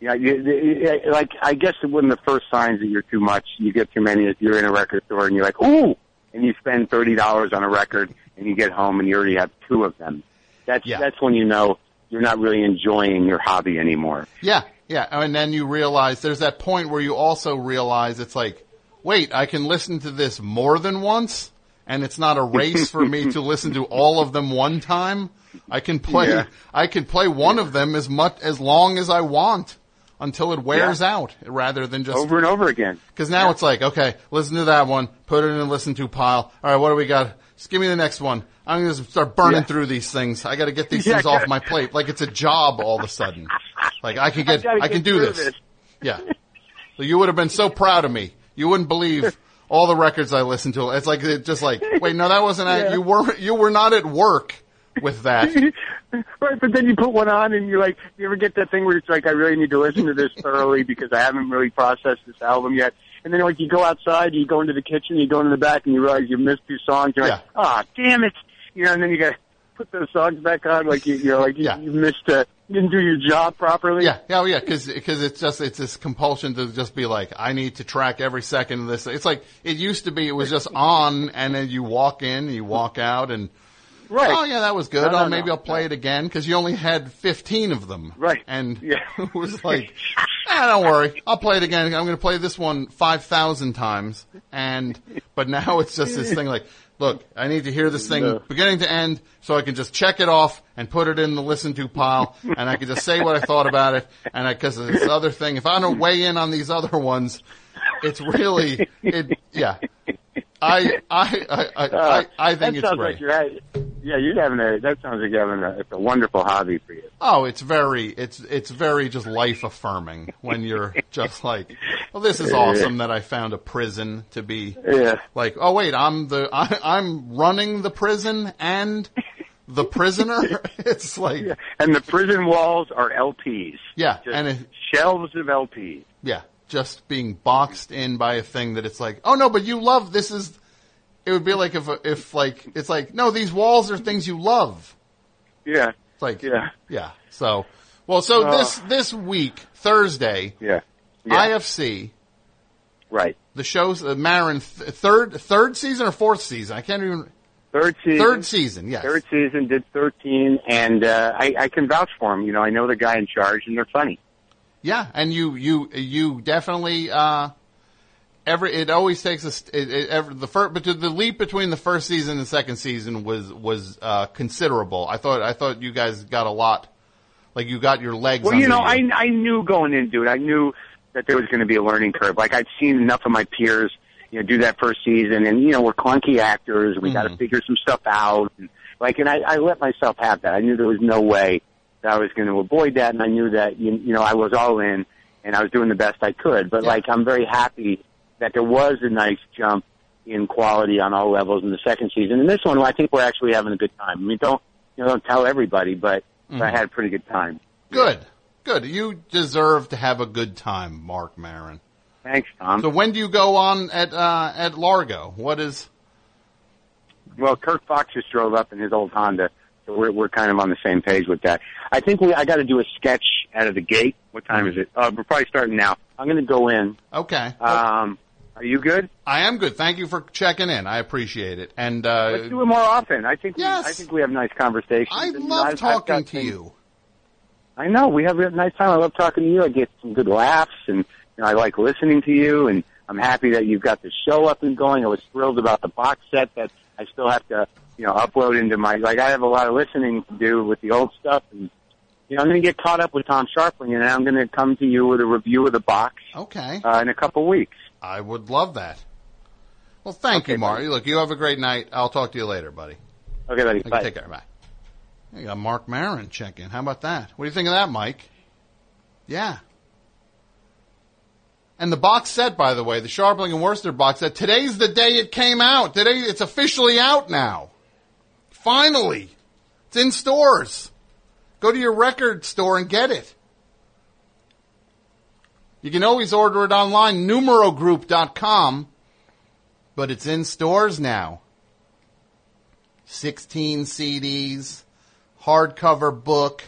Yeah, you, you, like I guess one of the first signs that you're too much, you get too many. Is you're in a record store and you're like, ooh, and you spend thirty dollars on a record, and you get home and you already have two of them. That's that's when you know you're not really enjoying your hobby anymore. Yeah, yeah. And then you realize there's that point where you also realize it's like, wait, I can listen to this more than once, and it's not a race for me to (laughs) listen to all of them one time. I can play, Yeah. I can play one of them as much, as long as I want until it wears Yeah. out rather than just over and over again. Cause now it's like, okay, listen to that one, put it in a listen to pile. All right, what do we got? Just give me the next one. I'm going to start burning Yeah. through these things. I got to get these Yeah, things off my plate. Like it's a job all of a sudden. Like I can (laughs) get, gotta I can get do this. this. Yeah. So you would have been so proud of me. You wouldn't believe all the records I listened to. It's like, it just like, wait, no, that wasn't, (laughs) at, Yeah. you were, you were not at work with that. (laughs) right, but then you put one on and you're like, you ever get that thing where it's like, I really need to listen to this thoroughly because I haven't really processed this album yet. And then like you go outside, you go into the kitchen, you go into the back, and you realize you missed two songs. You're like, ah, damn it, you know. And then you got to put those songs back on, like you, you're like you, you missed, uh, you didn't do your job properly. Yeah, yeah, oh, yeah, because because it's just it's this compulsion to just be like, I need to track every second of this. It's like it used to be. It was just on, and then you walk in, you walk out, and Right. oh yeah, that was good. No, no, oh, maybe no, I'll play it again because you only had fifteen of them. Right. And yeah. (laughs) it was like, ah, don't worry, I'll play it again. I'm going to play this one five thousand times, and but now it's just this thing like. Look, I need to hear this thing No. beginning to end so I can just check it off and put it in the listen to pile and I can just say what I thought about it and I, cause of this other thing, if I don't weigh in on these other ones, it's really, it, yeah. I, I, I, I, I, I think Uh, it's great. like you're yeah, you're having a. That sounds like you're having a. It's a wonderful hobby for you. Oh, it's very, it's, it's very just life affirming when you're just like, well, this is awesome that I found a prison to be Yeah. like, oh wait, I'm the, I, I'm running the prison and the prisoner. (laughs) (laughs) it's like, And the prison walls are LPs. yeah, Just and it, shelves of LPs. yeah, just being boxed in by a thing that it's like, oh no, but you love, this is, it would be like if, if like, it's like, no, these walls are things you love. Yeah. It's like, Yeah. yeah. So, well, so Oh. this, this week, Thursday, Yeah. Yeah. IFC, Right. the show's, uh, Maron, th- third, third season or fourth season? I can't even, Third season. Third season, yes. Third season did 13, and uh, I, I can vouch for them. You know, I know the guy in charge, and they're funny. Yeah, and you you you definitely uh every it always takes a it, it, every, the first but the leap between the first season and second season was was uh considerable. I thought I thought you guys got a lot like you got your legs Well, you know, I I knew going into it, I knew that there was going to be a learning curve. Like I'd seen enough of my peers, you know, do that first season, and you know, we're clunky actors. We got to figure some stuff out. And, like, and I, I let myself have that. I knew there was no way that I was going to avoid that, and I knew that you, you know I was all in, and I was doing the best I could. But like, I'm very happy that there was a nice jump in quality on all levels in the second season. And this one, I think we're actually having a good time. I mean, don't you know, don't tell everybody, but, but I Mhm. had a pretty good time. Good. Good. You deserve to have a good time, Marc Maron. Thanks, Tom. So when do you go on at uh at Largo? What is Well, Kirk Fox just drove up in his old Honda, so we're we're kind of on the same page with that. I think we I got to do a sketch out of the gate. What time is it? Uh, we're probably starting now. I'm going to go in. Okay. Um, are you good? I am good. Thank you for checking in. I appreciate it. And uh Let's do it more often. I think Yes. we, I think we have nice conversations. I And, you know, love I've- I've talking to things- you. I know we have a nice time. I love talking to you. I get some good laughs, and you know, I like listening to you. And I'm happy that you've got the show up and going. I was thrilled about the box set that I still have to, you know, upload into my. Like I have a lot of listening to do with the old stuff, and you know, I'm going to get caught up with Tom Scharpling, and I'm going to come to you with a review of the box Okay. uh, in a couple weeks. I would love that. Well, thank you, Marc. Look, you have a great night. I'll talk to you later, buddy. Okay, buddy. Okay, Bye. Take care. Bye. You got Marc Maron check in. How about that? What do you think of that, Mike? Yeah. And the box set, by the way, the Scharpling and Wurster box set, today's the day it came out. Today, it's officially out now. Finally. It's in stores. Go to your record store and get it. You can always order it online, numerogroup.com, but it's in stores now. 16 CDs, hardcover book,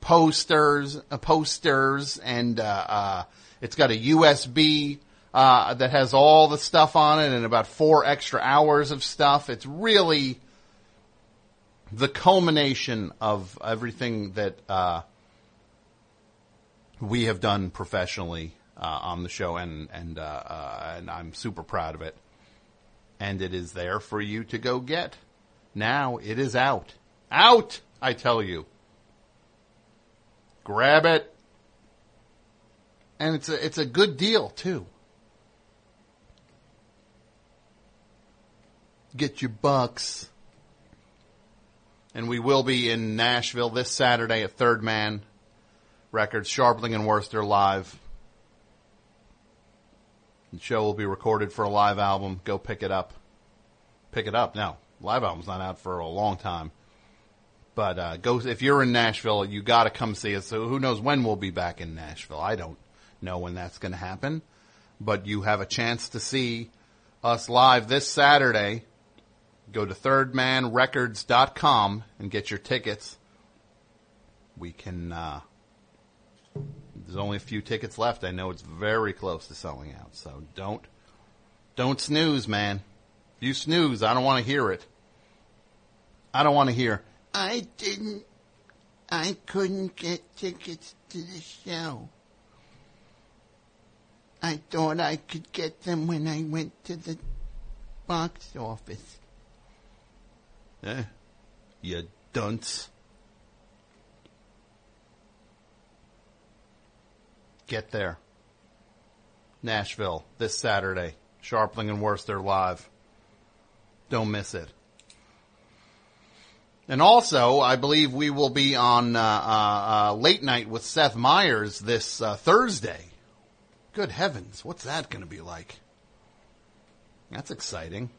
posters, uh, posters, and uh, uh, it's got a USB uh, that has all the stuff on it and about four extra hours of stuff. It's really the culmination of everything that we have done professionally uh, on the show, and and uh, uh, and I'm super proud of it. And it is there for you to go get. Now it is out, out. I tell you, grab it, and it's a it's a good deal too. Get your bucks. And we will be in Nashville this Saturday at Third Man Records, Scharpling and Wurster live. The show will be recorded for a live album. Go pick it up. Pick it up now. Live album's not out for a long time. But uh, go if you're in Nashville, you got to come see us. So who knows when we'll be back in Nashville? I don't know when that's going to happen, but you have a chance to see us live this Saturday. Go to thirdmanrecords.com and get your tickets. We can. Uh, there's only a few tickets left. I know it's very close to selling out, so don't don't snooze, man. If you snooze, I don't want to hear it. I don't want to hear. I didn't. I couldn't get tickets to the show. I thought I could get them when I went to the box office. Eh, you dunce. Get there. Nashville this Saturday. Scharpling and Wurster live. Don't miss it. And also, I believe we will be on uh, uh, uh, late night with Seth Meyers this uh, Thursday. Good heavens, what's that going to be like? That's exciting.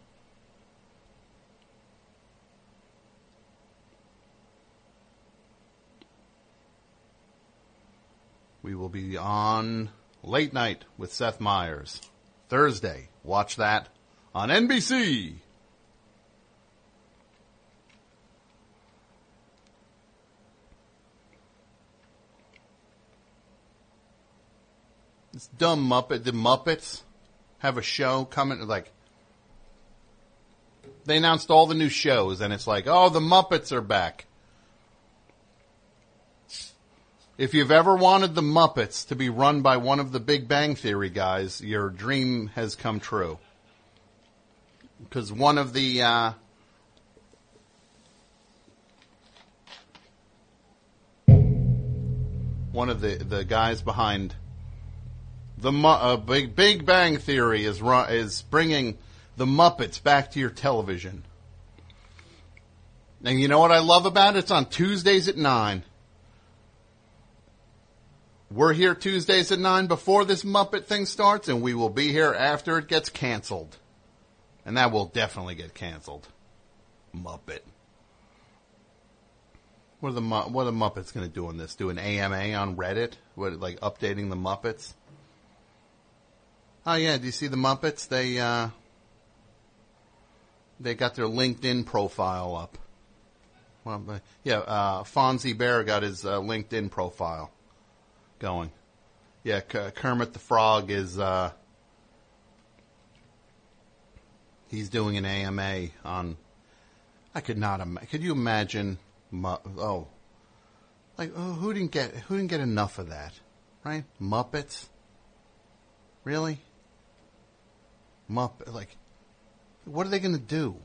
We will be on late night with Seth Meyers Thursday. Watch that on NBC. This dumb Muppet, the Muppets have a show coming, like, they announced all the new shows and it's like, oh, the Muppets are back. If you've ever wanted the Muppets to be run by one of the Big Bang Theory guys, your dream has come true. Because one of the, uh, one of the, the guys behind the uh, Big Big Bang Theory is is bringing the Muppets back to your television. And you know what I love about it? It's on Tuesdays at nine. We're here Tuesdays at 9 before this Muppet thing starts, and we will be here after it gets canceled. And that will definitely get canceled. Muppet. What are the what are the Muppets going to do on this? Do an AMA on Reddit? What like updating the Muppets? Oh yeah, do you see the Muppets? They uh they got their LinkedIn profile up. Well, yeah, uh, Fozzie Bear got his uh, LinkedIn profile going. Yeah, K- Kermit the Frog is uh, he's doing an AMA on. I could not. Im- could you imagine? Mu- oh, like oh, who didn't get who didn't get enough of that, right? Muppets. Really? Muppet like, what are they going to do?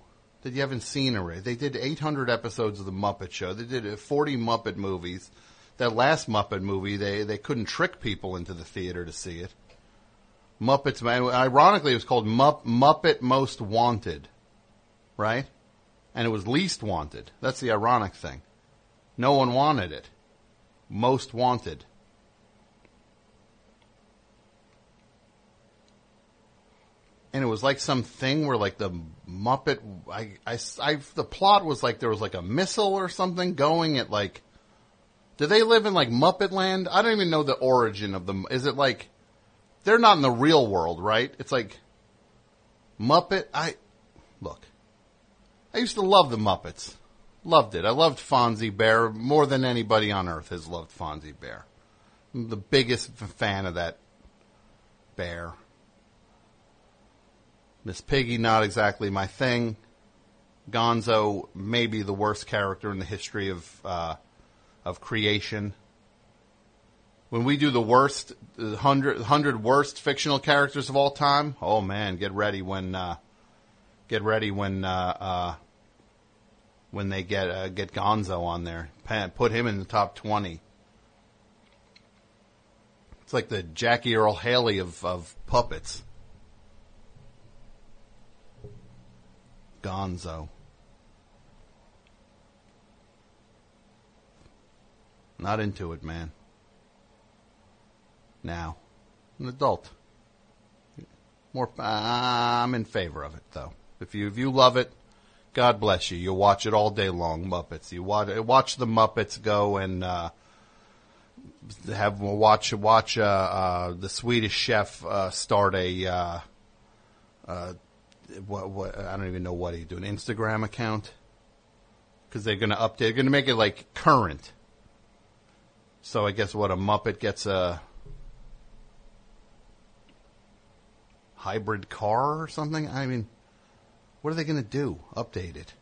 That you haven't seen already? They did 800 episodes of the Muppet Show. They did uh, 40 Muppet movies that last Muppet movie, they, they couldn't trick people into the theater to see it. Muppets, ironically, it was called Mupp, Muppet Most Wanted, right? And it was least wanted. That's the ironic thing. No one wanted it. Most wanted. And it was like some thing where like the Muppet, I, I, I, the plot was like there was like a missile or something going at like, do they live in like Muppet Land? I don't even know the origin of them. Is it like they're not in the real world, right? It's like Muppet. I look. I used to love the Muppets. Loved it. I loved Fozzie Bear more than anybody on earth has loved Fozzie Bear. I'm the biggest fan of that bear. Miss Piggy, not exactly my thing. Gonzo, maybe the worst character in the history of uh, of creation. When we do the worst, hundred, hundred worst fictional characters of all time, oh man, get ready when, uh, get ready when, uh, uh, when they get, uh, get Gonzo on there. Put him in the top 20. It's like the Jackie Earle Haley of, of puppets. Gonzo. Not into it, man. Now, an adult. More, I'm in favor of it though. If you if you love it, God bless you. You watch it all day long, Muppets. You watch watch the Muppets go and uh, have watch watch uh, uh, the Swedish Chef uh, start a uh, uh, what what I don't even know what he do an Instagram account because they're going to update. They're going to make it like current. So I guess what a Muppet gets a hybrid car or something. I mean, what are they going to do? Update it?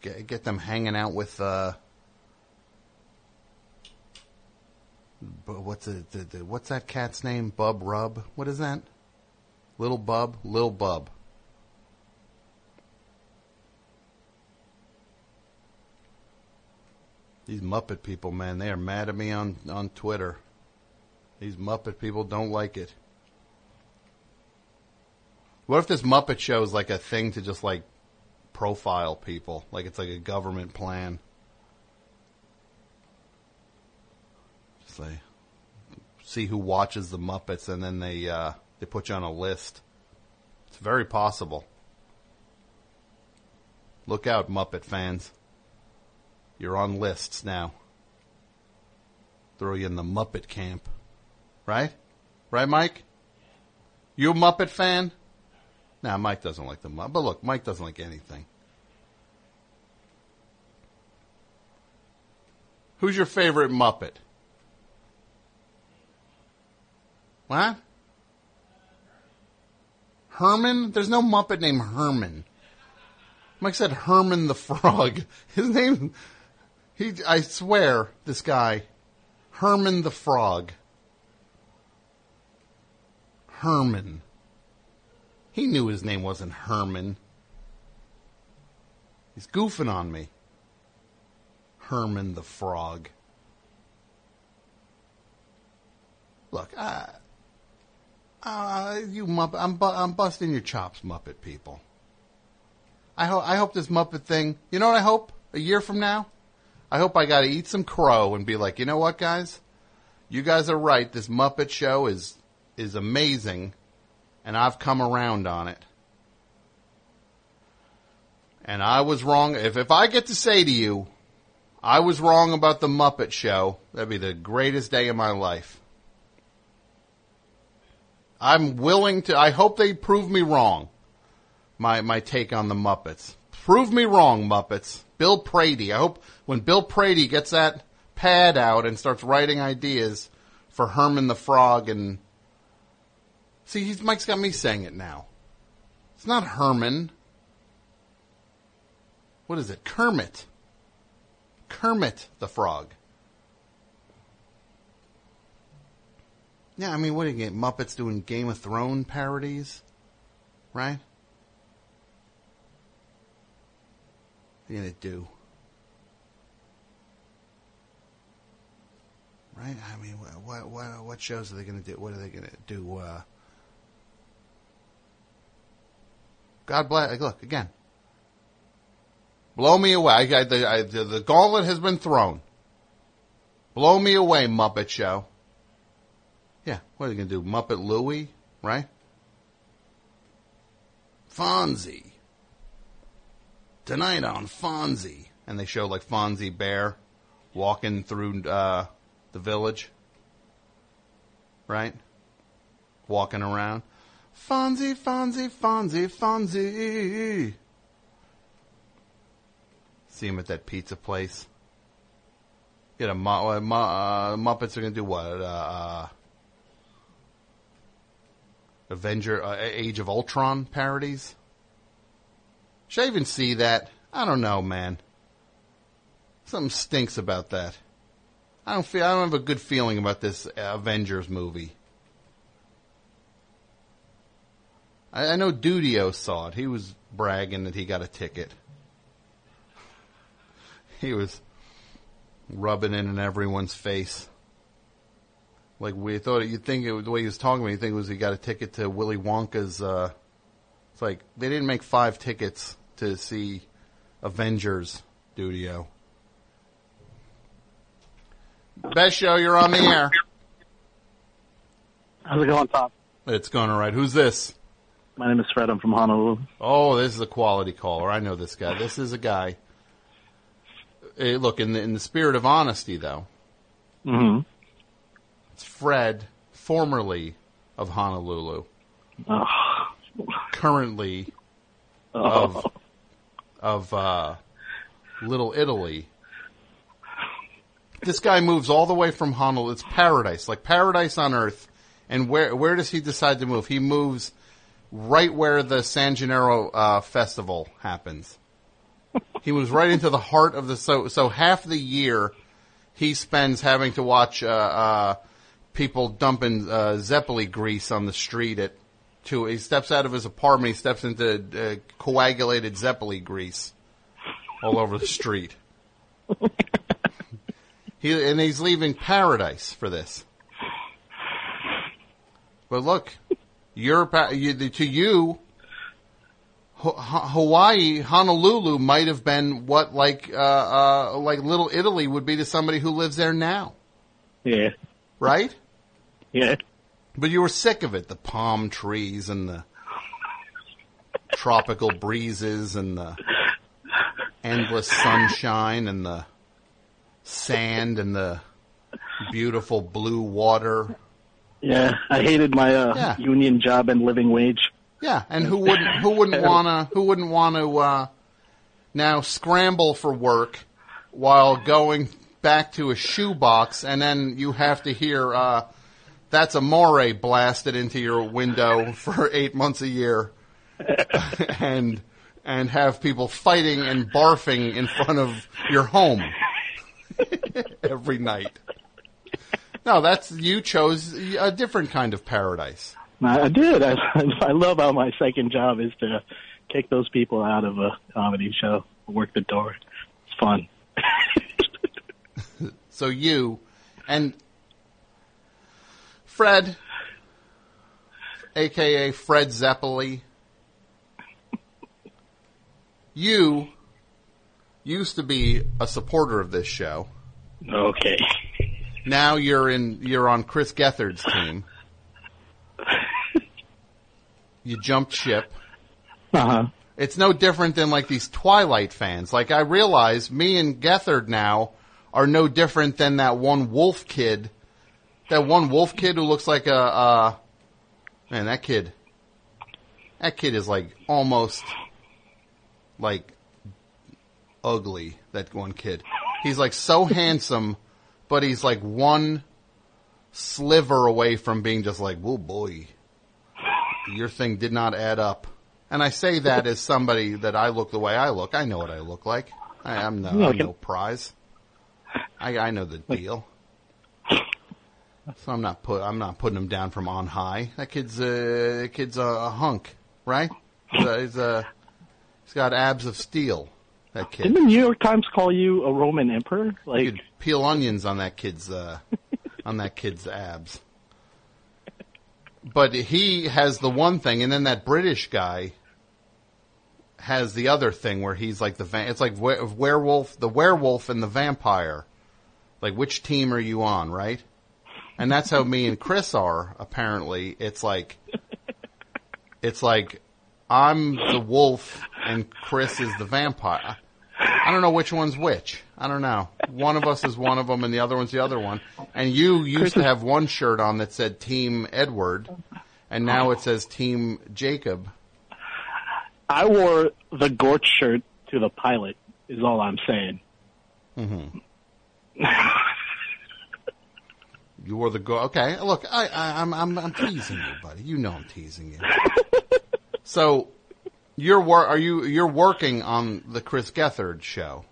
Get, get them hanging out with uh, bu- what's the, the, the what's that cat's name? Bub Rub. What is that? Little Bub. Lil Bub. These Muppet people, man, they are mad at me on, on Twitter. These Muppet people don't like it. What if this Muppet show is like a thing to just like profile people? Like it's like a government plan? Like see who watches the Muppets and then they uh, they put you on a list. It's very possible. Look out, Muppet fans. You're on lists now. Throw you in the Muppet camp. Right? Right, Mike? You a Muppet fan? Nah, Mike doesn't like the Muppet. But look, Mike doesn't like anything. Who's your favorite Muppet? What? Herman? There's no Muppet named Herman. Mike said Herman the Frog. (laughs) His name, he, I swear, this guy, Herman the Frog. Herman. He knew his name wasn't Herman. He's goofing on me. Herman the Frog. Look, uh, uh, you Muppet, I'm, bu- I'm busting your chops, Muppet people. I hope, I hope this Muppet thing, you know what I hope? A year from now? I hope I gotta eat some crow and be like, you know what guys? You guys are right, this Muppet show is, is amazing, and I've come around on it. And I was wrong. If, if I get to say to you, I was wrong about the Muppet Show, that'd be the greatest day of my life. I'm willing to, I hope they prove me wrong. My, my take on the Muppets. Prove me wrong, Muppets. Bill Prady. I hope when Bill Prady gets that pad out and starts writing ideas for Herman the Frog and, see, he's, Mike's got me saying it now. It's not Herman. What is it? Kermit. Kermit the Frog. Yeah, I mean, what are you get? Muppets doing Game of Thrones parodies? Right? What are you gonna do? Right? I mean, what, what, what, shows are they gonna do? What are they gonna do? Uh, God bless, look, again. Blow me away. I, I, I, the, the gauntlet has been thrown. Blow me away, Muppet Show. Yeah, what are they going to do? Muppet Louie, right? Fozzie. Tonight on Fozzie. And they show like Fozzie Bear walking through uh, the village, right? Walking around. Fozzie, Fozzie, Fozzie, Fozzie. See him at that pizza place. A Mu- uh, uh, Muppets are gonna do what? Uh, uh, Avenger, uh, Age of Ultron parodies. Should I even see that? I don't know, man. Something stinks about that. I don't feel. I don't have a good feeling about this Avengers movie. I, I know Dudio saw it. He was bragging that he got a ticket. He was rubbing it in everyone's face. Like we thought, you'd think it the way he was talking. You think it was he got a ticket to Willy Wonka's. Uh, it's like they didn't make five tickets to see Avengers. Dudio. Best show, you're on the air. How's it going, Tom? It's going all right. Who's this? My name is Fred. I'm from Honolulu. Oh, this is a quality caller. I know this guy. This is a guy. Hey, look, in the in the spirit of honesty, though, Mm-hmm. It's Fred, formerly of Honolulu, Oh. currently of of uh, Little Italy. This guy moves all the way from Honolulu. It's paradise, like paradise on earth. And where where does he decide to move? He moves right where the San Gennaro uh, festival happens. He moves right into the heart of the so so half the year he spends having to watch uh, uh, people dumping uh, Zeppeli grease on the street at two. He steps out of his apartment. He steps into uh, coagulated Zeppeli grease all over the street. he and he's leaving paradise for this. But look, you're you, to you. Hawaii, Honolulu might have been what like uh, uh, like Little Italy would be to somebody who lives there now, Yeah. right? Yeah. But you were sick of it, the palm trees and the tropical breezes and the endless sunshine and the sand and the beautiful blue water. Yeah. I hated my uh, Yeah. union job and living wage. Yeah, and who wouldn't who wouldn't (laughs) wanna who wouldn't want to uh, now scramble for work while going back to a shoebox, and then you have to hear uh, That's Amore blasted into your window for eight months a year, (laughs) and and have people fighting and barfing in front of your home (laughs) every night. No, that's you chose a different kind of paradise. I, I did. I, (laughs) I love how my second job is to kick those people out of a comedy show, work the door. It's fun. So you and Fred, aka Fred Zeppeli, you used to be a supporter of this show. Okay. Now you're in. You're on Chris Gethard's team. You jumped ship. Uh huh. It's no different than like these Twilight fans. Like I realize me and Gethard now are no different than that one wolf kid. That one wolf kid who looks like a, uh, man, that kid, that kid is like almost like ugly. That one kid. He's like so handsome, but he's like one sliver away from being just like, oh boy, your thing did not add up. And I say that as somebody that I look the way I look. I know what I look like. I, I'm no, I'm no prize. I, I know the deal. So I'm not put. I'm not putting him down from on high. That kid's a that kid's a, a hunk, right? He's a, he's a he's got abs of steel. That kid. Didn't the New York Times call you a Roman emperor? Like, You could peel onions on that kid's uh, on that kid's abs. But he has the one thing, and then that British guy has the other thing where he's like the va- it's like werewolf, the werewolf and the vampire. Like which team are you on, right? And that's how me and Chris are. Apparently, it's like it's like I'm the wolf and Chris is the vampire. I don't know which one's which. I don't know. One of us is one of them, and the other one's the other one. And you used to have one shirt on that said Team Edward, and now it says Team Jacob. I wore the Gorch shirt to the pilot. Is all I'm saying. Mm-hmm. (laughs) You wore the go. Okay, look, I, I, I'm, I'm, I'm teasing you, buddy. You know I'm teasing you. (laughs) so, you're wor- are you you're working on the Chris Gethard show?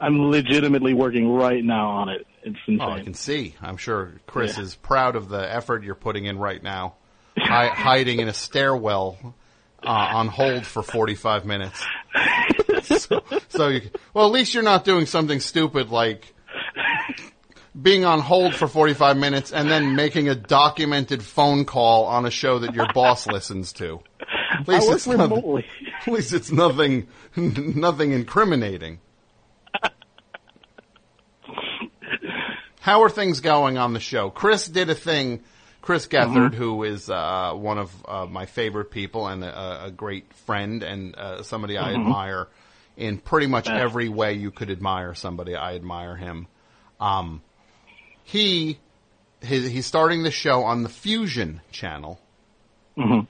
I'm legitimately working right now on it. It's insane. Oh, I can see. I'm sure Chris Yeah. is proud of the effort you're putting in right now, hi- (laughs) hiding in a stairwell uh, on hold for 45 minutes. (laughs) so, so you, well, at least you're not doing something stupid like being on hold for 45 minutes and then making a documented phone call on a show that your boss (laughs) listens to. At least it's nothing, remotely. at least it's nothing, (laughs) nothing incriminating. How are things going on the show? Chris did a thing. Chris Gethard, Mhm. who is uh, one of uh, my favorite people and a, a great friend and uh, somebody I Mhm. admire in pretty much every way you could admire somebody. I admire him. Um, he his, he's starting the show on the Fusion channel, Mhm.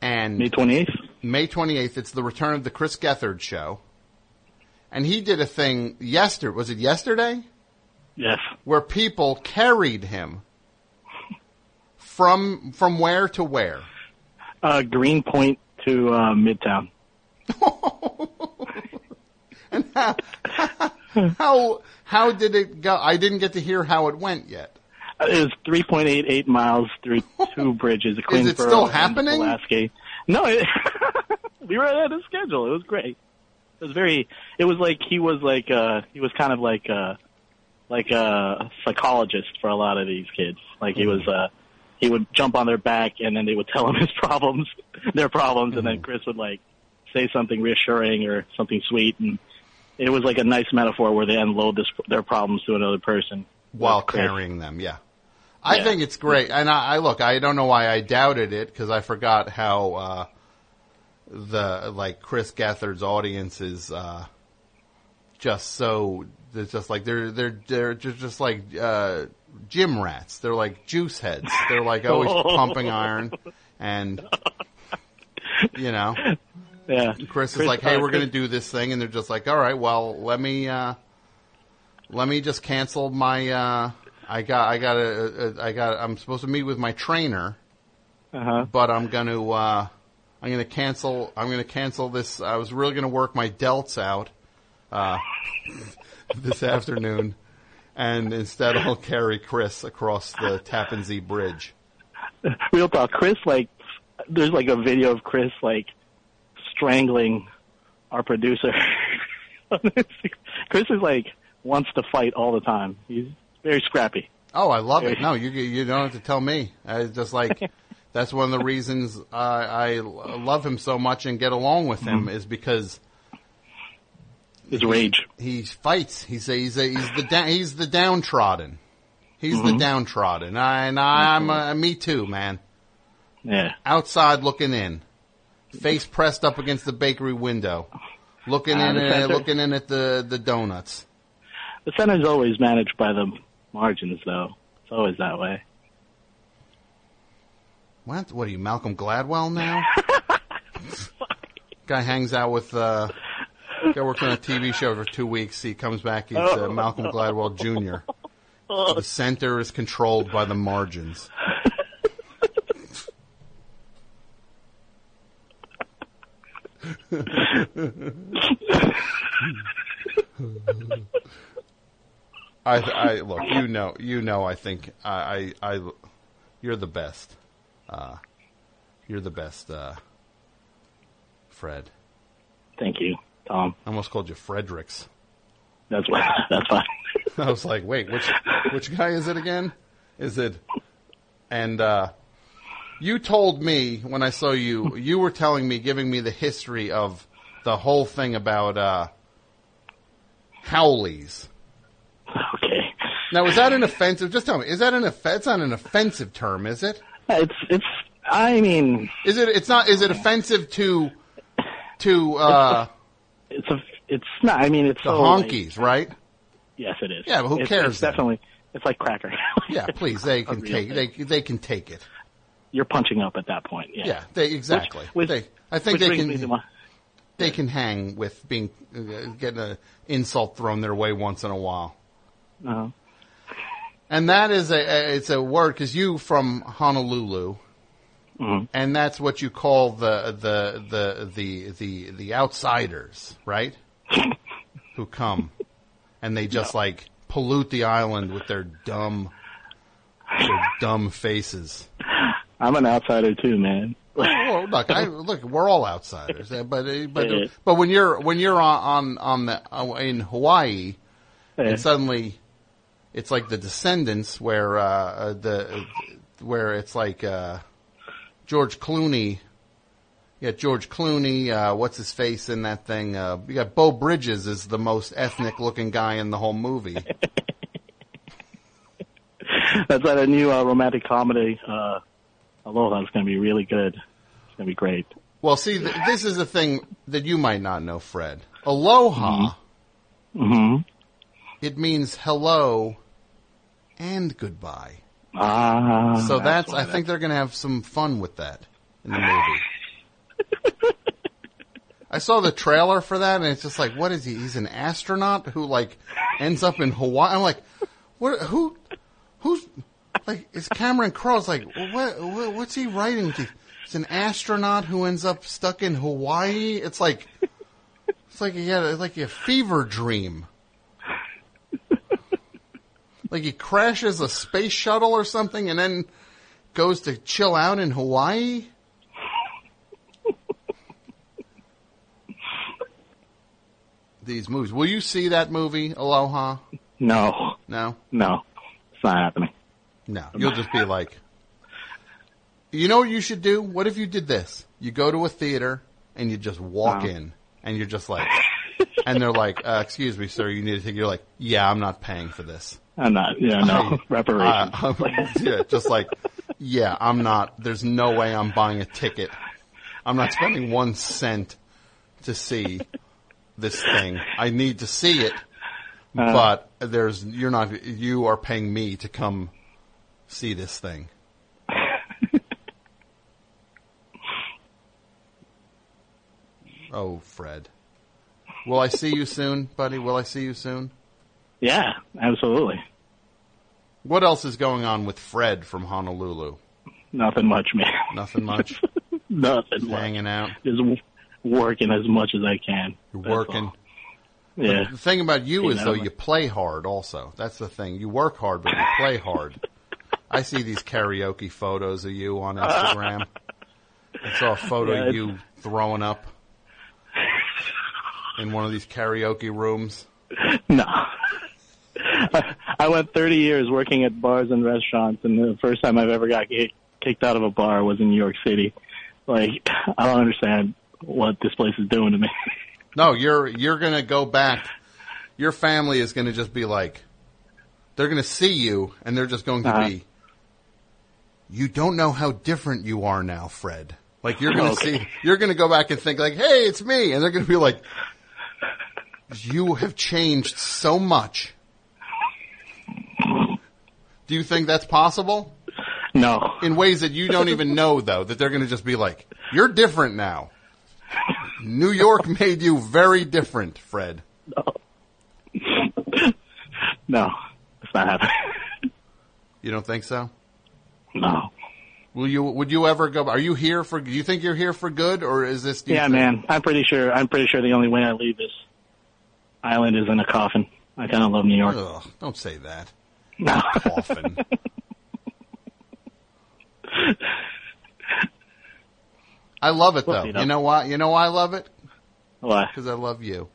and May 28th. May 28th. It's the return of the Chris Gethard show, and he did a thing yesterday. Was it yesterday? Yes. Where people carried him from from where to where? Uh, Greenpoint to uh, Midtown. (laughs) And how (laughs) how how did it go? I didn't get to hear how it went yet. It was 3.88 miles through two (laughs) bridges. Is it still happening? Pulaski. No, it, (laughs) we were ahead of schedule. It was great. It was very. It was like he was like uh he was kind of like uh like a psychologist for a lot of these kids. Like he was uh he would jump on their back and then they would tell him (laughs) his problems, their problems, and then Chris would like say something reassuring or something sweet, and it was like a nice metaphor where they unload this, their problems to another person while carrying them. Yeah. I Yeah. think it's great. And I, I look, I don't know why I doubted it because I forgot how, uh, the, like, Chris Gethard's audience is, uh, just so, they're just like, they're, they're, they're just, just like, uh, gym rats. They're like juice heads. They're like always (laughs) pumping iron and, you know. Yeah. Chris is like, hey, we're going to do this thing. And they're just like, all right, well, let me, uh, let me just cancel my, uh, I got, I got a, a, I got, I'm supposed to meet with my trainer, Uh-huh. but I'm going to, uh, I'm going to cancel, I'm going to cancel this. I was really going to work my delts out, uh, (laughs) this afternoon. And instead I'll carry Chris across the Tappan Zee Bridge. Real talk, Chris. Like, there's like a video of Chris like strangling our producer. Chris is like wants to fight all the time. He's very scrappy. Oh, I love it. No, you you don't have to tell me. I just like (laughs) that's one of the reasons I, I love him so much and get along with him is because his rage. He fights. He's a, he's a, he's the da- he's the downtrodden. He's the Mhm. downtrodden. I, and I'm uh, me too, man. Yeah. Outside looking in, face pressed up against the bakery window, looking Uh, in at, looking in at the the donuts. The center's always managed by the margins, though. It's always that way. What? What are you, Malcolm Gladwell now? (laughs) Guy hangs out with, uh, guy works on a TV show for two weeks. He comes back, he's uh, Malcolm Gladwell Jr. (laughs) The center is controlled by the margins. I, I look, you know, you know. I think I, I, I you're the best. Uh, you're the best, uh, Fred. Thank you, Tom. I almost called you Fredericks. That's what. (laughs) That's fine. I was like, wait, which which guy is it again? Is it? And uh, you told me when I saw you, (laughs) you were telling me, giving me the history of the whole thing about uh, Howleys. Okay. Now, is that an offensive? Just tell me, is that an off- It's not an offensive term, is it? It's it's. I mean, is it? It's not. Is it offensive to to uh, it's a. It's not. I mean, it's the so, like- right? yes, it is. Yeah, but who It's- cares It's definitely. It's like cracker. Yeah, please, they (laughs) can take thing. they they can take it. You're punching up at that point. Yeah, Yeah, they exactly. Which- they, I think they can my- they can hang with being uh, getting an insult thrown their way once in a while. Uh-huh. And that is a, a it's a word because you from Honolulu, Mm-hmm. and that's what you call the the the the the the outsiders, right? (laughs) Who come and they just like pollute the island with their dumb their dumb faces. (laughs) I'm an outsider too, man. well, look, I, look, we're all outsiders, uh, but uh, but Yeah. but when you're when you're on on, on the uh, in Hawaii, Yeah. and suddenly it's like the Descendants, where uh, uh, the where it's like uh, George Clooney. You got George Clooney. Uh, what's his face in that thing? Uh, you got Beau Bridges is the most ethnic looking guy in the whole movie. (laughs) That's like a new uh, romantic comedy. Aloha is going to be really good. It's going to be great. Well, see, th- this is a thing that you might not know, Fred. Aloha. hmm It means hello and goodbye. Ah, so that's, why I think they're going to have some fun with that in the movie. (laughs) I saw the trailer for that and it's just like, what is he? He's an astronaut who like ends up in Hawaii. I'm like, what, who, who's, like, it's Cameron Crowe's like, what, what, what's he writing? It's an astronaut who ends up stuck in Hawaii. It's like, it's like he had a, like a fever dream. Like he crashes a space shuttle or something and then goes to chill out in Hawaii? These movies. Will you see that movie, Aloha? No, No? no, it's not happening. No. You'll just be like, you know what you should do? What if you did this? You go to a theater and you just walk Uh-huh. in and you're just like, and they're like, uh, excuse me, sir, you need to take, you're like, yeah, I'm not paying for this. I'm not. Yeah, no (laughs) reparations. Uh, yeah, just like, yeah, I'm not. There's no way I'm buying a ticket. I'm not spending one cent to see this thing. I need to see it, Uh. but there's you're not. You are paying me to come see this thing. (laughs) oh, Fred. Will I see you soon, buddy? Will I see you soon? yeah, absolutely. What else is going on with Fred from Honolulu? Nothing much, man. Nothing much. (laughs) Nothing Just much. hanging out. Just working as much as I can. You're working. all. Yeah. The thing about you Hey, is man, though I'm you play hard also. That's the thing. You work hard but you play hard. I see these karaoke photos of you on Instagram. I saw a photo Yeah, of you throwing up in one of these karaoke rooms. No. I went 30 years working at bars and restaurants, and the first time I've ever got kicked out of a bar was in New York City. Like, I don't understand what this place is doing to me. No, you're you're gonna go back. Your family is gonna just be like, they're gonna see you and they're just going to Uh-huh. be. You don't know how different you are now, Fred. Like you're gonna (laughs) Okay. see, you're gonna go back and think like, hey, it's me, and they're gonna be like, you have changed so much. Do you think that's possible? No. In ways that you don't even know, though, that they're gonna just be like, you're different now. New York made you very different, Fred. No, (laughs) No. it's not happening. You don't think so? No. Will you? Would you ever go? Are you here for? Do you think you're here for good, or is this? Yeah, think- man. I'm pretty sure. I'm pretty sure the only way I leave this island is in a coffin. I kind of love New York. Ugh, don't say that. No. Coffin. I love it though. Well, you know. You know why? You know why I love it? Why? Because I love you.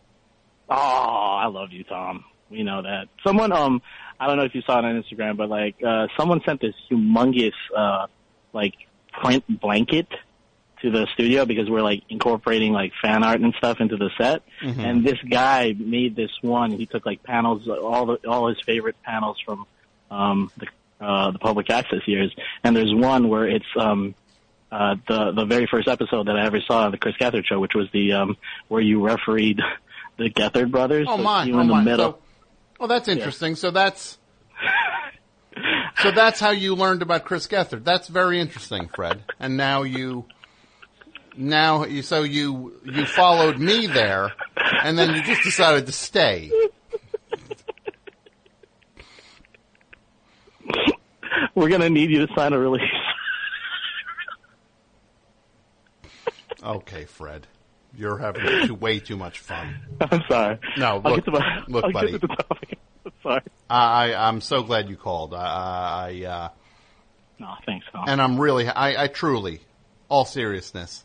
Oh, I love you, Tom. We know that. Someone, um, I don't know if you saw it on Instagram, but like, uh, someone sent this humongous, uh, like print blanket to the studio because we're like incorporating like fan art and stuff into the set. Mhm. And this guy made this one. He took like panels, all the, all his favorite panels from, um, the, uh, the public access years. And there's one where it's, um, uh, the the very first episode that I ever saw on the Chris Gethard show, which was the um, where you refereed (laughs) the Gethard brothers. Oh so my! you Oh in the my! middle. So, oh, that's interesting. So that's So that's how you learned about Chris Gethard. That's very interesting, Fred. And now you, now you, so you, you followed me there and then you just decided to stay. We're gonna need you to sign a release. Okay, Fred. You're having too, way too much fun. I'm sorry. No, look, get to my, look, I'll buddy. Get to the topic. (laughs) I'm sorry. I, I, I'm so glad you called. I, I, uh, No, thanks. And I'm really, I, I truly, all seriousness,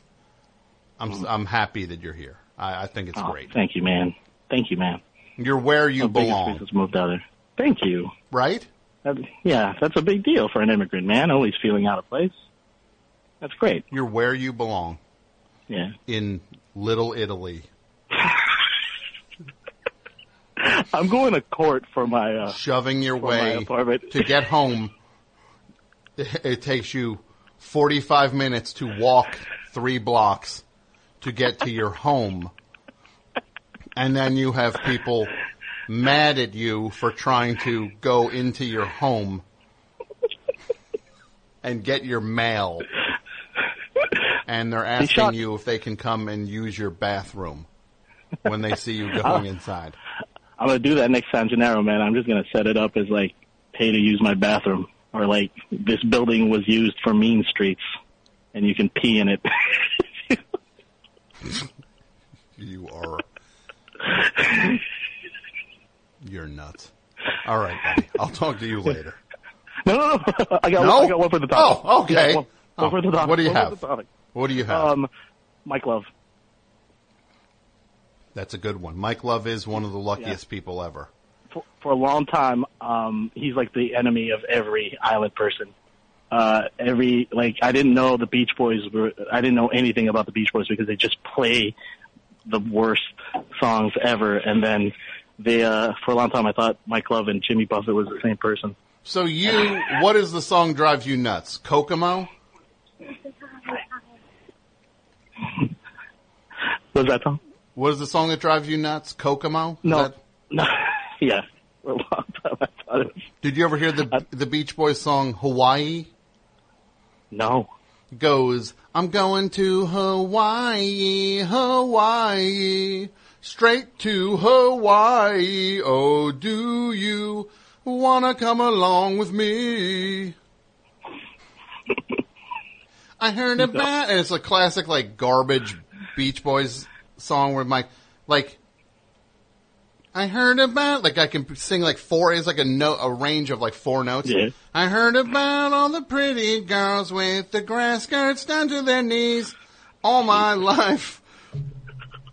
I'm, I'm happy that you're here. I, I think it's Oh, great. Thank you, man. Thank you, man. You're where you My belong. moved out there. Thank you. Right? That, yeah, that's a big deal for an immigrant man. Always feeling out of place. That's great. You're where you belong. Yeah. In Little Italy. (laughs) I'm going to court for my uh, Shoving your way to get home. It, (laughs) it takes you 45 minutes to walk three blocks to get to your home. And then you have people mad at you for trying to go into your home and get your mail. And they're asking shot- you if they can come and use your bathroom when they see you (laughs) going inside. I'm gonna do that next time, Gennaro, man. I'm just gonna set it up as like pay to use my bathroom, or like this building was used for mean streets, and you can pee in it. (laughs) You are. (laughs) You're nuts. All right, buddy. I'll talk to you later. no, no, no. I got No? I got one for the topic. Oh, okay. Yeah, one, one Oh, for the oh, topic. what do you one for have? What do you have? Um, Mike Love. That's a good one. Mike Love is one of the luckiest people ever. for, for a long time, um, he's like the enemy of every island person. Uh, every like, I didn't know the Beach Boys were. I didn't know anything about the Beach Boys because they just play the worst songs ever. And then they, uh, for a long time, I thought Mike Love and Jimmy Buffett was the same person. So you, what is the song drives you nuts? Kokomo? (laughs) Was that song? What is the song that drives you nuts? Kokomo? No, that- no, (laughs) yeah. For a long time, I thought it was. Did you ever hear the uh, the Beach Boys song Hawaii? No. Goes, I'm going to Hawaii, Hawaii, straight to Hawaii. Oh, do you wanna come along with me? (laughs) I heard about, and it's a classic like garbage Beach Boys song where Mike, like, I heard about, like I can sing like four, it's like a note, a range of like four notes. Yeah. I heard about all the pretty girls with the grass skirts down to their knees all my (laughs) life.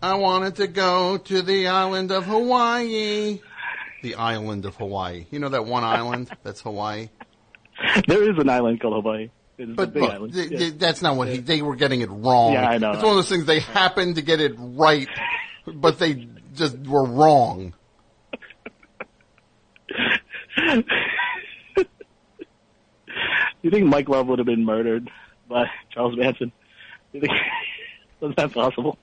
I wanted to go to the island of Hawaii. The island of Hawaii. You know that one island? That's Hawaii. There is an island called Hawaii. But big look, island. th- Yeah. th- that's not what he, they were getting it wrong. Yeah, I know. It's one of those things they happened to get it right, but they just were wrong. (laughs) You think Mike Love would have been murdered by Charles Manson? You think (laughs) was that possible?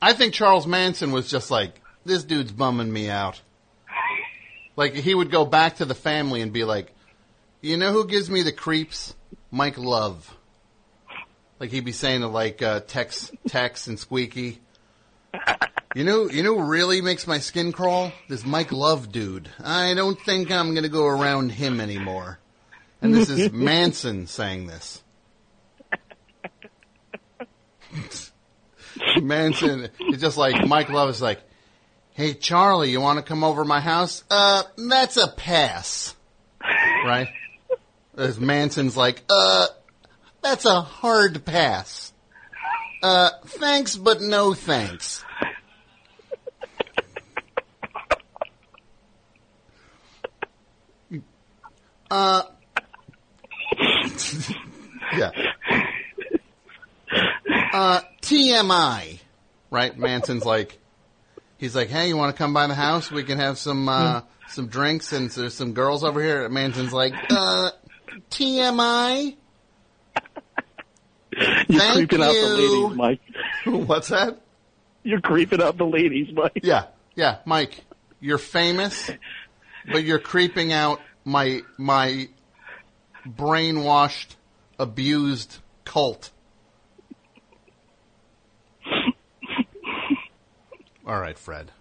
I think Charles Manson was just like, this dude's bumming me out. Like he would go back to the family and be like, you know who gives me the creeps? Mike Love. Like he'd be saying to like uh, Tex, Tex and Squeaky. You know, you know, really makes my skin crawl. This Mike Love dude. I don't think I'm gonna go around him anymore. And this is (laughs) Manson saying this. (laughs) Manson is just like Mike Love is like, "Hey Charlie, you want to come over my house?" Uh, that's a pass, right? As Manson's like, "Uh, that's a hard pass." Uh, thanks, but no thanks. Uh, (laughs) yeah. Uh, TMI, right? Manson's like, he's like, hey, you want to come by the house? We can have some, uh, some drinks and there's some girls over here. Manson's like, uh, TMI? (laughs) You're Thank creeping out the you. ladies, Mike. (laughs) What's that? You're creeping out the ladies, Mike. Yeah, yeah, Mike, you're famous, but you're creeping out my, my brainwashed, abused cult. All right, Fred.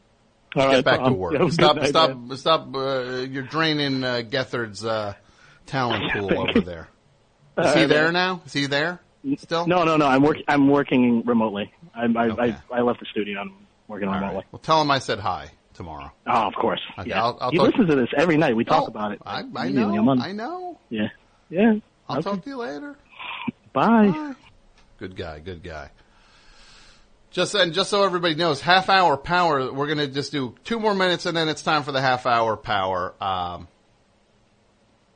All Get back to work. Stop, night, stop, man. stop. Uh, you're draining uh, Gethard's uh, talent (laughs) pool over there. Is All he there man. now? Is he there? Still? No, no, no. I'm working. I'm working remotely. I I, I I left the studio. I'm working All right. remotely. Well, tell him I said hi tomorrow. Oh, of course. Okay, yeah. I'll- I'll he listens to this every night. We talk Oh, about it. I, I know. I know. Yeah. Yeah. I'll Okay. talk to you later. Bye. Good guy. Good guy. Just and just so everybody knows, half hour power. We're gonna just do two more minutes, and then it's time for the half hour power. Um,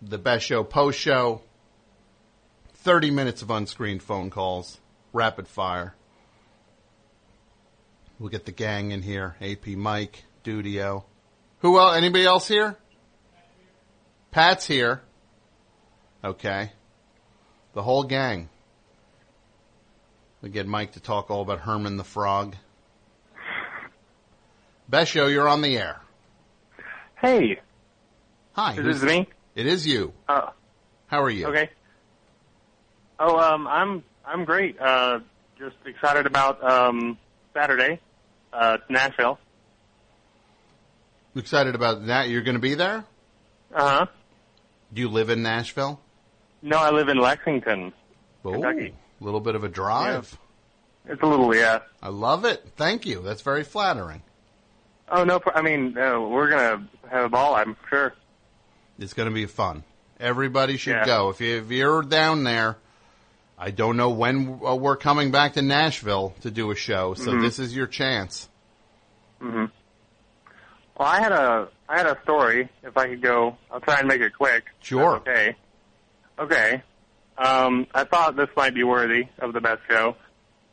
the best show, post show. Thirty minutes of unscreened phone calls, rapid fire. We'll get the gang in here. AP Mike, Dudio. Who else? Anybody else here? Pat's here. Okay. The whole gang. We get Mike to talk all about Herman the Frog. Best show, you're on the air. Hey. Hi. Is this me? It is you. Oh. How are you? Okay. Oh, um, I'm I'm great. Uh, just excited about um Saturday, uh, Nashville. Excited about that? You're going to be there? Uh huh. Do you live in Nashville? No, I live in Lexington. Oh, Kentucky. a little bit of a drive. It's a little yeah. I love it. Thank you. That's very flattering. Oh no, I mean uh, we're gonna have a ball. I'm sure. It's going to be fun. Everybody should Yeah. go. If, you, if you're down there, I don't know when uh, we're coming back to Nashville to do a show, so Mhm. this is your chance. hmm Well, I had a I had a story. If I could go, I'll try and make it quick. Sure. Okay. Okay. Um, I thought this might be worthy of the best show.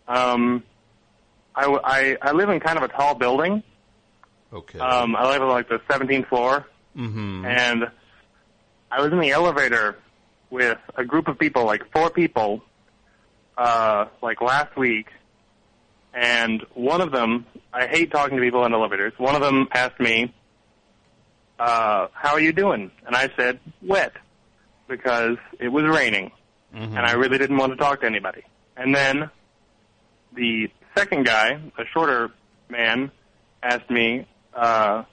Um, I, I, I live in kind of a tall building. Okay. Um, I live on like the 17th floor, Mm-hmm. and I was in the elevator with a group of people, like four people, uh, like last week, and one of them, I hate talking to people in elevators. One of them asked me, uh, "How are you doing?" And I said, "Wet," because it was raining, Mm-hmm. and I really didn't want to talk to anybody. And then the second guy, a shorter man, asked me, uh,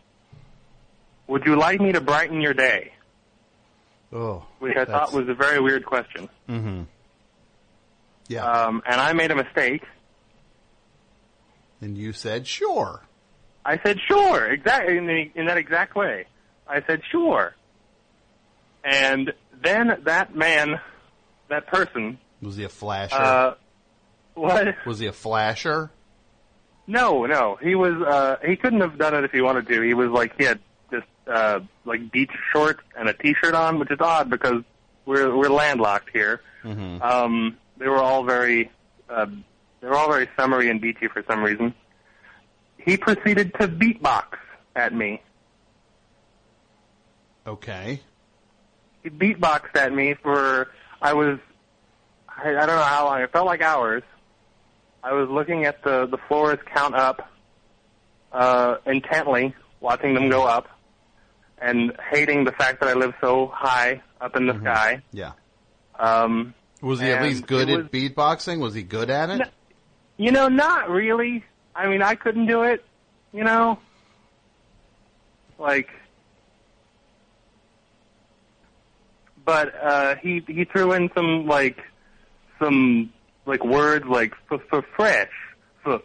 "Would you like me to brighten your day?" Oh, Which I thought was a very weird question. Mm-hmm. Yeah. Um, and I made a mistake. And you said sure. I said sure, exactly in, the, in that exact way. I said sure. And then that man, that person, Was he a flasher? uh, what? was he a flasher? No, no, he was. uh He couldn't have done it if he wanted to. He was like he had uh like beach shorts and a t-shirt on, which is odd because we're we're landlocked here. Mm-hmm. Um, they were all very, uh, they were all very summery and beachy for some reason. He proceeded to beatbox at me. Okay. He beatboxed at me for I was, I, I don't know how long. It felt like hours. I was looking at the the floors count up, uh, intently, watching them go up, and hating the fact that I live so high up in the sky. Yeah. Um, Was he at least good it at beatboxing? Was he good at it? You know, not really. I mean, I couldn't do it. You know, like, but uh, he he threw in some like some like words like for for fresh, for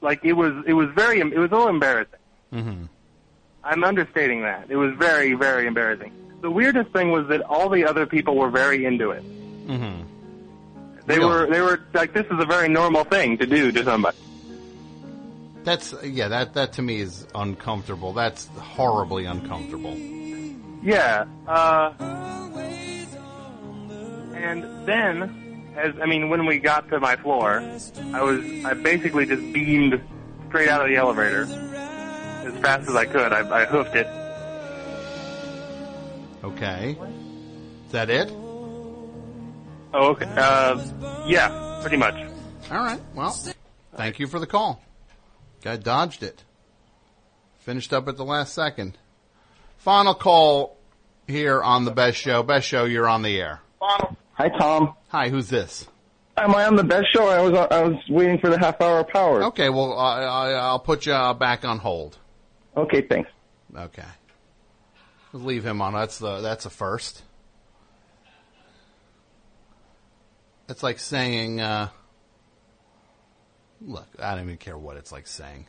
like it was it was very it was a little embarrassing. Mm-hmm. I'm understating that. It was very very embarrassing. The weirdest thing was that all the other people were very into it. Mm-hmm. They were they were like this is a very normal thing to do to somebody. That's yeah. That that to me is uncomfortable. That's horribly uncomfortable. Yeah. Uh, and then, as I mean, when we got to my floor, I was I basically just beamed straight out of the elevator as fast as I could. I, I hoofed it. Okay. Is that it? Oh, okay. Uh, yeah, pretty much. All right. Well, thank you for the call. Guy dodged it. Finished up at the last second. Final call here on the best show. Best show, you're on the air. Hi, Tom. Hi, who's this? Am I on the best show? I was I was waiting for the half hour power. Okay, well, I, I, I'll put you uh, back on hold. Okay, thanks. Okay. We'll leave him on. That's the that's a first. It's like saying, uh, look, I don't even care what it's like saying.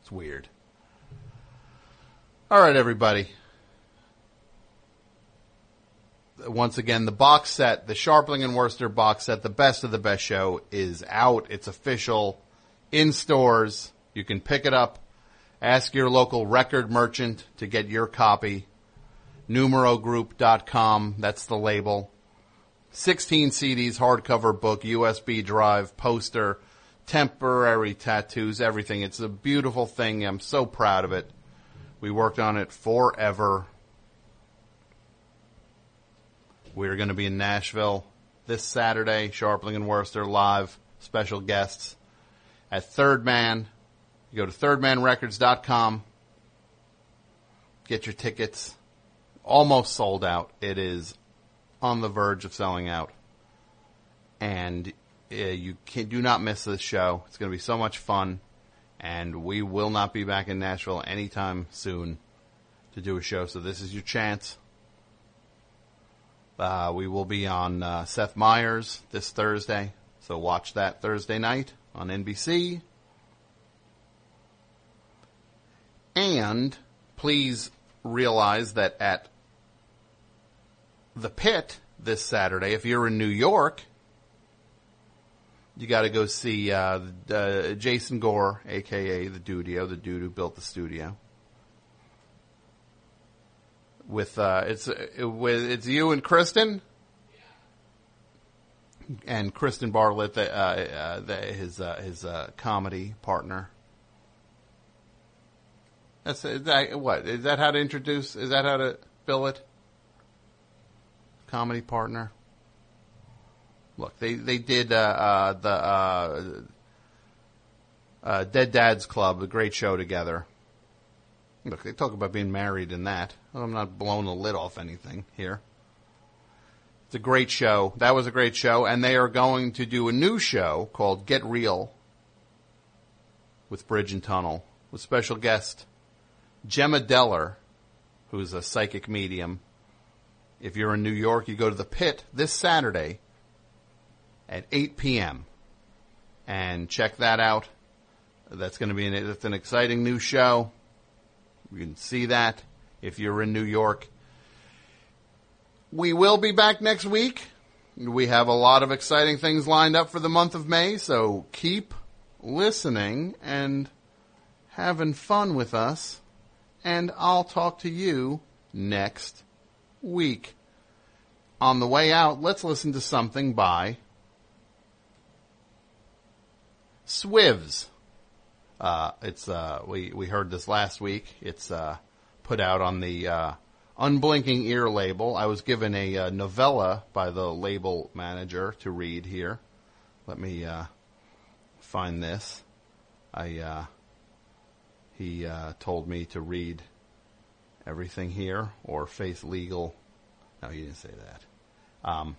It's weird. All right, everybody. Once again, the box set, the Scharpling and Wurster box set, the best of the best show is out. It's official in stores. You can pick it up. Ask your local record merchant to get your copy. Numerogroup.com. That's the label. 16 CDs, hardcover book, USB drive, poster, temporary tattoos, everything. It's a beautiful thing. I'm so proud of it. We worked on it forever. We're going to be in Nashville this Saturday, Scharpling and Wurster live, special guests at Third Man. You go to thirdmanrecords.com, get your tickets. Almost sold out. It is on the verge of selling out. And uh, you can do not miss this show. It's going to be so much fun. And we will not be back in Nashville anytime soon to do a show. So this is your chance. Uh, we will be on uh, Seth Meyers this Thursday. So watch that Thursday night on NBC. And please realize that at the pit this Saturday, if you're in New York, you got to go see uh, uh, Jason Gore, aka the Dudio, the dude who built the studio. With uh, it's uh, with it's you and Kristen, and Kristen Bartlett, the, uh, uh, the, his his comedy partner. That's that what is that how to introduce? Is that how to bill it? Comedy partner. Look, they they did uh, uh, the uh, uh, Dead Dads Club, a great show together. Look, they talk about being married in that. I'm not blowing the lid off anything here. It's a great show. That was a great show, and they are going to do a new show called Get Real with Bridge and Tunnel with special guest Gemma Deller, who's a psychic medium. If you're in New York, you go to the Pit this Saturday at 8 p.m. and check that out. That's going to be an, it's an exciting new show. You can see that if you're in New York. We will be back next week. We have a lot of exciting things lined up for the month of May, so keep listening and having fun with us. And I'll talk to you next week. On the way out, let's listen to something by Swivs. Uh, it's uh, we we heard this last week. It's uh, put out on the uh, Unblinking Ear label. I was given a uh, novella by the label manager to read here. Let me uh, find this. I uh, he uh, told me to read everything here or face legal. No, he didn't say that. Um,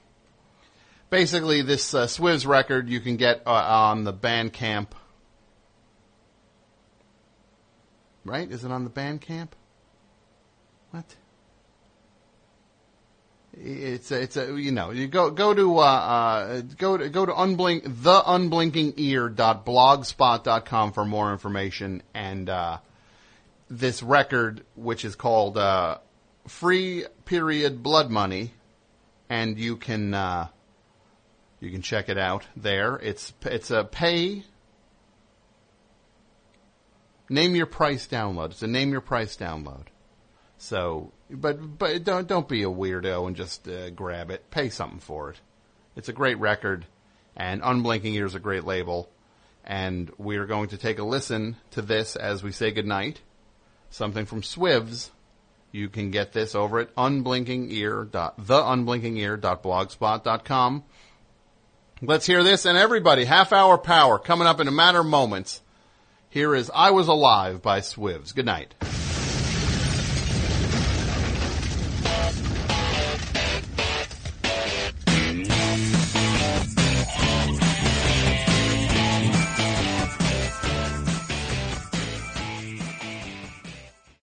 basically, this uh, Swivs record you can get uh, on the Bandcamp. Right? Is it on the Bandcamp? What? It's a, it's a you know you go go to uh, uh, go to go to unblink the unblinkingear.blogspot.com for more information and uh, this record which is called uh, Free Period Blood Money and you can uh, you can check it out there. It's it's a pay name your price download. It's a name your price download. So, but but don't don't be a weirdo and just uh, grab it. Pay something for it. It's a great record, and Unblinking Ear is a great label. And we are going to take a listen to this as we say goodnight. Something from Swivs. You can get this over at unblinkingear dot theunblinkingear.blogspot.com. Let's hear this and everybody, half hour power coming up in a matter of moments. Here is I Was Alive by Swivs. Good night.